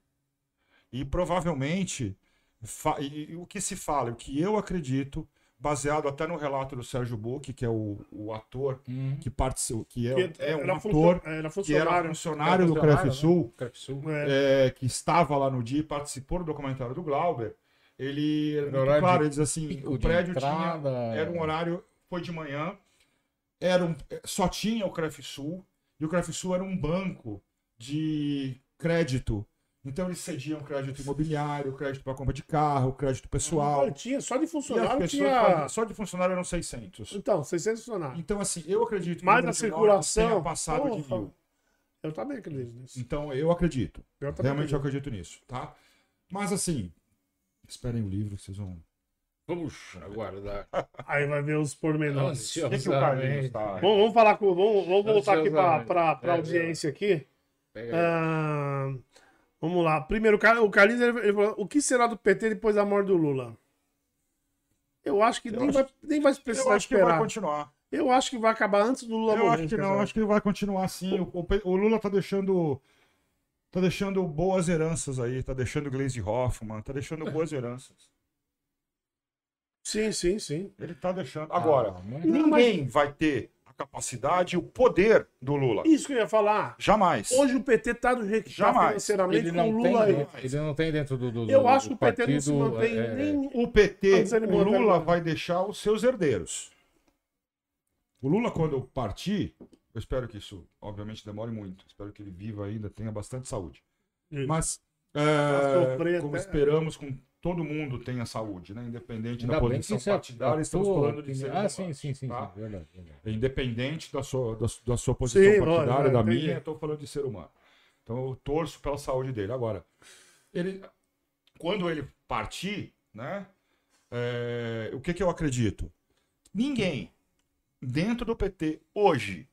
E provavelmente, e- o que se fala, o que eu acredito, baseado até no relato do Sérgio Buch, que é o, o ator Uhum. que participou, que é, Que é um era ator funcio- era que era funcionário. funcionário do Funcionário, CREF né? Sul, Crefsul. É. é, que estava lá no dia e participou do documentário do Glauber, ele, Era claro, ele diz assim, o prédio entrada, tinha, era um horário, foi de manhã, era um, só tinha o CREF Sul, e o CREF Sul era um banco de crédito. Então eles cediam crédito imobiliário, crédito para compra de carro, crédito pessoal. Não, tinha, só de funcionário tinha. faziam- só de funcionário eram 600. Então, 600 funcionários. Então, assim, eu acredito que Mais o a de circulação. tenha passado de porra. mil. Eu também acredito nisso. Então, eu acredito. Eu Realmente eu acredito. acredito nisso, tá? Mas, assim, esperem o livro, vocês vão... Vamos aguardar. Aí vai ver os pormenores. O que, que o Carlinhos tá... Vamos, vamos falar com. Vamos, vamos voltar aqui para a É, audiência aqui. Ah, vamos lá. Primeiro, o Car- o Carlinhos ele, falou: o que será do PT depois da morte do Lula? Eu acho que Eu nem, acho- vai, nem vai Eu precisar acho que vai esperar. continuar. Eu acho que vai acabar antes do Lula Eu morrer. acho que não, acho que vai continuar assim. O, o o Lula tá deixando... Tá deixando boas heranças aí, tá deixando Glaze Hoffman, tá deixando boas heranças. Sim, sim, sim. Ele tá deixando. Agora, Ah, mas- Não, ninguém vai ter a capacidade e o poder do Lula. Isso que eu ia falar. Jamais. Hoje o PT tá do jeito que tá Jamais. financeiramente ele com não, o tem, Lula aí. dentro- ele não tem dentro do, do Eu do- acho que o PT não se partido, mantém é, nem. O PT, ele o Lula vai deixar os seus herdeiros. O Lula, quando partir, eu espero que isso, obviamente, demore muito. Espero que ele viva ainda, tenha bastante saúde. Isso. Mas, Vai é, como até- esperamos, com todo mundo tenha saúde, né? Independente Ainda da posição é partidária, a estamos falando de seres Ah, humanos, sim, sim, sim, tá? sim. Verdade, verdade. Independente da sua, da, da sua posição Sim, partidária, lógico, da entendi. minha, eu estou falando de ser humano. Então eu torço pela saúde dele. Agora, ele, quando ele partir, né? é, o que, que eu acredito? Ninguém dentro do PT hoje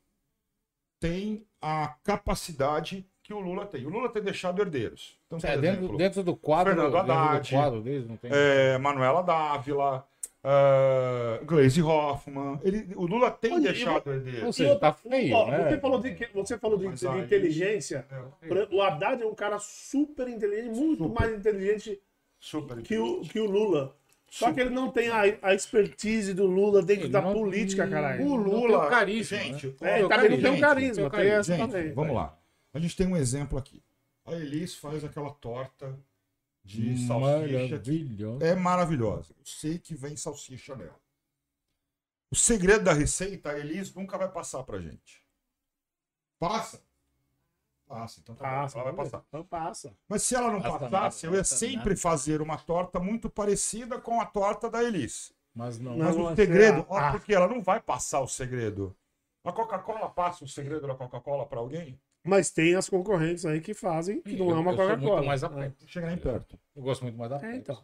tem a capacidade que o Lula tem. O Lula tem deixado herdeiros. Então, É, exemplo, dentro, dentro do quadro, Fernando dentro do Haddad, quadro deles, não tem. é, Manuela Dávila, uh, Glaze Hoffman. Ele, o Lula tem Olha, deixado herdeiros. Ou seja, tá feio, Ó, né? Você falou de, você falou de, de aí- inteligência. É, O Haddad é um cara super inteligente, muito Super. mais inteligente super que o, que o Lula. Só que ele não tem a, a expertise do Lula dentro Ele da não- política, caralho. O Não tem Lula, o carisma, gente, né? É, o também não tem um gente, carisma, tem o tem vamos lá. A gente tem um exemplo aqui. A Elis faz aquela torta de salsicha. que Maravilhoso. É maravilhosa. Eu sei que vem salsicha nela. O segredo da receita, a Elis nunca vai passar pra gente. Passa? Passa, então tá bom, Passa, ela vai passar. Então passa. Mas se ela não Passa passasse, nada, eu ia sempre nada. fazer uma torta muito parecida com a torta da Elis. Mas não. Mas o segredo, ó, porque ela não vai passar o segredo. A Coca-Cola passa o segredo da Coca-Cola pra alguém? Mas tem as concorrentes aí que fazem, que não Eu- é uma Coca-Cola. É. Não chega nem perto. Eu gosto muito mais da É, Pepsi. então.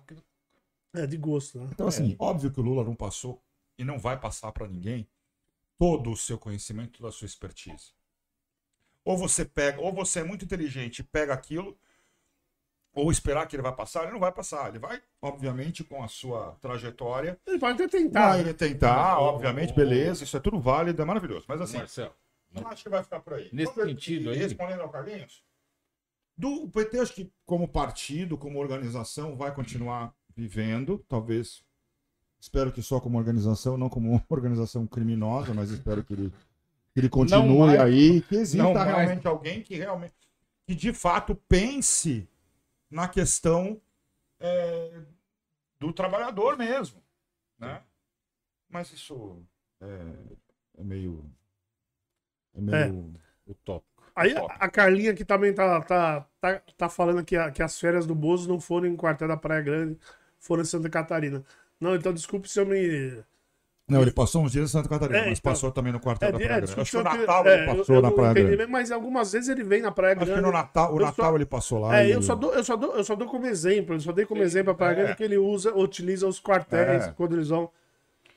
É de gosto, né? Então, assim, óbvio que o Lula não passou e não vai passar pra ninguém todo o seu conhecimento, toda a sua expertise. Ou você pega, ou você é muito inteligente e pega aquilo, ou esperar que ele vai passar, ele não vai passar. Ele vai, obviamente, com a sua trajetória. Ele pode até tentar. Vai ele tentar, obviamente, beleza, isso é tudo válido, é maravilhoso. Mas assim, Marcelo, eu acho que vai ficar por aí. Nesse Vamos- sentido e aí- Respondendo ao Carlinhos, do o PT, acho que como partido, como organização, vai continuar vivendo, talvez. Espero que só como organização, não como uma organização criminosa, mas espero que ele, que ele continue mais- aí, que exista não mais- realmente alguém que realmente, que de fato pense na questão é, do trabalhador mesmo, né? Mas isso é, é meio, é meio utópico. Aí Top. a Carlinha que também tá, tá, tá, tá falando que, a- que as férias do Bozo não foram em Quartel da Praia Grande, foram em Santa Catarina. Não, então desculpe se eu me. Não, ele passou uns dias em Santa Catarina, É, mas então. passou também no quartel da de- Praia Grande. desculpe Acho que o eu- Natal é, ele eu- passou eu na não Praia entendi Grande. Mas algumas vezes ele vem na Praia Acho Grande. que no Natal, o Eu Natal só- ele passou lá. É, e- eu só, dou, eu, só dou, eu só dou como exemplo, eu só dei como exemplo a Praia É. Grande que ele usa, utiliza os quartéis É. quando eles vão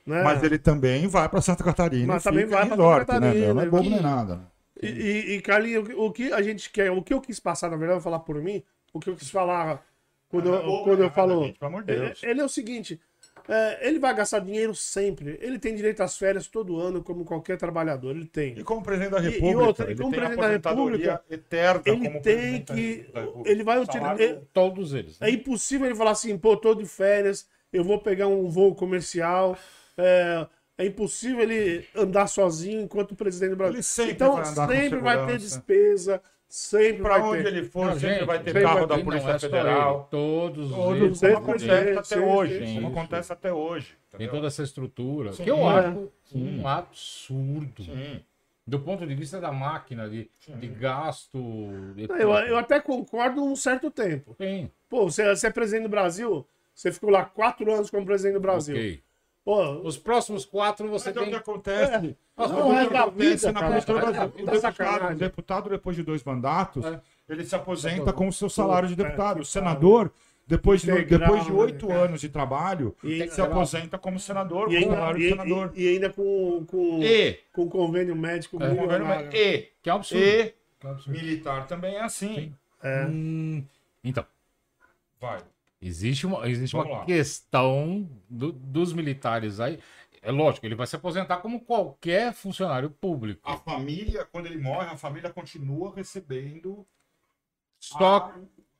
né? Mas ele também vai para Santa Catarina. Mas e também fica vai resort, Santa Catarina, né? Não é ele bobo nem nada. Né? E, e, e, Carlinhos, o que- a gente quer, o que eu quis passar, na verdade, eu vou falar por mim, o que eu quis falar quando, Não é eu, bobo quando eu nada, falo. gente, pelo amor de É- Deus. Ele é o seguinte: é, ele vai gastar dinheiro sempre. Ele tem direito às férias todo ano, como qualquer trabalhador. Ele tem. E como presidente da E- e República, outra, e ele como tem presidente da República, eterna Ele como tem que. República. Ele vai utilizar. Todos eles. né? É impossível ele falar assim, pô, tô de férias, eu vou pegar um voo comercial. É, é impossível ele andar sozinho enquanto presidente do Brasil. Ele sempre então, vai andar com sempre vai ter despesa, sempre Pra vai onde ter. ele for, Não, sempre gente, vai ter sempre carro vai da E não Polícia é Federal. ele, Todos, Todos, eles. como acontece até sim, hoje. sim, Como sim. acontece até hoje. Tem entendeu? toda essa estrutura. Sim. que eu É. acho um absurdo. Sim. Do ponto de vista da máquina, de, de gasto. de Não, Eu, eu até concordo um certo tempo. Tem. Pô, você, você é presidente do Brasil, você ficou lá quatro anos como presidente do Brasil. Ok. Pô, Os próximos quatro você Mas é o tem. que acontece. Não o é que da acontece vida, na cara. política do É deputado, Sacanagem. o deputado, depois de dois mandatos, É. ele se aposenta com o seu salário de É, deputado. O senador, depois de, Integral, depois de né, oito cara? anos de trabalho, E- se aposenta como senador, e com o ainda, salário de e, senador. e- e ainda com, com, E, com convênio médico É. milionário. E, que é um absurdo. e Que é um absurdo. militar também é assim. Sim. É. Hum, então, Vai. Existe uma, existe Vamos uma lá. questão do- dos militares aí. É lógico, ele vai se aposentar como qualquer funcionário público. A família, quando ele morre, a família continua recebendo Só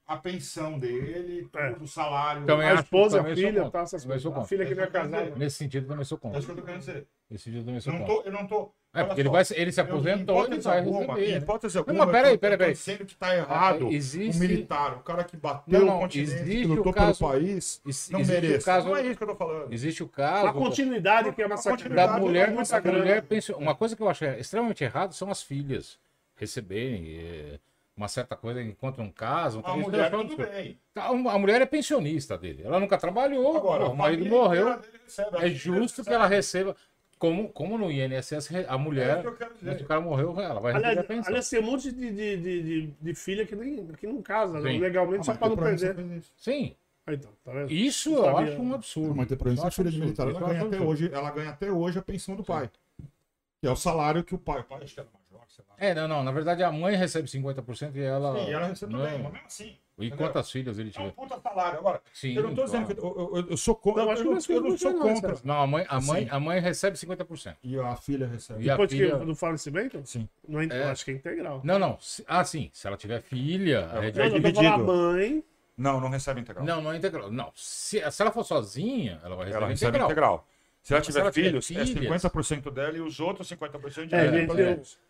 a, a pensão dele, É. o salário. Também A esposa, a também sou filha, contra. tá, essas Também coisas. sou A contra. filha que não é isso que eu tô casada. nesse sentido também sou É contra. isso que eu tô querendo dizer. Nesse sentido também sou Eu não contra. tô, eu não tô. É, porque ele, vai, ele se aposentou, ele vai alguma, receber. Em né? hipótese Não, alguma, mas peraí, peraí, peraí. dizendo que tá errado. É, existe- O militar, o cara que bateu Não, o não, continente, existe que lutou o caso- pelo país, Ex- não existe merece. o caso, Não é isso que eu tô falando. existe o A caso continuidade que é uma A sacanagem. continuidade da é mulher, sacanagem. mulher pensa- uma coisa que eu acho extremamente errado são as filhas receberem eh, uma certa coisa enquanto um caso. A mulher, tudo bem. Tá, A mulher é pensionista dele. Ela nunca trabalhou, Agora, o a marido morreu. recebe, a É justo que recebe. ela receba. Como, como no INSS, a É mulher, isso que o cara morreu, ela vai receber a Aliás, pensão. aliás, tem um monte de, de, de, de, de filha que, nem, que não casa, né? Sim. legalmente, Ah, só tem não perder. Sim, então, tá isso eu sabia. acho um absurdo. Mas tem província acho filha de militar, ela ganha até hoje, ela ganha até hoje a pensão do pai. Que é o salário que o pai. O pai acho que era major, sei lá. É, não, não. Na verdade, a mãe recebe 50% e ela. Sim, ela recebe não. também, mas mesmo assim. E entendeu? quantas filhas ele É um tiver? puta salário. Agora, Sim, eu não tô dizendo que eu, eu- eu sou contra. Não, eu, acho que eu, não é eu não sou contra. Não, a mãe, a mãe, Sim. a mãe recebe 50%. E a filha recebe. E a Depois filha- que do falecimento? Sim. Não é, É. Eu acho que é integral. Não, não. se- Ah, sim. Se ela tiver filha, é É, tô dividido. a mãe. Não, não recebe integral. Não, não é integral. Não. Se, se ela for sozinha, ela vai receber ela recebe integral. integral. Se ela Se tiver ela tiver filhos, é filhas- 50% dela e os outros 50% de É, ela. gente,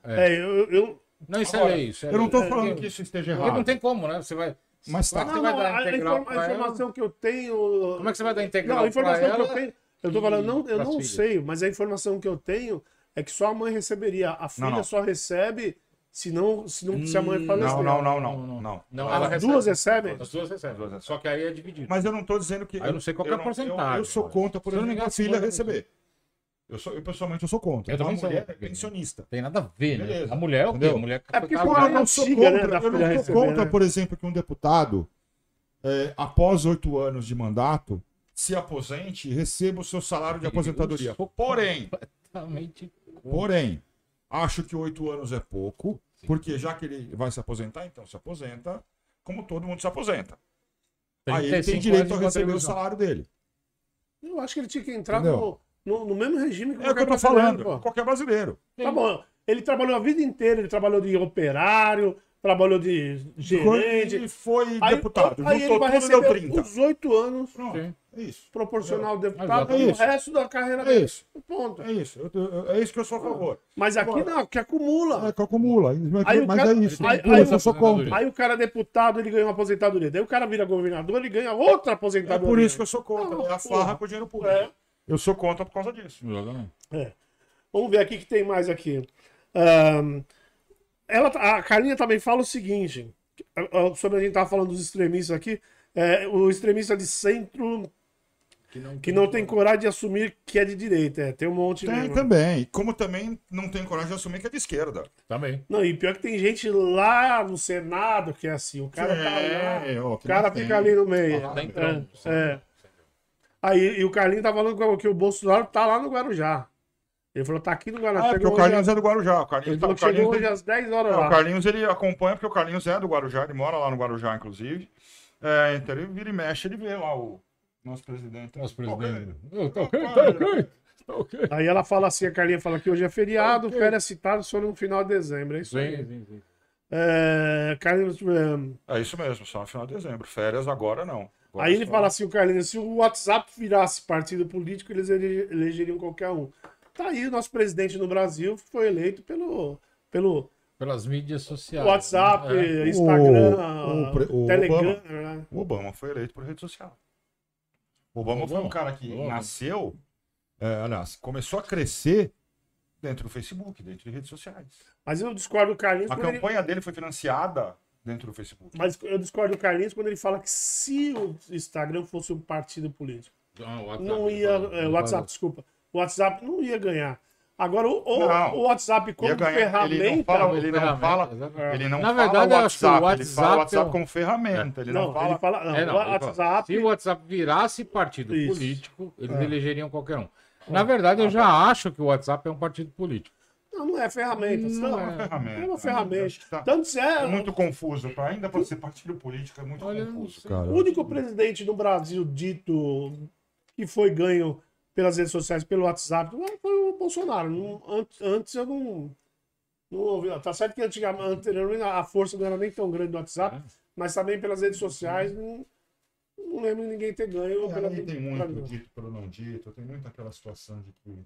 É. eu, é, eu, eu- Não, isso Agora, é lei. Isso é Eu não lei. falando que isso esteja Porque não errado. tem como, né? Você vai. Mas tá. Como é que não, você vai não, dar a, integral a ela? informação que eu tenho. Como é que você vai dar integral Não, a informação que eu tenho. Eu tô falando, não, eu não filhas? sei, mas a informação que eu tenho é que só a mãe receberia. A filha não. só recebe se, não, se, não, se a mãe falecer. Não, não, não, Não, não. não. não. Não, As recebe. duas recebem? As duas recebem. Só que aí é dividido. Mas eu não tô dizendo que. Aí eu não sei qual é a porcentagem, Eu, eu sou contra, por não exemplo, a filha 50%. receber. Eu, sou, eu pessoalmente eu sou contra. Eu também a sou. mulher é pensionista. Tem nada a ver, né? Beleza. A mulher é o quê? Entendeu? A mulher É porque foi Pô, Eu é não sou né, contra, da eu não sou receber, contra, né? por exemplo, que um deputado, é, após oito anos de mandato, se aposente e receba o seu salário de aposentadoria. sou Porém, porém, acho que oito anos é pouco, porque já que ele vai se aposentar, então se aposenta como todo mundo se aposenta. Aí ele tem 35 direito a receber o salário dele. Eu acho que ele tinha que entrar Entendeu? no, no, no mesmo regime que É o que eu tô falando. pô. Qualquer brasileiro. Tá bom. Ele trabalhou a vida inteira, ele trabalhou de operário, trabalhou de gerente. E foi Aí, deputado. aí ele juntou vai tudo deu receber 30. os oito anos Pronto. Sim. É isso. proporcional ao deputado e É o isso. resto da carreira É dele. isso. Ponto. É isso. Eu- eu- é isso que eu sou a favor. Mas aqui Agora- não, que acumula. É que acumula. Mas, Aí cara- é isso. aí- aí eu sou contra. Aí o cara é deputado, ele ganha uma aposentadoria. Daí o cara vira governador, ele ganha outra É aposentadoria. por isso que eu sou contra. Não, É a porra. farra com o dinheiro público. É. Eu sou contra por causa disso. Exatamente. É. Vamos ver aqui o que tem mais aqui. Ahn, ela, tá- a Carlinha também fala o seguinte, sobre a gente tava falando dos extremistas aqui, é, o extremista de centro que não tem coragem de assumir que é de direita. É, tem um monte Tem mesmo. também. Como também não tem coragem de assumir que é de esquerda. Também. Não, e pior que tem gente lá no Senado que é assim, o cara tá lá, É, ó, o que cara não fica tem. ali no meio. Ah, É, é. Aí e o Carlinhos tá falando que- o Bolsonaro tá lá no Guarujá. Ele falou, tá aqui no Guarujá. Ah, é porque o Carlinhos hoje, é do Guarujá. O Carlinhos, ele tá- falou o que chegou Carlinhos, hoje às 10 horas é, lá. o Carlinhos ele acompanha porque o Carlinhos é do Guarujá, ele mora lá no Guarujá, inclusive. É, então ele vira e mexe, ele vê lá o nosso presidente. Nosso Pô, presidente. Tá ok, tá ok. Tá ok. Aí ela fala assim, a Carlinha fala que hoje é feriado, Ok. férias citadas só no final de dezembro. É isso Sim, aí. sim, sim. É, Carlinhos, é, É isso mesmo, só no final de dezembro. Férias agora não. Aí ele fala assim, o Carlinhos, se o WhatsApp virasse partido político, eles ele- elegeriam qualquer um. Tá aí, o nosso presidente no Brasil foi eleito pelo, pelo Pelas mídias sociais. WhatsApp, né? É. Instagram, o pre- o Telegram. Obama. né? O Obama foi eleito por rede social. O Obama, foi um Obama. cara que Obama. nasceu, é, aliás, começou a crescer dentro do Facebook, dentro de redes sociais. Mas eu discordo do Carlinhos A quando ele, campanha dele foi financiada dentro do Facebook. mas eu discordo do Carlinhos quando ele fala que se o Instagram fosse um partido político, Ah, o WhatsApp, não ia, é, WhatsApp, desculpa, o WhatsApp não ia ganhar. Agora o, o, Não. o WhatsApp como ganhar, ele não ferramenta, fala- ele não Ferramenta, fala- exatamente. Ele não Na fala verdade, o eu acho que o WhatsApp, ele fala o WhatsApp WhatsApp é um- como ferramenta. Ele não, não fala. ele fala, não, É, não, o ele fala, WhatsApp, Se o WhatsApp virasse partido Isso. político, eles É. elegeriam qualquer um. Na verdade, eu já acho que o WhatsApp é um partido político. Não, não é ferramenta, Não não, é. É uma ferramenta. é uma ferramenta. Tá- Tanto se é, É muito confuso. Pra, ainda para ser partido político é muito Olha, confuso, cara. O único presidente no Brasil dito que foi ganho pelas redes sociais, pelo WhatsApp, foi o Bolsonaro. Não- an- antes eu não, não ouvi. Tá certo que antigamente, anteriormente a força não era nem tão grande do WhatsApp, É. mas também pelas redes sociais não, não lembro de ninguém ter ganho. E pela- aí tem muito pela- dito pelo não dito, tem muito aquela situação de que.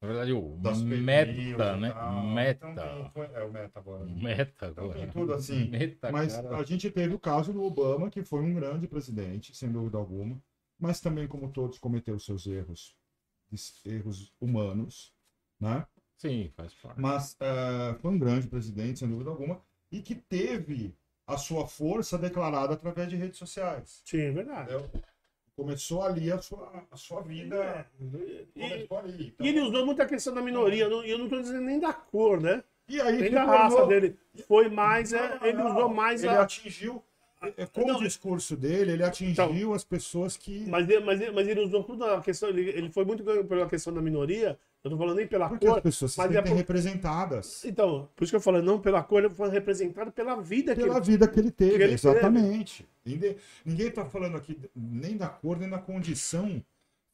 Na verdade, o Das fake news meta, né? tal. Meta. Então tem- é o meta agora. Meta Então agora. tem tudo assim. Meta, Mas cara. a gente teve o caso do Obama, que foi um grande presidente, sem dúvida alguma, mas também, como todos, cometeu seus erros, erros humanos, né? Sim, faz parte. Mas eh, foi um grande presidente, sem dúvida alguma, e que teve a sua força declarada através de redes sociais. Sim, é verdade. entendeu? Começou ali a sua, a sua vida. E, Começou ali. Então, e ele usou muito a questão da minoria, e eu não estou dizendo nem da cor, né? e aí Nem da raça dele. Foi mais, é, Não, ele não, usou mais Ele a. atingiu. é, Com Não. o discurso dele, ele atingiu as pessoas que. Mas, ele- mas, ele- mas ele usou tudo a questão, ele, ele foi muito ganho pela questão da minoria. Eu tô falando nem pela Porque as cor. pessoas se mas é sentem por- representadas Então, por isso que eu falei, não pela cor, ele foi representado pela vida que pela ele vida que ele teve. que ele exatamente. Ninguém- Ninguém está falando aqui nem da cor, nem da condição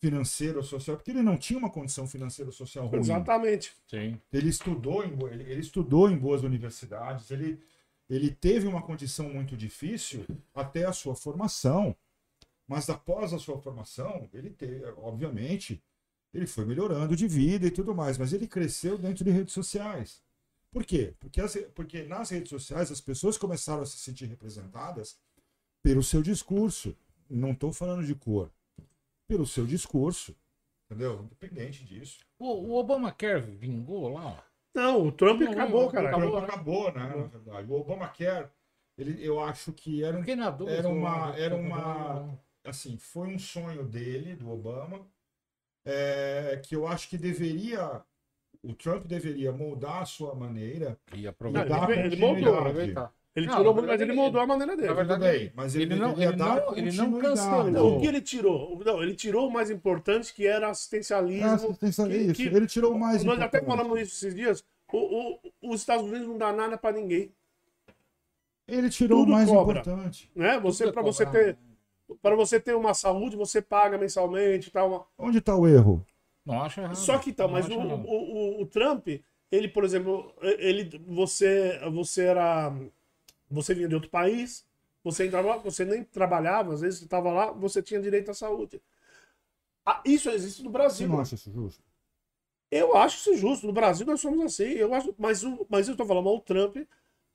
financeira ou social, porque ele não tinha uma condição financeira ou social ruim. Exatamente. Sim. Ele estudou em, ele, ele estudou em boas universidades, ele, ele teve uma condição muito difícil até a sua formação. Mas após a sua formação, ele teve, obviamente, ele foi melhorando de vida e tudo mais, mas ele cresceu dentro de redes sociais. Por quê? Porque, as- porque nas redes sociais as pessoas começaram a se sentir representadas pelo seu discurso. Não estou falando de cor. Pelo seu discurso. Entendeu? Independente disso. O, o Obamacare vingou lá? Não, o Trump Não, acabou, não, cara. acabou. Acabou, acabou, né? Na verdade. O Obamacare, ele, eu acho que era, um- Era o- uma- era uma- assim, foi um sonho dele, do Obama, é, que eu acho que deveria, o Trump deveria moldar a sua maneira. E Não, aproveitar. ele, ele moldou. aproveitar. Ele Não, tirou muito, mas verdade, ele moldou a maneira dele. na verdade, bem, mas ele, ele não- ele dar não- ele não cancelou. Não, o que ele tirou? Não, ele tirou o mais importante, que era assistencialismo. Assistência- que- isso, que- ele tirou o mais Nós até importante. falamos isso esses dias. O, o- os Estados Unidos não dá nada pra ninguém. Ele tirou Tudo o mais cobra. importante. Né? Você, é para você ter. Para você ter uma saúde, você paga mensalmente e tal. Onde está o erro? Não acho errado. Só que Não mas o, o, o, o Trump, ele, por exemplo, ele, você, você era, você vinha de outro país, você entrava, você nem trabalhava, às vezes estava lá, você tinha direito à saúde. Ah, isso existe no Você Brasil. não acha isso justo? Eu acho isso justo. No Brasil nós somos assim. Eu acho, mas, o, mas eu estou falando, mas o Trump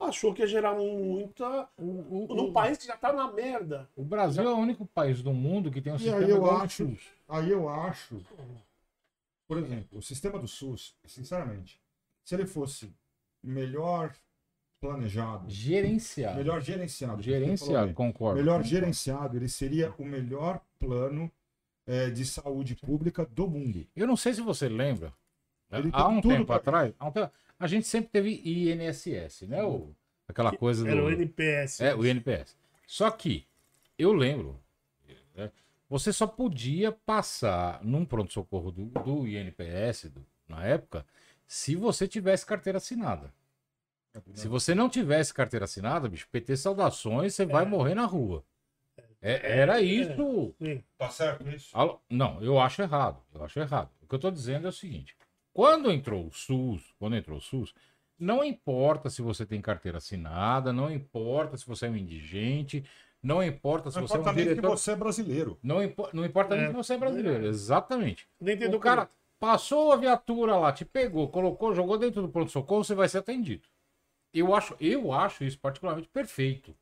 achou que ia gerar muita. O, o- Num o- país que já tá na merda. o Brasil é o único país do mundo que tem um E sistema aí eu acho, SUS. aí eu acho, por exemplo, o sistema do SUS, sinceramente, se ele fosse melhor planejado, Gerenciado. melhor gerenciado, Gerenciado, concordo. melhor concordo. gerenciado, ele seria o melhor plano eh, de saúde pública do mundo. Eu não sei se você lembra. Ele há tem um tudo tempo pra- atrás, há um tempo- a gente sempre teve INSS, né? O, aquela coisa do. Era o NPS. É, o INPS. Só que eu lembro, né, você só podia passar num pronto-socorro do, do INPS, do- na época, se você tivesse carteira assinada. Se você não tivesse carteira assinada, bicho, PT saudações, você vai morrer na rua. É- era isso. Sim. Tá certo isso? Não, eu acho errado. Eu acho errado. O que eu tô dizendo é o seguinte: quando entrou o SUS, quando entrou o SUS, não importa se você tem carteira assinada, não importa se você é um indigente, não importa se Não você é importa um nem que diretor. você é brasileiro. Não, impo- não importa nem É. se você é brasileiro, exatamente. Nem tem O cara passou a viatura lá, te pegou, colocou, jogou dentro do pronto-socorro, você vai ser atendido. Eu acho, eu acho isso particularmente perfeito.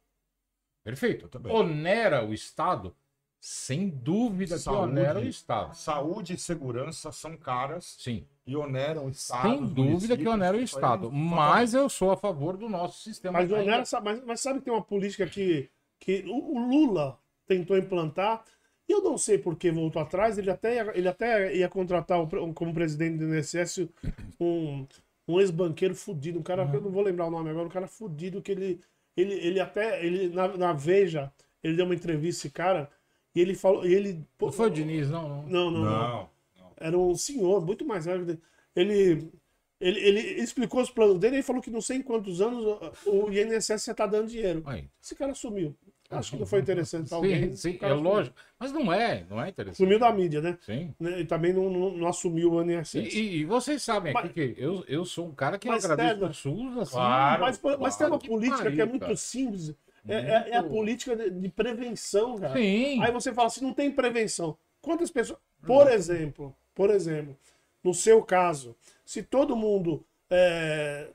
Perfeito. Onera o Estado? Sem dúvida que Saúde. onera o Estado. Saúde e segurança são caras Sim, e oneram o Estado. sem dúvida que municípios, onera o isso aí Estado. Mas eu sou a favor do nosso sistema. Mas, não ainda- era, sabe- mas, mas sabe que tem uma política que, que o, o Lula tentou implantar, e eu não sei por que voltou atrás, ele até, ia- ele até ia contratar um- como presidente do INSS um, um ex-banqueiro fudido, um cara, que eu não vou lembrar o nome agora, um cara fudido que ele, ele, ele até, ele, na, na Veja, ele deu uma entrevista, esse cara, e ele falou, e ele... Não foi o Diniz, não, não. Não, não, não. Não. Era um senhor, muito mais velho. Ele, ele, ele explicou os planos dele e falou que não sei em quantos anos o INSS já tá dando dinheiro. Aí. Esse cara sumiu. Acho que não foi interessante Sim, alguém. sim, é sumiu. lógico. Mas não é, não é interessante. Sumiu da mídia, né? Sim. Né, E também não, não, não assumiu o E, INSS. e- e vocês sabem aqui Mas- que eu, eu sou um cara que agradece o SUS, assim. Claro, mas, mas tem uma que política pariu, que é muito cara. simples. É, é- é a política de, de prevenção, cara. Sim. Aí você fala assim, não tem prevenção. Quantas pessoas. Por exemplo, por exemplo, no seu caso, se todo mundo é,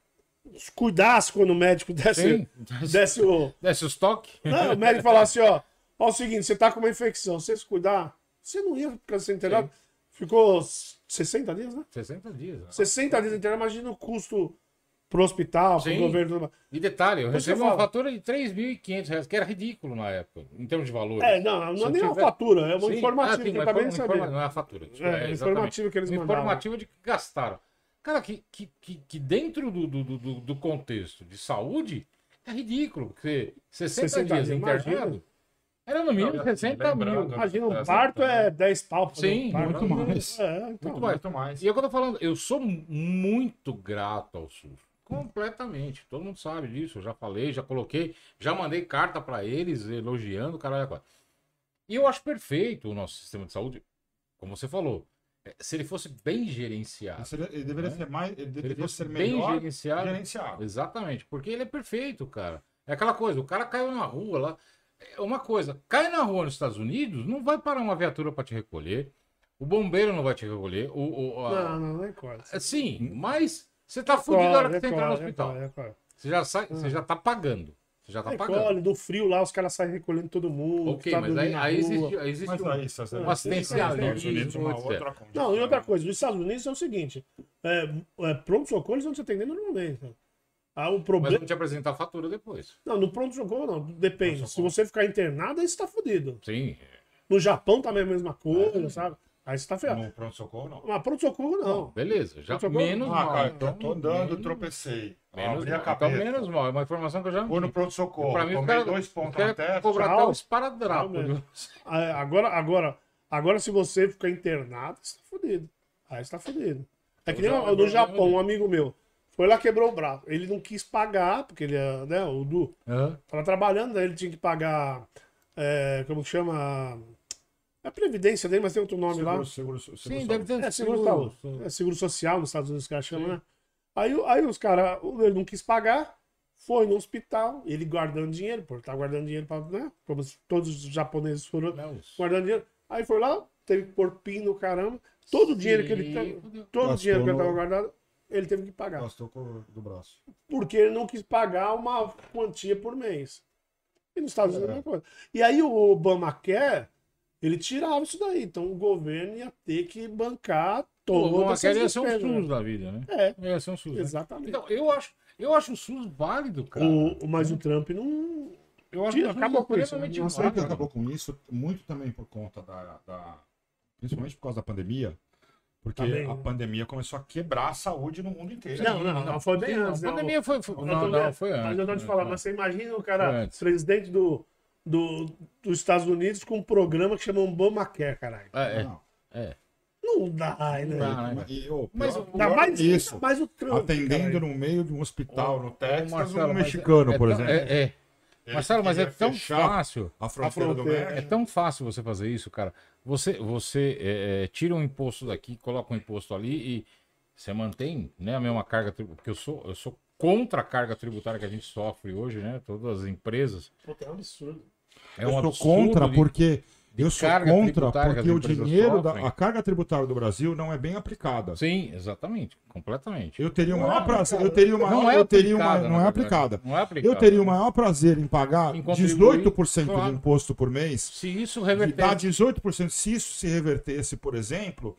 cuidasse quando o médico desse, Sim. desse o. Desce os toques. O médico falasse, ó, ó, o seguinte, você tá com uma infecção, você se cuidar, você não ia ficar sem internado. Ficou 60 dias, né? 60 dias. né? 60 dias internado, imagina o custo pro hospital, pro Sim. governo. E detalhe, eu recebi fala. uma fatura de 3.500 reais, que era ridículo na época, em termos de valores. É, não, não é eu nem uma tiver- fatura, é uma Sim. informativa Ah, sim, que eu mas acabei foi de uma saber. informa- Não é a fatura. desculpa, É, exatamente. informativo que eles mandaram. Informativo de que gastaram. Cara, que, que, que, que dentro do, do, do, do contexto de saúde é ridículo. Porque 60, 60 dias internado era no mínimo Não, e assim, 60 mil. lembrando- Imagina, um parto é 10 pau. Sim, um muito mais. É, então. Muito mais. Muito mais. E é o que eu tô falando, eu sou muito grato ao SUS. Completamente. Todo mundo sabe disso. Eu já falei, já coloquei, já mandei carta pra eles elogiando, caralho. E eu acho perfeito o nosso sistema de saúde, como você falou. É, Se ele fosse bem gerenciado. Ele seria- ele deveria Né? ser mais. Ele Se ele deveria fosse ser bem melhor gerenciado. gerenciado. Exatamente. Porque ele é perfeito, cara. É aquela coisa, o cara caiu na rua lá. É uma coisa, cai na rua nos Estados Unidos, não vai parar uma viatura pra te recolher. O bombeiro não vai te recolher. O, o, a- Não, não, não é quase. Sim, mas você tá fudido na hora que você entra no hospital. recolhe, recolhe. Você já sai, você já tá pagando. Você já tá pagando. Recolhe, do frio lá, os caras saem recolhendo todo mundo. Ok, tá mas aí, aí existe, aí existe Mas um- aí, César, um nos assistencialismo, Estados Unidos, uma outra condição. Não, e outra coisa, nos Estados Unidos é o seguinte: é, é, pronto-socorro eles vão te atender normalmente. Ah, o Mas problema. vou te apresentar a fatura depois. Não, no pronto-socorro não, depende. Se Pronto-socorro. você ficar internado, aí você tá fudido. Sim. No Japão também é a mesma coisa, É. sabe? Aí você tá ferrado. No pronto-socorro, não. Mas pronto-socorro não. Beleza. Já menos Ah, mal. cara, então, eu tô andando, menos, tropecei. menos abri a mal. Então, cabeça. menos mal. É uma informação que eu já. Vou no pronto-socorro. Pra mim, o tomei cara, dois o pontos na testa. cobrar até o esparadrapo. Viu? Aí, Agora, agora, agora, se você ficar internado, você tá fudido. Aí você tá fudido. É que nem eu já- Japão, um amigo meu foi lá, quebrou o braço. Ele não quis pagar, porque ele é, né, o Du, Hã? tava trabalhando, daí ele tinha que pagar, é, como que chama? É previdência dele, mas tem outro nome lá. Seguro, seguro, seguro, Sim, saúde. deve ter É, seguro, saúde. É, seguro social nos Estados Unidos, que caras chamam, né? Aí, aí os caras, ele não quis pagar, foi no hospital, ele guardando dinheiro, porque tá guardando dinheiro pra, né? Como todos os japoneses foram Não, guardando dinheiro. Aí foi lá, teve que pôr pin no caramba. Todo o dinheiro que ele todo o Gastou dinheiro que ele no- tava guardado, ele teve que pagar. Gastou com do braço. Porque ele não quis pagar uma quantia por mês. E nos Estados Unidos é a mesma coisa. E aí o Obamacare, ele tirava isso daí. Então o governo ia ter que bancar O todas Obamacare essas ia ser um SUS né? da vida, né? É, Ia ser um SUS. né? exatamente. Então, eu acho, eu acho o SUS válido, cara. o, mas o Trump não. Eu acho Tira- que o acabou é com isso, extremamente né? Nossa, Sabe o que acabou com isso? Muito também por conta da. da- principalmente por causa da pandemia. Porque Também, a né? pandemia começou a quebrar a saúde no mundo inteiro. Não, não, não, foi bem antes. A né? pandemia foi. não, não, foi antes. Mas eu tô te né? Foi mas você imagina o cara, presidente do, do, dos Estados Unidos com um programa que chama Obamacare, caralho. É, é, Não. é. Não dá, né? Não dá, né? E, Mas pior- Dá mais, isso. mais o Trump. Atendendo caralho. no meio de um hospital no Texas, Marcelo, um mexicano, é- por exemplo. É, é. Marcelo, mas é tão fácil. A fronteira, A do fronteira. É tão fácil você fazer isso, cara. Você, você é, é, tira um imposto daqui, coloca um imposto ali e você mantém né, a mesma carga tributária. Porque eu sou, eu sou contra a carga tributária que a gente sofre hoje, né? Todas as empresas. Puta, é um absurdo. É eu um sou absurdo contra de- porque de eu sou contra porque o dinheiro da a carga tributária do Brasil não é bem aplicada. Sim, exatamente. Completamente. Eu teria o Não é maior prazer, aplicada. eu teria o maior, Não é eu teria uma, aplicada, não é aplicada. Não é aplicado. Eu teria o maior prazer em pagar Em contribuir, 18% claro. de imposto por mês Se isso e reverter. dar 18%, se isso se revertesse, por exemplo,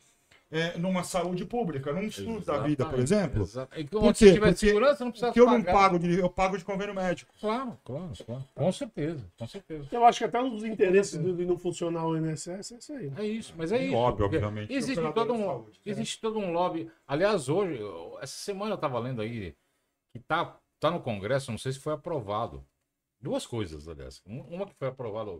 é, numa saúde pública, num SUS da vida, por Exatamente, exemplo. exato. E Por quê? você tiver Porque- segurança, não precisa Porque eu não pagar. pago de, eu pago de convênio médico. Claro, claro, claro. Com certeza, com certeza. Eu acho que até um dos interesses do- de não funcionar o INSS é isso aí. É isso, mas é isso. Óbvio, porque obviamente. Existe todo, um, saúde, né? existe todo um lobby. Aliás, hoje, eu- essa semana eu tava lendo aí que tá, tá no Congresso, não sei se foi aprovado. Duas coisas, aliás. Um- Uma que foi aprovada,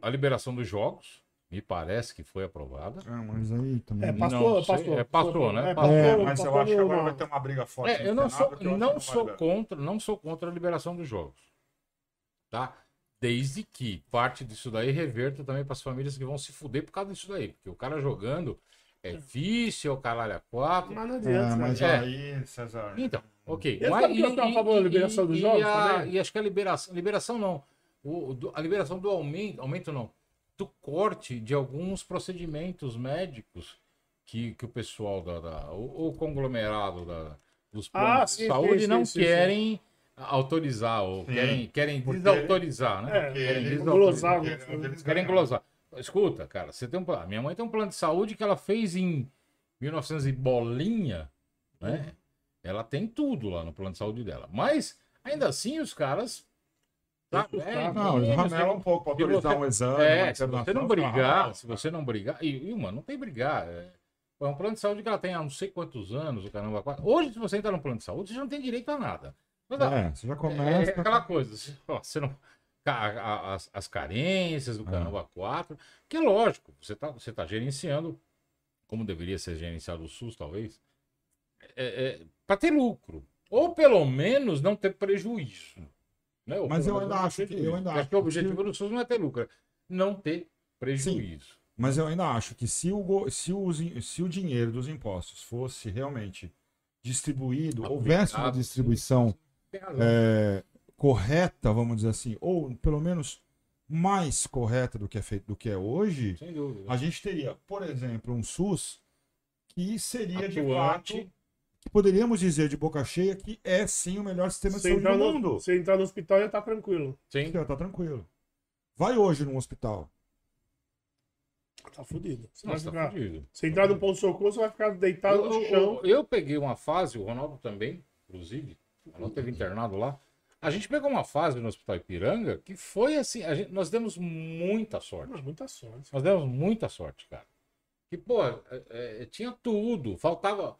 a liberação dos jogos, me parece que foi aprovada. Ah, mas aí também. É, Não passou, sei, passou. é, passou, né? É, Passou. É, passou, mas eu passou acho que agora numa- vai ter uma briga forte. É, eu não Senado, sou, eu não sou contra, não sou contra a liberação dos jogos. Tá? Desde que parte disso daí reverta também para as famílias que vão se fuder por causa disso daí. Porque o cara jogando é vício, é o caralho a quatro. Mas não adianta. É, mas né? É. aí, César. Então, ok. Eu que eu tava a favor da liberação dos jogos e, a- e acho que a liberação. Liberação não. O, a liberação do aumento. Aumento não. Do corte de alguns procedimentos médicos que, que o pessoal da. da o, o conglomerado da, dos planos Ah, de sim, saúde sim, não sim, sim, querem autorizar, ou Sim. querem, querem Porque- desautorizar, né? É, querem desautorizar. glosar, Querem glosar. Escuta, cara, você tem um plano. Minha mãe tem um plano de saúde que ela fez em 1900 e bolinha, né? Ela tem tudo lá no plano de saúde dela. Mas, ainda assim, os caras. Tá, é, Não, eles menos, ramelam um pouco para autorizar você- um exame. uma É, se você não brigar, ah, se você não brigar. E, e mano, não tem brigar. É, é um plano de saúde que ela tem há não sei quantos anos, o caramba. quatro. Hoje, se você entrar no plano de saúde, você já não tem direito a nada. Mas, É, você já é, começa. é aquela coisa, ó, você não. As, as carências do Caramba 4, que é lógico, você está você tá gerenciando, como deveria ser gerenciado o SUS, talvez, é, para ter lucro. Ou pelo menos não ter prejuízo. Né? Mas eu ainda ter acho que- eu ainda Porque acho que o que objetivo se- do SUS não é ter lucro, é não ter prejuízo. Mas eu ainda acho que se o, se in- se o dinheiro dos impostos fosse realmente distribuído, houvesse uma distribuição é, correta, vamos dizer assim, ou pelo menos mais correta do que é feito do que é hoje, a gente teria, por exemplo, um SUS que seria de Atuante. fato que poderíamos dizer de boca cheia que é sim o melhor sistema de saúde do no, mundo. você entrar no hospital já tá tranquilo. Sim. Você tá tranquilo. Vai hoje num hospital. Tá fudido. Você, vai Nossa, tá ficar, fudido. você entrar no ponto de socorro, você vai ficar deitado Eu, no chão. eu- eu peguei uma fase, o Ronaldo também, inclusive, o Ronaldo teve internado lá. A gente pegou uma fase no Hospital Ipiranga que foi assim, a gente- nós demos muita sorte. Não, muita sorte. Nós demos muita sorte, cara. Que, pô, é- é, tinha tudo. Faltava.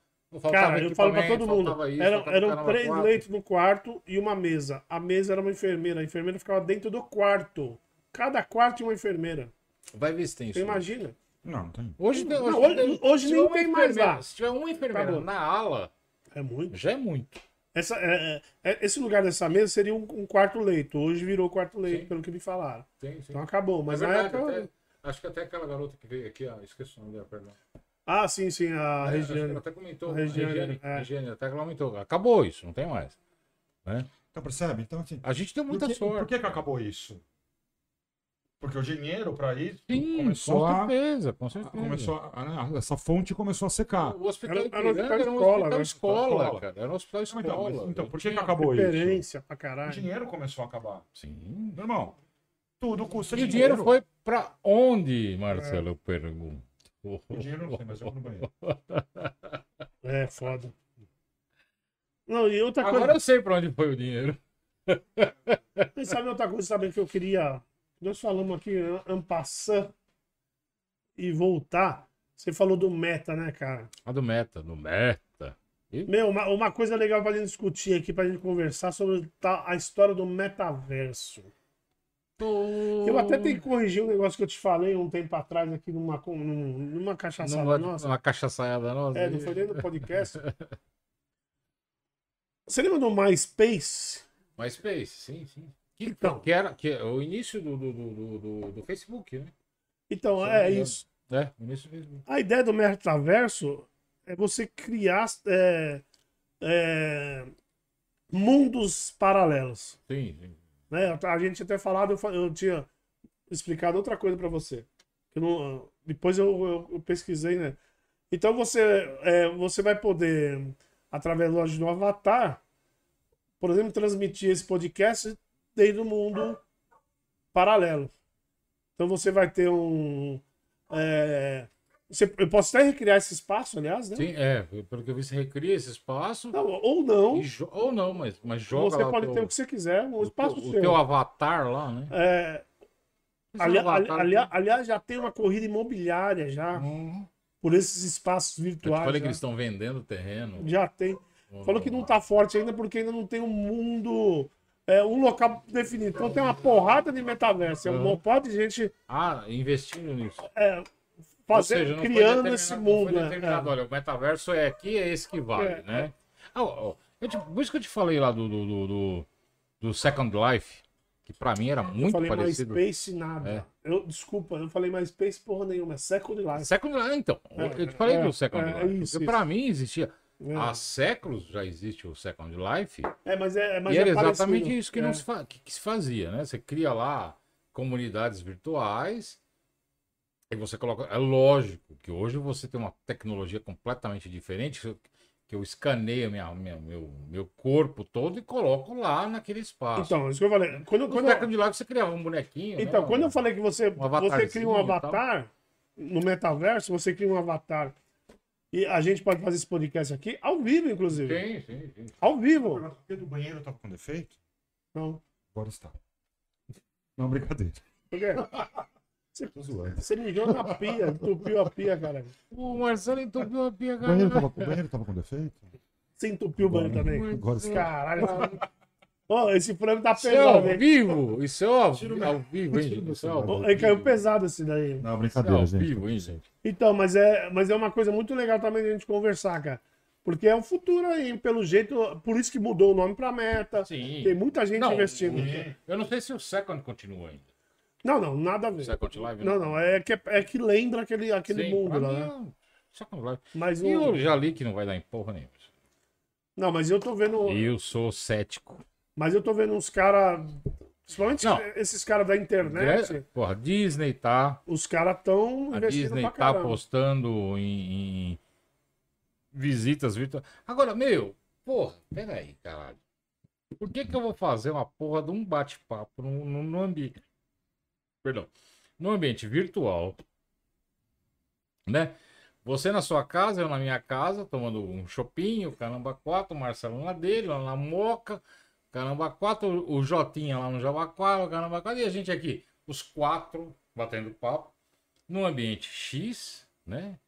Cara, eu falo pra todo mundo. isso, Eram, faltava eram três quatro. leitos no quarto e uma mesa. A mesa era uma enfermeira. A enfermeira ficava dentro do quarto. Cada quarto tinha uma enfermeira. Vai ver se tem isso. Você imagina? Não, não tem. Hoje, Não, hoje- hoje se nem tem mais lá. Se tiver uma enfermeira Acabou. na ala, É muito. já é muito. Essa, é- é- é- esse lugar dessa mesa seria um, um quarto leito. Hoje virou quarto leito, Sim. pelo que me falaram. Tem, sim. Então acabou. Mas é na verdade, época. até- acho que até aquela garota que veio aqui, ó, esqueci o nome dela, perdão. Ah, sim, sim, a É, Regiane. ela até comentou. A Regiane, Regiane, é. Regiane, até aumentou. Acabou isso, não tem mais. Né? Então percebe? Então assim, A gente deu muita por que, sorte. Por que, que acabou isso? Porque o dinheiro para isso Sim, começou com a, certeza, com a- certeza. começou a, a- essa fonte começou a secar. O hospital Era- era hospital era um escola, hospital né? escola, Escola. cara. Era um hospital Então, escola. mas, então, por que, que acabou isso? Referência pra O caralho. dinheiro começou a acabar. Sim. Meu irmão, tudo custa E o dinheiro. dinheiro foi pra onde, Marcelo? Eu pergunto. O dinheiro não sei, mas eu vou no banheiro. É, foda. Não, e outra Agora coisa. eu sei pra onde foi o dinheiro. Mas sabe outra coisa também que eu queria. Nós falamos aqui, ampassar e voltar. Você falou do meta, né, cara? A do Meta, do Meta. Meu, uma, uma coisa legal pra gente discutir aqui, pra gente conversar sobre a história do metaverso. Eu até tenho que corrigir um negócio que eu te falei um tempo atrás aqui numa, numa cachaçada Numa, nossa. uma cachaçaiada nossa. É, não foi nem no podcast. Você lembra do MySpace? MySpace, sim, sim. Que, Então. que era que é o início do, do, do, do- do- do Facebook, né? Então, é isso. É, início do Facebook. A ideia do metaverso é você criar é, é, mundos paralelos. Sim, sim. Né? A gente até falado, eu, eu tinha explicado outra coisa para você. que não- depois eu, eu- eu pesquisei, né? Então você, é, você vai poder, através lógico, do avatar, por exemplo, transmitir esse podcast dentro do mundo paralelo. Então você vai ter um. é, você- eu posso até recriar esse espaço, aliás, né? Sim, é. Pelo que eu vi, você recria esse espaço. Não, ou não. ou não, mas, mas joga Você pode o ter teu, o que você quiser, um o espaço teu, o seu. teu avatar lá, né? É, ali- ali- aqui- aliás, já tem uma corrida imobiliária já Hum. por esses espaços Eu virtuais. falei que já. eles estão vendendo terreno. Já tem. Falou que não tá forte ainda porque ainda não tem um mundo, é, um local definido. Então tem uma porrada de metaverso. É um monte de gente Ah, investindo nisso. é, fazer, seja, não criando esse não mundo. né? determinado, Olha, o metaverso é aqui, é esse que vale, É. né? Ah, ó, eu te- por isso que eu te falei lá do, do, do, do- Second Life, que pra mim era Eu muito falei parecido. MySpace nada. É. Eu, desculpa, eu falei MySpace porra nenhuma. É Second Life. Second Life, então. É, eu te falei é, do Second é, Life. isso. pra mim existia. É. Há séculos já existe o Second Life. É, mas é, mas e é era parecido. exatamente isso que, É. não se fa- que- que se fazia, né? Você cria lá comunidades virtuais e você coloca. É lógico que hoje você tem uma tecnologia completamente diferente, que eu- escaneio minha, minha- meu, meu corpo todo e coloco lá naquele espaço. Então, isso que eu falei. Quando, quando, eu- Second Life você criava um bonequinho. então, né? quando eu falei que você, você avatarzinho cria um avatar no metaverso, você cria um avatar. E a gente pode fazer esse podcast aqui ao vivo, inclusive. Sim, sim, sim. Ao vivo. O do banheiro tava com defeito? Não. Agora está. Não, brincadeira. Por quê? Tô zoando. Você mijou na pia, entupiu a pia, cara. O Marcelo entupiu a pia, O banheiro cara. tava, o banheiro tava com defeito? Você entupiu o banho também. Agora está. Caralho. Ó, esse frango tá Isso é pesado, ao hein? vivo? Isso é ao, Tira o ao vivo, hein, gente? meu Isso é ao. Ó, Ele caiu pesado esse daí. Não, isso é brincadeira, ao gente. vivo, hein, gente? Então, mas é, mas é uma coisa muito legal também de a gente conversar, cara. Porque é o futuro aí, pelo jeito. Por isso que mudou o nome pra meta. Sim. Tem muita gente Não, investindo. Eu não sei se o Second continua ainda. Não, não, nada a ver. Second Life Não, não, é que, é que lembra aquele, aquele Sim, mundo lá, né? é Second Life. Mas E o... eu já li que não vai dar em porra nenhuma. Não, mas eu tô vendo. Eu sou cético. Mas eu tô vendo uns caras. Principalmente Não. esses caras da internet. Gra- Porra, Disney tá. Os caras tão A Disney tá apostando em, em visitas virtuais. Agora, meu, porra, peraí, caralho. Por que que eu vou fazer uma porra de um bate-papo no, no, no ambiente. Perdão. No ambiente virtual. Né? Você na sua casa, eu na minha casa, tomando um chopinho, caramba 4, o Marcelo na dele, lá na Moca, caramba 4, o Jotinha lá no Jabaquara, caramba 4, e a gente aqui, os quatro, batendo papo, num ambiente X, né?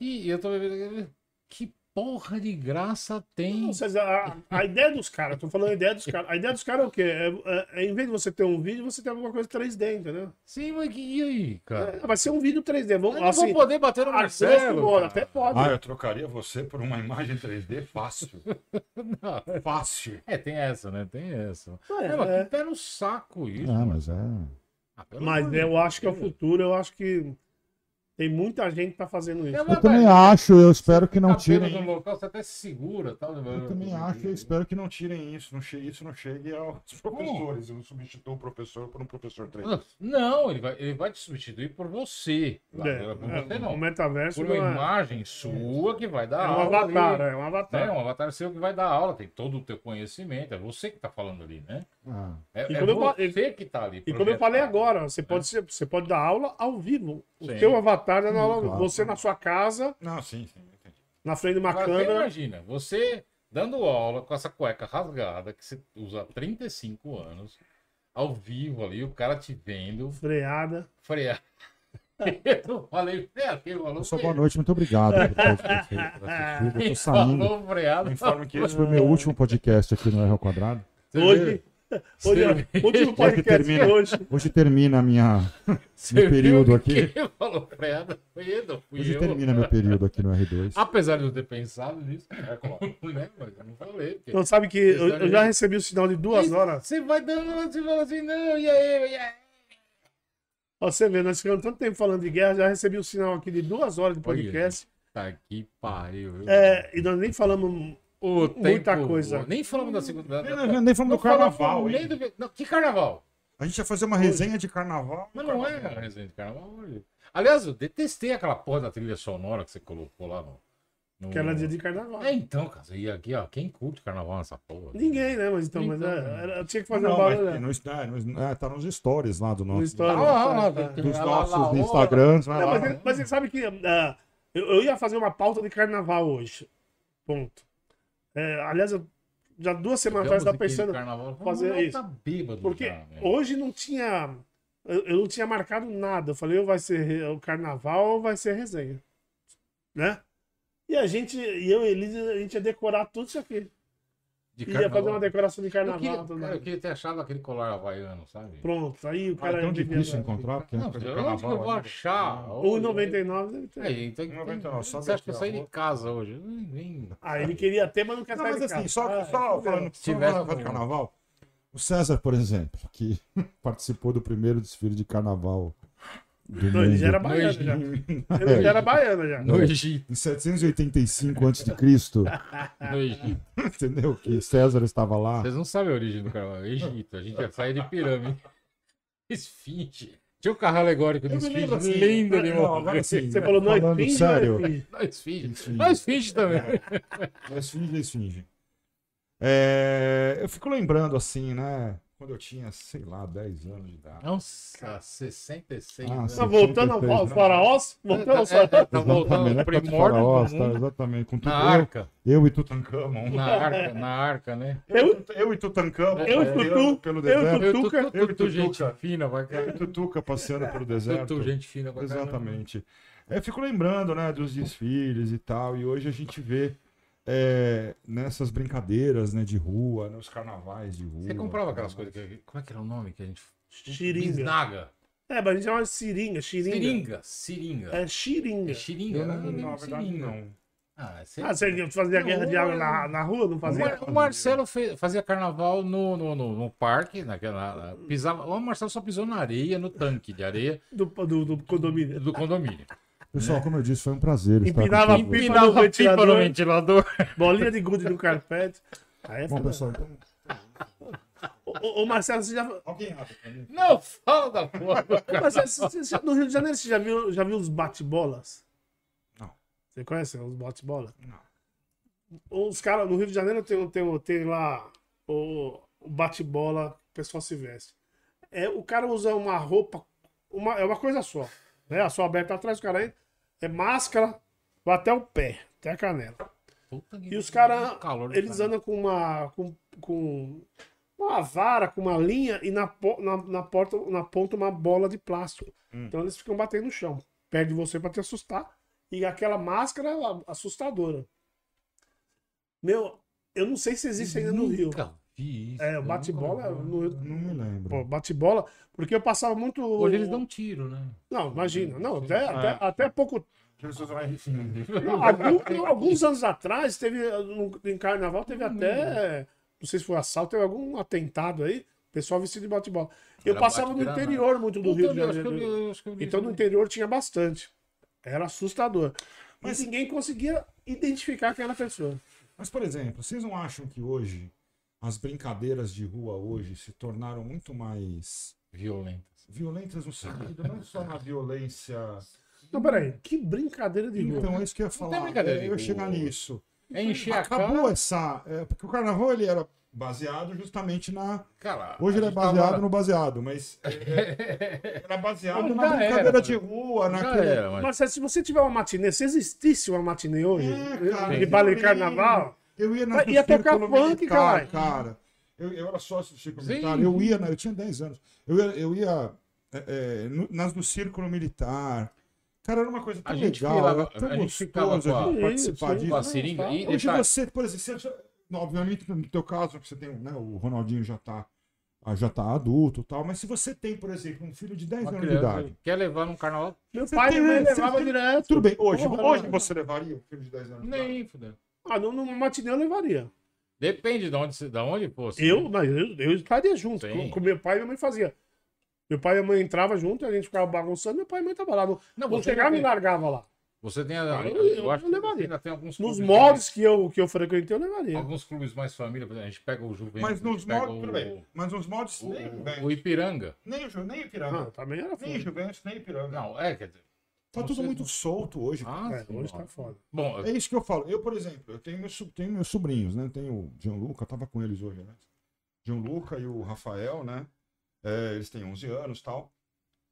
E eu tô vendo que porra de graça tem. Não, César, a, a ideia dos caras, tô falando a ideia dos caras. A ideia dos caras é o quê? É, é- é, em vez de você ter um vídeo, você tem alguma coisa 3D, entendeu? Sim, mas que, e aí, cara? É, vai ser um vídeo 3D. Vamos, assim, vou poder bater no Marcelo. até pode. Ah, eu trocaria você por uma imagem 3D fácil. Não, Fácil. É, tem essa, né? Tem essa. É, É, mas é. que pé no saco isso. Ah, mas é. Ah, Mas eu acho que é o futuro, eu acho que tem muita gente que tá fazendo isso. É Eu uma também velho, acho, eu espero que não tirem. no local, você até se segura, tal. Eu também acho, eu espero que não tirem isso. Não chegue, isso não chegue aos professores. Eu não substituo o professor por um professor 3D. Não, ele vai, ele vai te substituir por você. Lá, É, por é, você o não. metaverso Por uma não é, imagem sua que vai dar é um aula. avatar, ali. é um É, avatar. um avatar seu que vai dar aula, tem todo o teu conhecimento, é você que tá falando ali, né? Ah, É, E é quando eu fa- você que tá ali. E como eu falei agora, você pode, ser, você pode dar aula ao vivo. O Sim. teu avatar dando aula, ao vivo. claro. você na sua casa, não, sim, sim. entendi. na frente de uma Agora, você câmera. imagina, você dando aula com essa cueca rasgada, que você usa há 35 anos, ao vivo ali, o cara te vendo, freada. frear. Eu falei, freado, quem falou boa noite, muito obrigado por ter. Eu tô saindo. falou freado? Informo que esse foi meu último podcast aqui no R ao Quadrado. Hoje? Hoje, último podcast termina. de hoje. Hoje termina a minha. Você Meu período aqui. Falou ela? Foi eu, fui Hoje eu. termina meu período aqui no R2. Apesar de eu ter pensado nisso, é claro, né? Mas eu não falei. porque- Então, sabe que eu, eu já recebi o sinal de duas horas. Você vai dando, você fala assim, não, e aí, e aí? Ó, você vê, nós ficamos tanto tempo falando de guerra, já recebi o sinal aqui de duas horas de podcast. Tá que pariu, viu? É, e nós nem falamos. O muita tempo coisa. voa. Nem falamos da segunda. Nem, nem- nem falando Não do carnaval, falamos nem do- Não, que carnaval? A gente ia fazer uma resenha de carnaval. Mas não é a resenha de carnaval hoje. Aliás, eu detestei aquela porra da trilha sonora que você colocou lá no. no... Que era dia de carnaval. É, então, cara, você ia aqui, ó. Quem curte carnaval nessa porra? Ninguém, né? Mas então, mas Então, é, era- eu tinha que fazer Não, um mas barulho. né? no, é, no- é, tá nos stories lá do nosso. stories. Ah, lá, lá, Tá, tem- Dos lá, nossos lá, Instagrams. Não, lá. mas, mas você sabe que ah, eu, eu ia fazer uma pauta de carnaval hoje. Ponto. É, aliás, eu, já duas semanas atrás estava pensando. carnaval, fazer isso. Tá bêbado Porque velho. hoje não tinha. Eu, eu não tinha marcado nada. Eu falei, ou vai ser o carnaval ou vai ser resenha. Né? E a gente, e eu e Elise, a gente ia decorar tudo isso aqui. De Ia carnaval. fazer uma decoração de Eu carnaval. queria, tudo cara, eu queria ter achado aquele colar havaiano, sabe? Pronto, aí o Ah, cara. é tão devia- difícil encontrar, porque é Não, de onde que eu carnaval. vou ainda. achar? 1,99 deve ter. É, então, 99, sobe você acha que eu saí de casa hoje? Nem- nem- Ah, ele queria ter, mas não quer Não, sair mas de assim, casa. só, Ah, só fudeu. falando Se só tivesse falando de carnaval, o César, por exemplo, que participou do primeiro desfile de carnaval do Não, ele já era baiano já. Ele já era baiano já. No Egito. em 785 a.C., No Egito. entendeu? Que César estava lá. Vocês não sabem a origem do carnaval. Egito. A gente ia sair de pirâmide. Esfinge. Tinha o carro alegórico me esfinge. assim, lindo de não, morrer. agora sim, Você falou, não é falando finge, sério, não é finge. Não, esfinge. Esfinge. Não, esfinge também. É esfinge, é esfinge. É, eu fico lembrando assim, né? Quando eu tinha, sei lá, 10 anos de idade. Nossa, 66 Ah, anos. Tá voltando ao- aos faraós? Voltando aos faraós. Tá voltando ao de primórdio faraós, tá, exatamente. Com tudo, Na eu, arca. eu e Tutankhamon. Na arca, na arca, né? Eu- eu e Tutankhamon. Eu e Tutu, Pelo eu e deserto. Eu, Tutuca. tu, tu, Eu e tu, Tutuca. gente fina, vai Eu e Tutuca passeando pelo deserto. Tu, gente fina, vai Exatamente. Eu fico lembrando, né, dos desfiles e tal, e hoje a gente vê é, nessas brincadeiras, né, de rua, nos carnavais de rua. Você comprava aquelas coisas que. Como é que era o nome que a gente. Xiringa. Bisnaga. É, mas a gente chama de seringa, xiringa. Seringa. Seringa. É xiringa. É xiringa? Eu não, Ah, não, na lembro verdade, seringa. não. Ah, você... Ah, você fazia guerra de água na, na rua? Não O, fazia? Mar- o Marcelo fe- fazia carnaval no, no, no, no parque, naquela, na- pisava, o Marcelo só pisou na areia, no tanque de areia Do, do, do condomínio. do condomínio. Pessoal, como eu disse, foi um prazer estar Empinava com a vocês. pipa Empinava no a pipa no ventilador. Bolinha de gude no carpete. Aí é Bom, pessoal, então... Ô, Marcelo, você já. Alguém? Não, fala da porra Ô, Marcelo, você- você- no Rio de Janeiro, você já viu, já viu os bate-bolas? Não. Você conhece os bate-bolas? Não. Os caras, no Rio de Janeiro tem, tem, tem lá o, o bate-bola o pessoal se veste. É, o cara usa uma roupa, uma, é uma coisa só. Né? A sua aberta atrás, o cara entra, é máscara, vai até o pé, até a canela. Puta que E os caras, eles caralho. andam com uma, com, com uma vara, com uma linha e na, na, na, porta, na ponta uma bola de plástico. Hum. Então eles ficam batendo no chão, perto de você pra te assustar. E aquela máscara é assustadora. Meu, eu não sei se existe ainda no Rio. Nunca vi isso. É, o bate-bola no Não me lembro. Pô, bate-bola, porque eu passava muito. Hoje eles dão tiro, né? Não, imagina. Não, até, Ah. até, até pouco Eles usam R15. Não, algum- alguns anos atrás, teve no- em carnaval, teve até. Não sei se foi assalto, teve algum atentado aí. Pessoal vestido de bate-bola. Eu Era passava no bate-granada. interior muito do Rio de eu acho que eu Janeiro. Então no interior tinha bastante. Era assustador. Mas- Mas ninguém conseguia identificar aquela pessoa. Mas, por exemplo, vocês não acham que hoje as brincadeiras de rua hoje se tornaram muito mais Violentas. violentas no sentido, não só na violência. Não, peraí. Que brincadeira de rua. Então, é isso que eu ia tem falar. brincadeira é, de eu ia chegar nisso. É encher a Acabou cara. essa. é, porque o carnaval ele era baseado justamente na. Cara, Hoje a ele é gente tava- baseado no baseado, mas. é, é, era baseado na brincadeira era, de rua, Já naquele. era, mas... Mas se você tiver uma matinê, se existisse uma matinê hoje, É, cara, de de carnaval, Eu ia na ia tocar funk, militar, caralho. cara. Eu, eu era sócio do círculo Sim. militar. Eu ia, na- eu tinha 10 anos. Eu ia, eu ia é, é, no- nas do círculo militar. Cara, era uma coisa tão A gente legal, ficava- era tão a gente ficava gostoso com a- gente participar disso. Com a seringa. Hoje detalhe, você, por exemplo, você, não, obviamente no teu caso, que você tem, né, o Ronaldinho já tá ah, já tá adulto e tal. Mas se você tem, por exemplo, um filho de 10 Uma anos de idade. quer levar num carnaval? Meu Você pai tem- você levava tem- direto. Tudo bem, hoje, Porra, hoje você levaria um filho de 10 anos de idade? Nem, fudeu. Ah, no, no matinê eu levaria. Depende de onde, você- da onde fosse. Eu, mas eu, eu estaria junto. Sim. Com, com meu pai e minha mãe fazia. Meu pai e minha mãe entravam junto, a gente ficava bagunçando, meu pai e minha mãe tava lá. Não, Não, não você chegava não e largava lá. Você tem. a- Ah, eu- eu, eu acho que levaria. ainda tem alguns Nos moldes que eu, que eu frequentei, eu levaria. Alguns clubes mais família, por exemplo, a gente pega o Juventus. Mas nos moldes, o-. Mas nos moldes, nem o O, o Ipiranga. nem o nem o Ah, Ipiranga. também era Nem o. Juventus, nem o Ipiranga. Não, é, quer dizer. Tá tudo muito não- solto hoje. Ah, É, sim, hoje ó. tá foda. Bom, É isso que eu falo. Eu, por exemplo, eu tenho, meus, tenho meus sobrinhos, né? Tenho o Gianluca, tava com eles hoje, né? Gianluca e o Rafael, né? É, eles têm 11 anos e tal.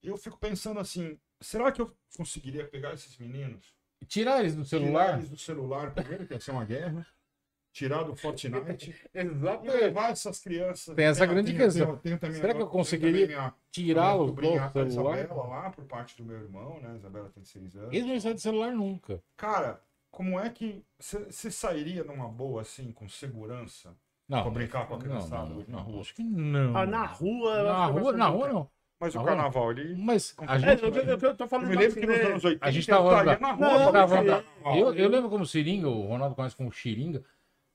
E eu fico pensando assim, será que eu conseguiria pegar esses meninos, tirar eles do tirar celular. eles do celular, primeiro que ia ser uma guerra, tirar do Fortnite e Exatamente. levar essas crianças... Tem essa grande tenho- questão. tenho- tenho também Será que eu conseguiria Tirá-los sobrinha, do a celular. Isabela lá, por parte do meu irmão, né? A Isabela tem 6 anos. Eles não saem do celular nunca. Cara, como é que você sairia numa boa, assim, com segurança? Não. Pra brincar com a não, criançada não, hoje na não, rua? acho que não. Ah, na rua. eu Na rua, na rua não. Mas o não. carnaval, ele. Mas a É, gente. eu, eu, eu tô Eu falando me do lembro que nos matinê. anos 80 A gente eu tava estaria andando- na Não, rua tava de carnaval. Eu, eu lembro como Seringa, o Ronaldo conhece como Xiringa.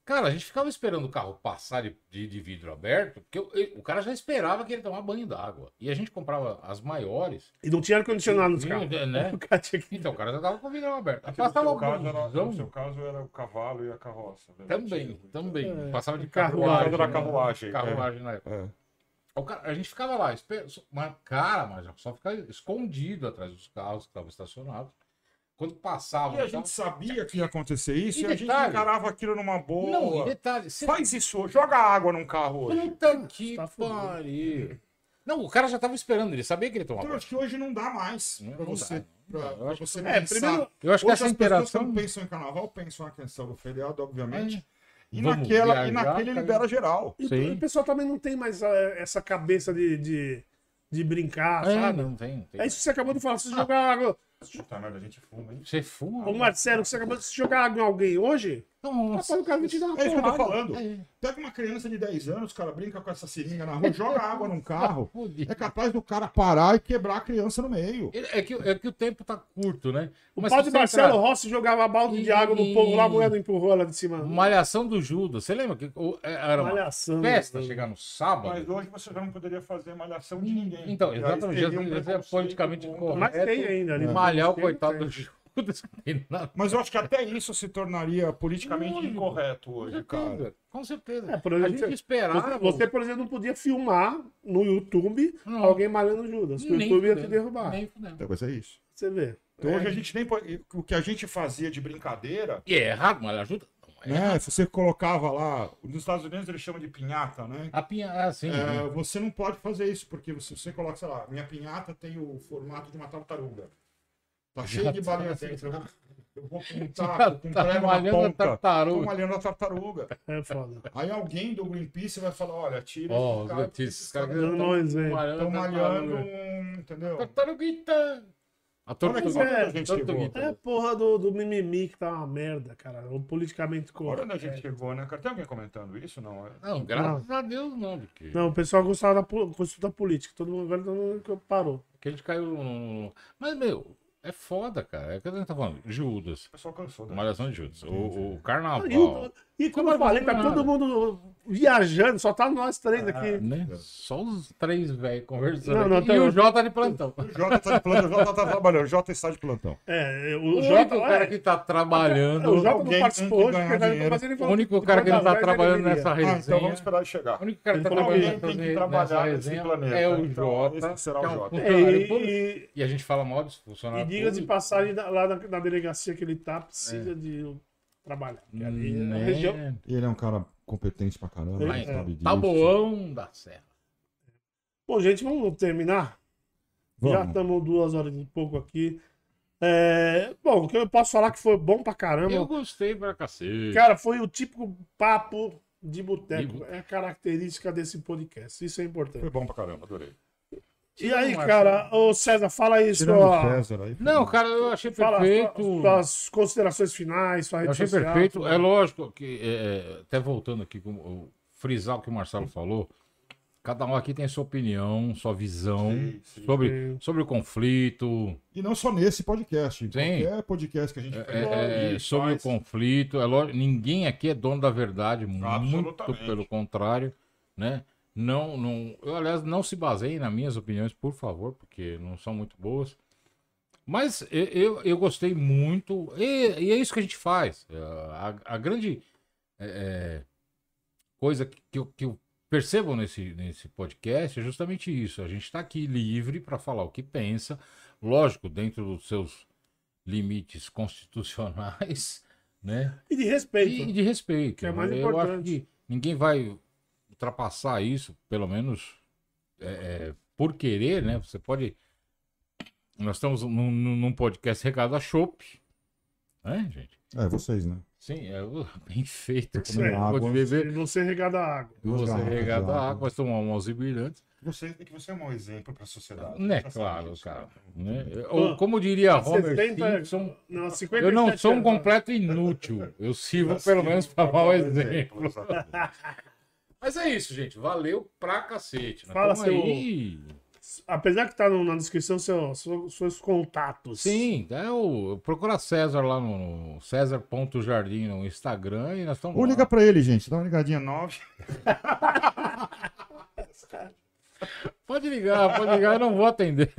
Cara, a gente ficava esperando o carro passar de, de- vidro aberto, porque o, ele- o cara já esperava que ele tomar banho d'água. E a gente comprava as maiores. E não tinha ar-condicionado nos carros. né? O cara tinha que... Então o cara já tava com o vidro aberto. Aqui no Passava seu, o caso era, no seu caso era o cavalo e a carroça. né? Também, também. É. Passava de Carruagem, carruagem. era né? carruagem, é. Carruagem na época. É. O cara- a gente ficava lá, esper- mas, cara, mas só ficava escondido atrás dos carros que estavam estacionados. Quando passava. E a o gente sabia que ia acontecer isso E e, a gente encarava aquilo numa boa. Não, e detalhe, você Faz isso, joga água num carro hoje. Puta que Tá pariu. Não, o cara já tava esperando, ele sabia que ele tomava Então, acho que hoje não dá mais Não- pra não você, dá, pra, pra acho você É, primeiro, Eu acho que essa as pessoas, quando pensam em carnaval, pensam na questão do feriado, obviamente. E, Vamos naquela, e viajar, naquele cara. libera geral. E Sim. o pessoal também não tem mais eh, essa cabeça de, de, de brincar, É, sabe? não tem. não tem. É isso que você acabou de falar. Se jogar água. Puta merda, a gente fuma, hein? Você fuma. Ô Marcelo, você acabou de jogar água em alguém hoje? Nossa. Rapaz, o cara vai te dar uma É isso que eu tô falando. É. Pega uma criança de 10 anos, cara, brinca com essa seringa na rua, joga água num carro. É capaz do cara parar e quebrar a criança no meio. É que, é que o tempo tá curto, né? O Mas padre Marcelo entrar- Rossi jogava balde de água no E- povo lá, a mulher não empurrou lá de cima. Malhação do Judas. Você lembra que o- é, era uma Malhação. festa né? chegar no sábado? Mas hoje você já não poderia fazer malhação de ninguém. Então, exatamente, um já- já é politicamente correto. Mas tem ainda ali. Malhar o coitado tem. do Judas. Que tem nada. Mas eu acho que até isso se tornaria politicamente Lógico. incorreto Com hoje, cara. certeza. Com certeza. É, por a exemplo, gente você- esperava. Você, você, por exemplo, não podia filmar no YouTube Não. alguém malhando Judas. que O YouTube ia te derrubar. nem fudendo. Então, mas é isso. Você vê. Então É. hoje a gente nem pode. O que a gente fazia de brincadeira, E é errado, mas ajuda. Não, é né? Se você colocava lá. Nos Estados Unidos eles chamam de pinhata, né? A pinha, assim. É, você não pode fazer isso, porque se você coloca, sei lá, minha pinhata tem o formato de uma tartaruga. Tá cheio de balinha dentro. Eu vou, eu vou com um taco, com um tá prego na malhando a ponta. Tô tartaruga. malhando a tartaruga. É foda. Aí alguém do Greenpeace vai falar, olha, tira Ó, esse cara, esses caras estão malhando, um, entendeu? Tartaruguita. A Olha que tortuga. onde a gente chegou. tortuguita. É a porra do, do mimimi que tá uma merda, cara. O politicamente correto. onde a gente chegou, né, cara? Tem alguém comentando isso? Não, é? Não, graças a Deus não, porque Não, o pessoal gostava da, da política. Todo mundo, agora todo mundo parou. porque a gente caiu no... Mas, meu, é foda, cara. É o que a gente tá falando. Judas. O pessoal cansou. Né? Malhação de Judas. O, o carnaval. E, o- e como eu falei, tá todo mundo viajando, só tá nós três aqui. Né? Só os três velhos conversando. Não, não, aqui, tá- e o Jota de plantão. O Jota tá de plantão, o Jota tá trabalhando, o Jota está de plantão. É, O o Jota. cara é, que tá trabalhando. o Jota não tem participou hoje, porque ele O falou único cara que não tá trabalhando nessa Ah, resenha. então vamos esperar ele chegar. O único cara que tá trabalhando tem que nessa trabalhar nesse planeta. é o Então, Jota. será o é Jota. É, e, e- E a gente fala mal dos e funcionários diga de passagem, lá na, na delegacia que ele tá, precisa de trabalhar. porque ali é Né? região- Ele é um cara competente pra caramba, É. ele sabe disso. Taboão da Serra. Bom, gente, vamos terminar? Já Vamos. estamos duas horas e pouco aqui. É, Bom, o que eu posso falar que foi bom pra caramba. Eu gostei pra cacete. Cara, foi o típico papo de boteco. boteco. É a característica desse podcast. Isso é importante. Foi bom pra caramba, adorei. E aí, Marcelo. cara, ô César, fala aí Tirando sua, César aí. Não, cara, eu achei fala perfeito. sua- suas considerações finais, sua Eu rede achei social. perfeito. tudo. É lógico que, é, até voltando aqui, com o frisar o que o Marcelo falou, Cada um aqui tem sua opinião, sua visão Sim, sim. sobre, Sim. sobre o conflito, E não só nesse podcast, em Sim. qualquer podcast que a gente é, faz, é, sobre o conflito. É lógico, ninguém aqui é dono da verdade, muito pelo contrário, né? Não, não, eu, aliás, não se baseiem nas minhas opiniões, por favor, porque não são muito boas. Mas eu, eu, eu gostei muito, e, e é isso que a gente faz. É, A, a grande é, é, coisa que, eu, que eu percebo nesse, nesse podcast é justamente isso. A gente está aqui livre para falar o que pensa, lógico, dentro dos seus limites constitucionais, né? E de E respeito. de respeito. Que é mais Eu acho importante. que ninguém vai ultrapassar isso, pelo menos é, é, por querer, né? Você pode. Nós estamos num, num podcast regado a chopp, né, gente? É, vocês, né? Sim, é bem feito. Como eu Água. vou beber. Não ser regada a água. Você regado a água. água, mas tomar um brilhantes. Você, é que você é um mau exemplo para a sociedade. Né, claro, cara. né? Ou, como diria Homer 70, Simpson, não, 57 eu não sou um completo inútil. Eu sirvo pelo menos para favor, mau exemplo, exemplo. Mas é isso, gente. Valeu pra cacete. Nós Fala tamo seu- aí. Apesar que tá no- na descrição seu, seu- seus contatos. Sim, é o, procura César lá no, no César.jardim no Instagram e nós estamos Ou lá. liga pra ele, gente. Dá uma ligadinha 9. Pode ligar, pode ligar, eu não vou atender.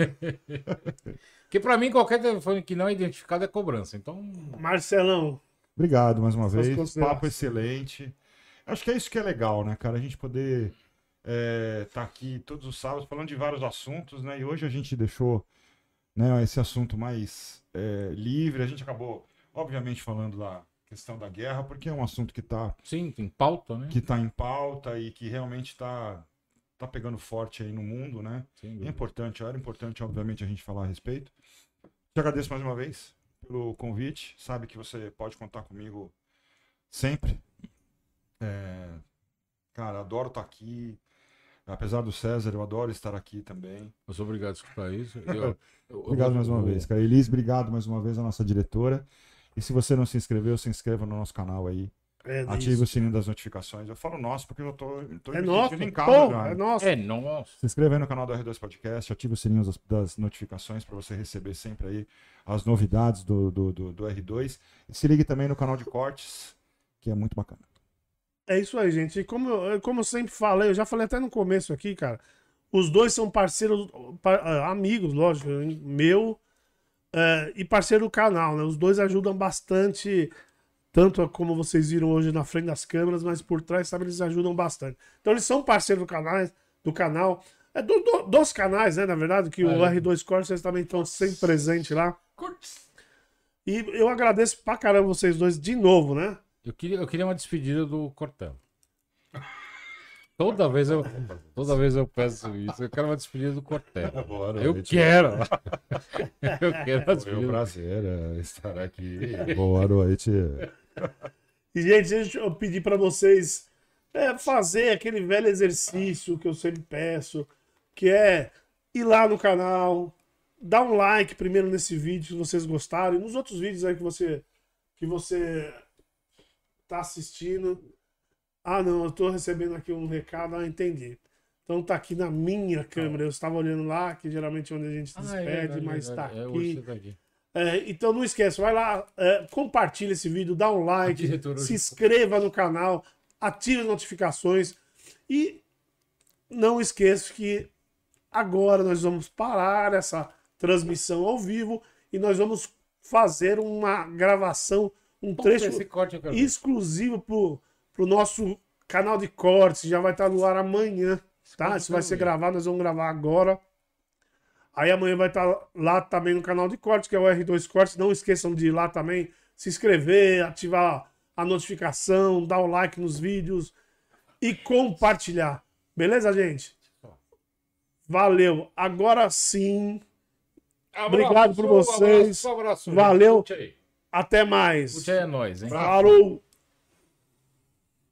Porque pra mim qualquer telefone que não é identificado é cobrança. Então, Marcelão, Obrigado mais uma vez. Papo excelente. Acho que é isso que é legal, né, cara? A gente poder estar aqui todos os sábados falando de vários assuntos, né? E hoje a gente deixou né, esse assunto mais é, livre. A gente acabou, obviamente, falando da questão da guerra, porque é um assunto que está sim, tem pauta, né? que tá em pauta e que realmente está tá pegando forte aí no mundo, né? Sem É importante, era importante, obviamente, a gente falar a respeito. Te agradeço mais uma vez pelo convite. Sabe que você pode contar comigo sempre. É, Cara, adoro estar aqui. Apesar do César, eu adoro estar aqui também. Eu sou obrigado a escutar isso. Eu- eu- eu Obrigado vou- mais uma vez, cara. Elis, obrigado mais uma vez à nossa diretora. E se você não se inscreveu, se inscreva no nosso canal aí. é Ative isso. o sininho das notificações. Eu falo nosso porque eu tô, tô É nosso. em casa Pô, já. é nosso. É, nossa. Se inscreva aí no canal do R2 Podcast, ative o sininho das, das notificações para você receber sempre aí as novidades do, do, do, do R2. E se ligue também no canal de cortes, que é muito bacana. É isso aí, gente. E como eu, como eu sempre falei, eu já falei até no começo aqui, cara. Os dois são parceiros, pa- ah, amigos, lógico, meu eh, e parceiro do canal, né? Os dois ajudam bastante, tanto como vocês viram hoje na frente das câmeras, mas por trás, sabe, eles ajudam bastante. Então eles são parceiros do canal, do canal, é do- do- dos canais, né, na verdade, que o É. R2 Cortes vocês também estão sempre presentes lá. E eu agradeço pra caramba vocês dois de novo, né? Eu queria, eu queria uma despedida do Cortella. Toda vez eu, toda vez eu peço isso. Eu quero uma despedida do Cortella. Boa Eu quero. Eu quero uma Foi um despedida. prazer é, estar aqui. Boa noite. E, gente, deixa eu pedir pra vocês é, fazer aquele velho exercício que eu sempre peço, que é ir lá no canal, dar um like primeiro nesse vídeo se vocês gostaram, e nos outros vídeos aí que você que você tá assistindo. Ah, não, eu tô recebendo aqui um recado, ah, entendi. Então tá aqui na minha câmera, eu estava olhando lá, que geralmente é onde a gente Ah, é despede, verdade, mas é tá verdade. É, aqui. tá aqui. É, então não esqueça, vai lá, é, compartilha esse vídeo, dá um like, se inscreva no canal, ative as notificações e não esqueça que agora nós vamos parar essa transmissão ao vivo e nós vamos fazer uma gravação, um Puta, trecho exclusivo pro, pro nosso canal de cortes, já vai estar no ar amanhã, tá? Isso vai ser gravado, nós vamos gravar agora. Aí amanhã vai estar lá também no canal de cortes, que é o R2 Cortes. Não esqueçam de ir lá também, se inscrever, ativar a notificação, dar o like nos vídeos e compartilhar. Beleza, gente? Valeu. Agora sim. Obrigado por vocês. Valeu. Até mais. Aí é nóis, hein? Falou.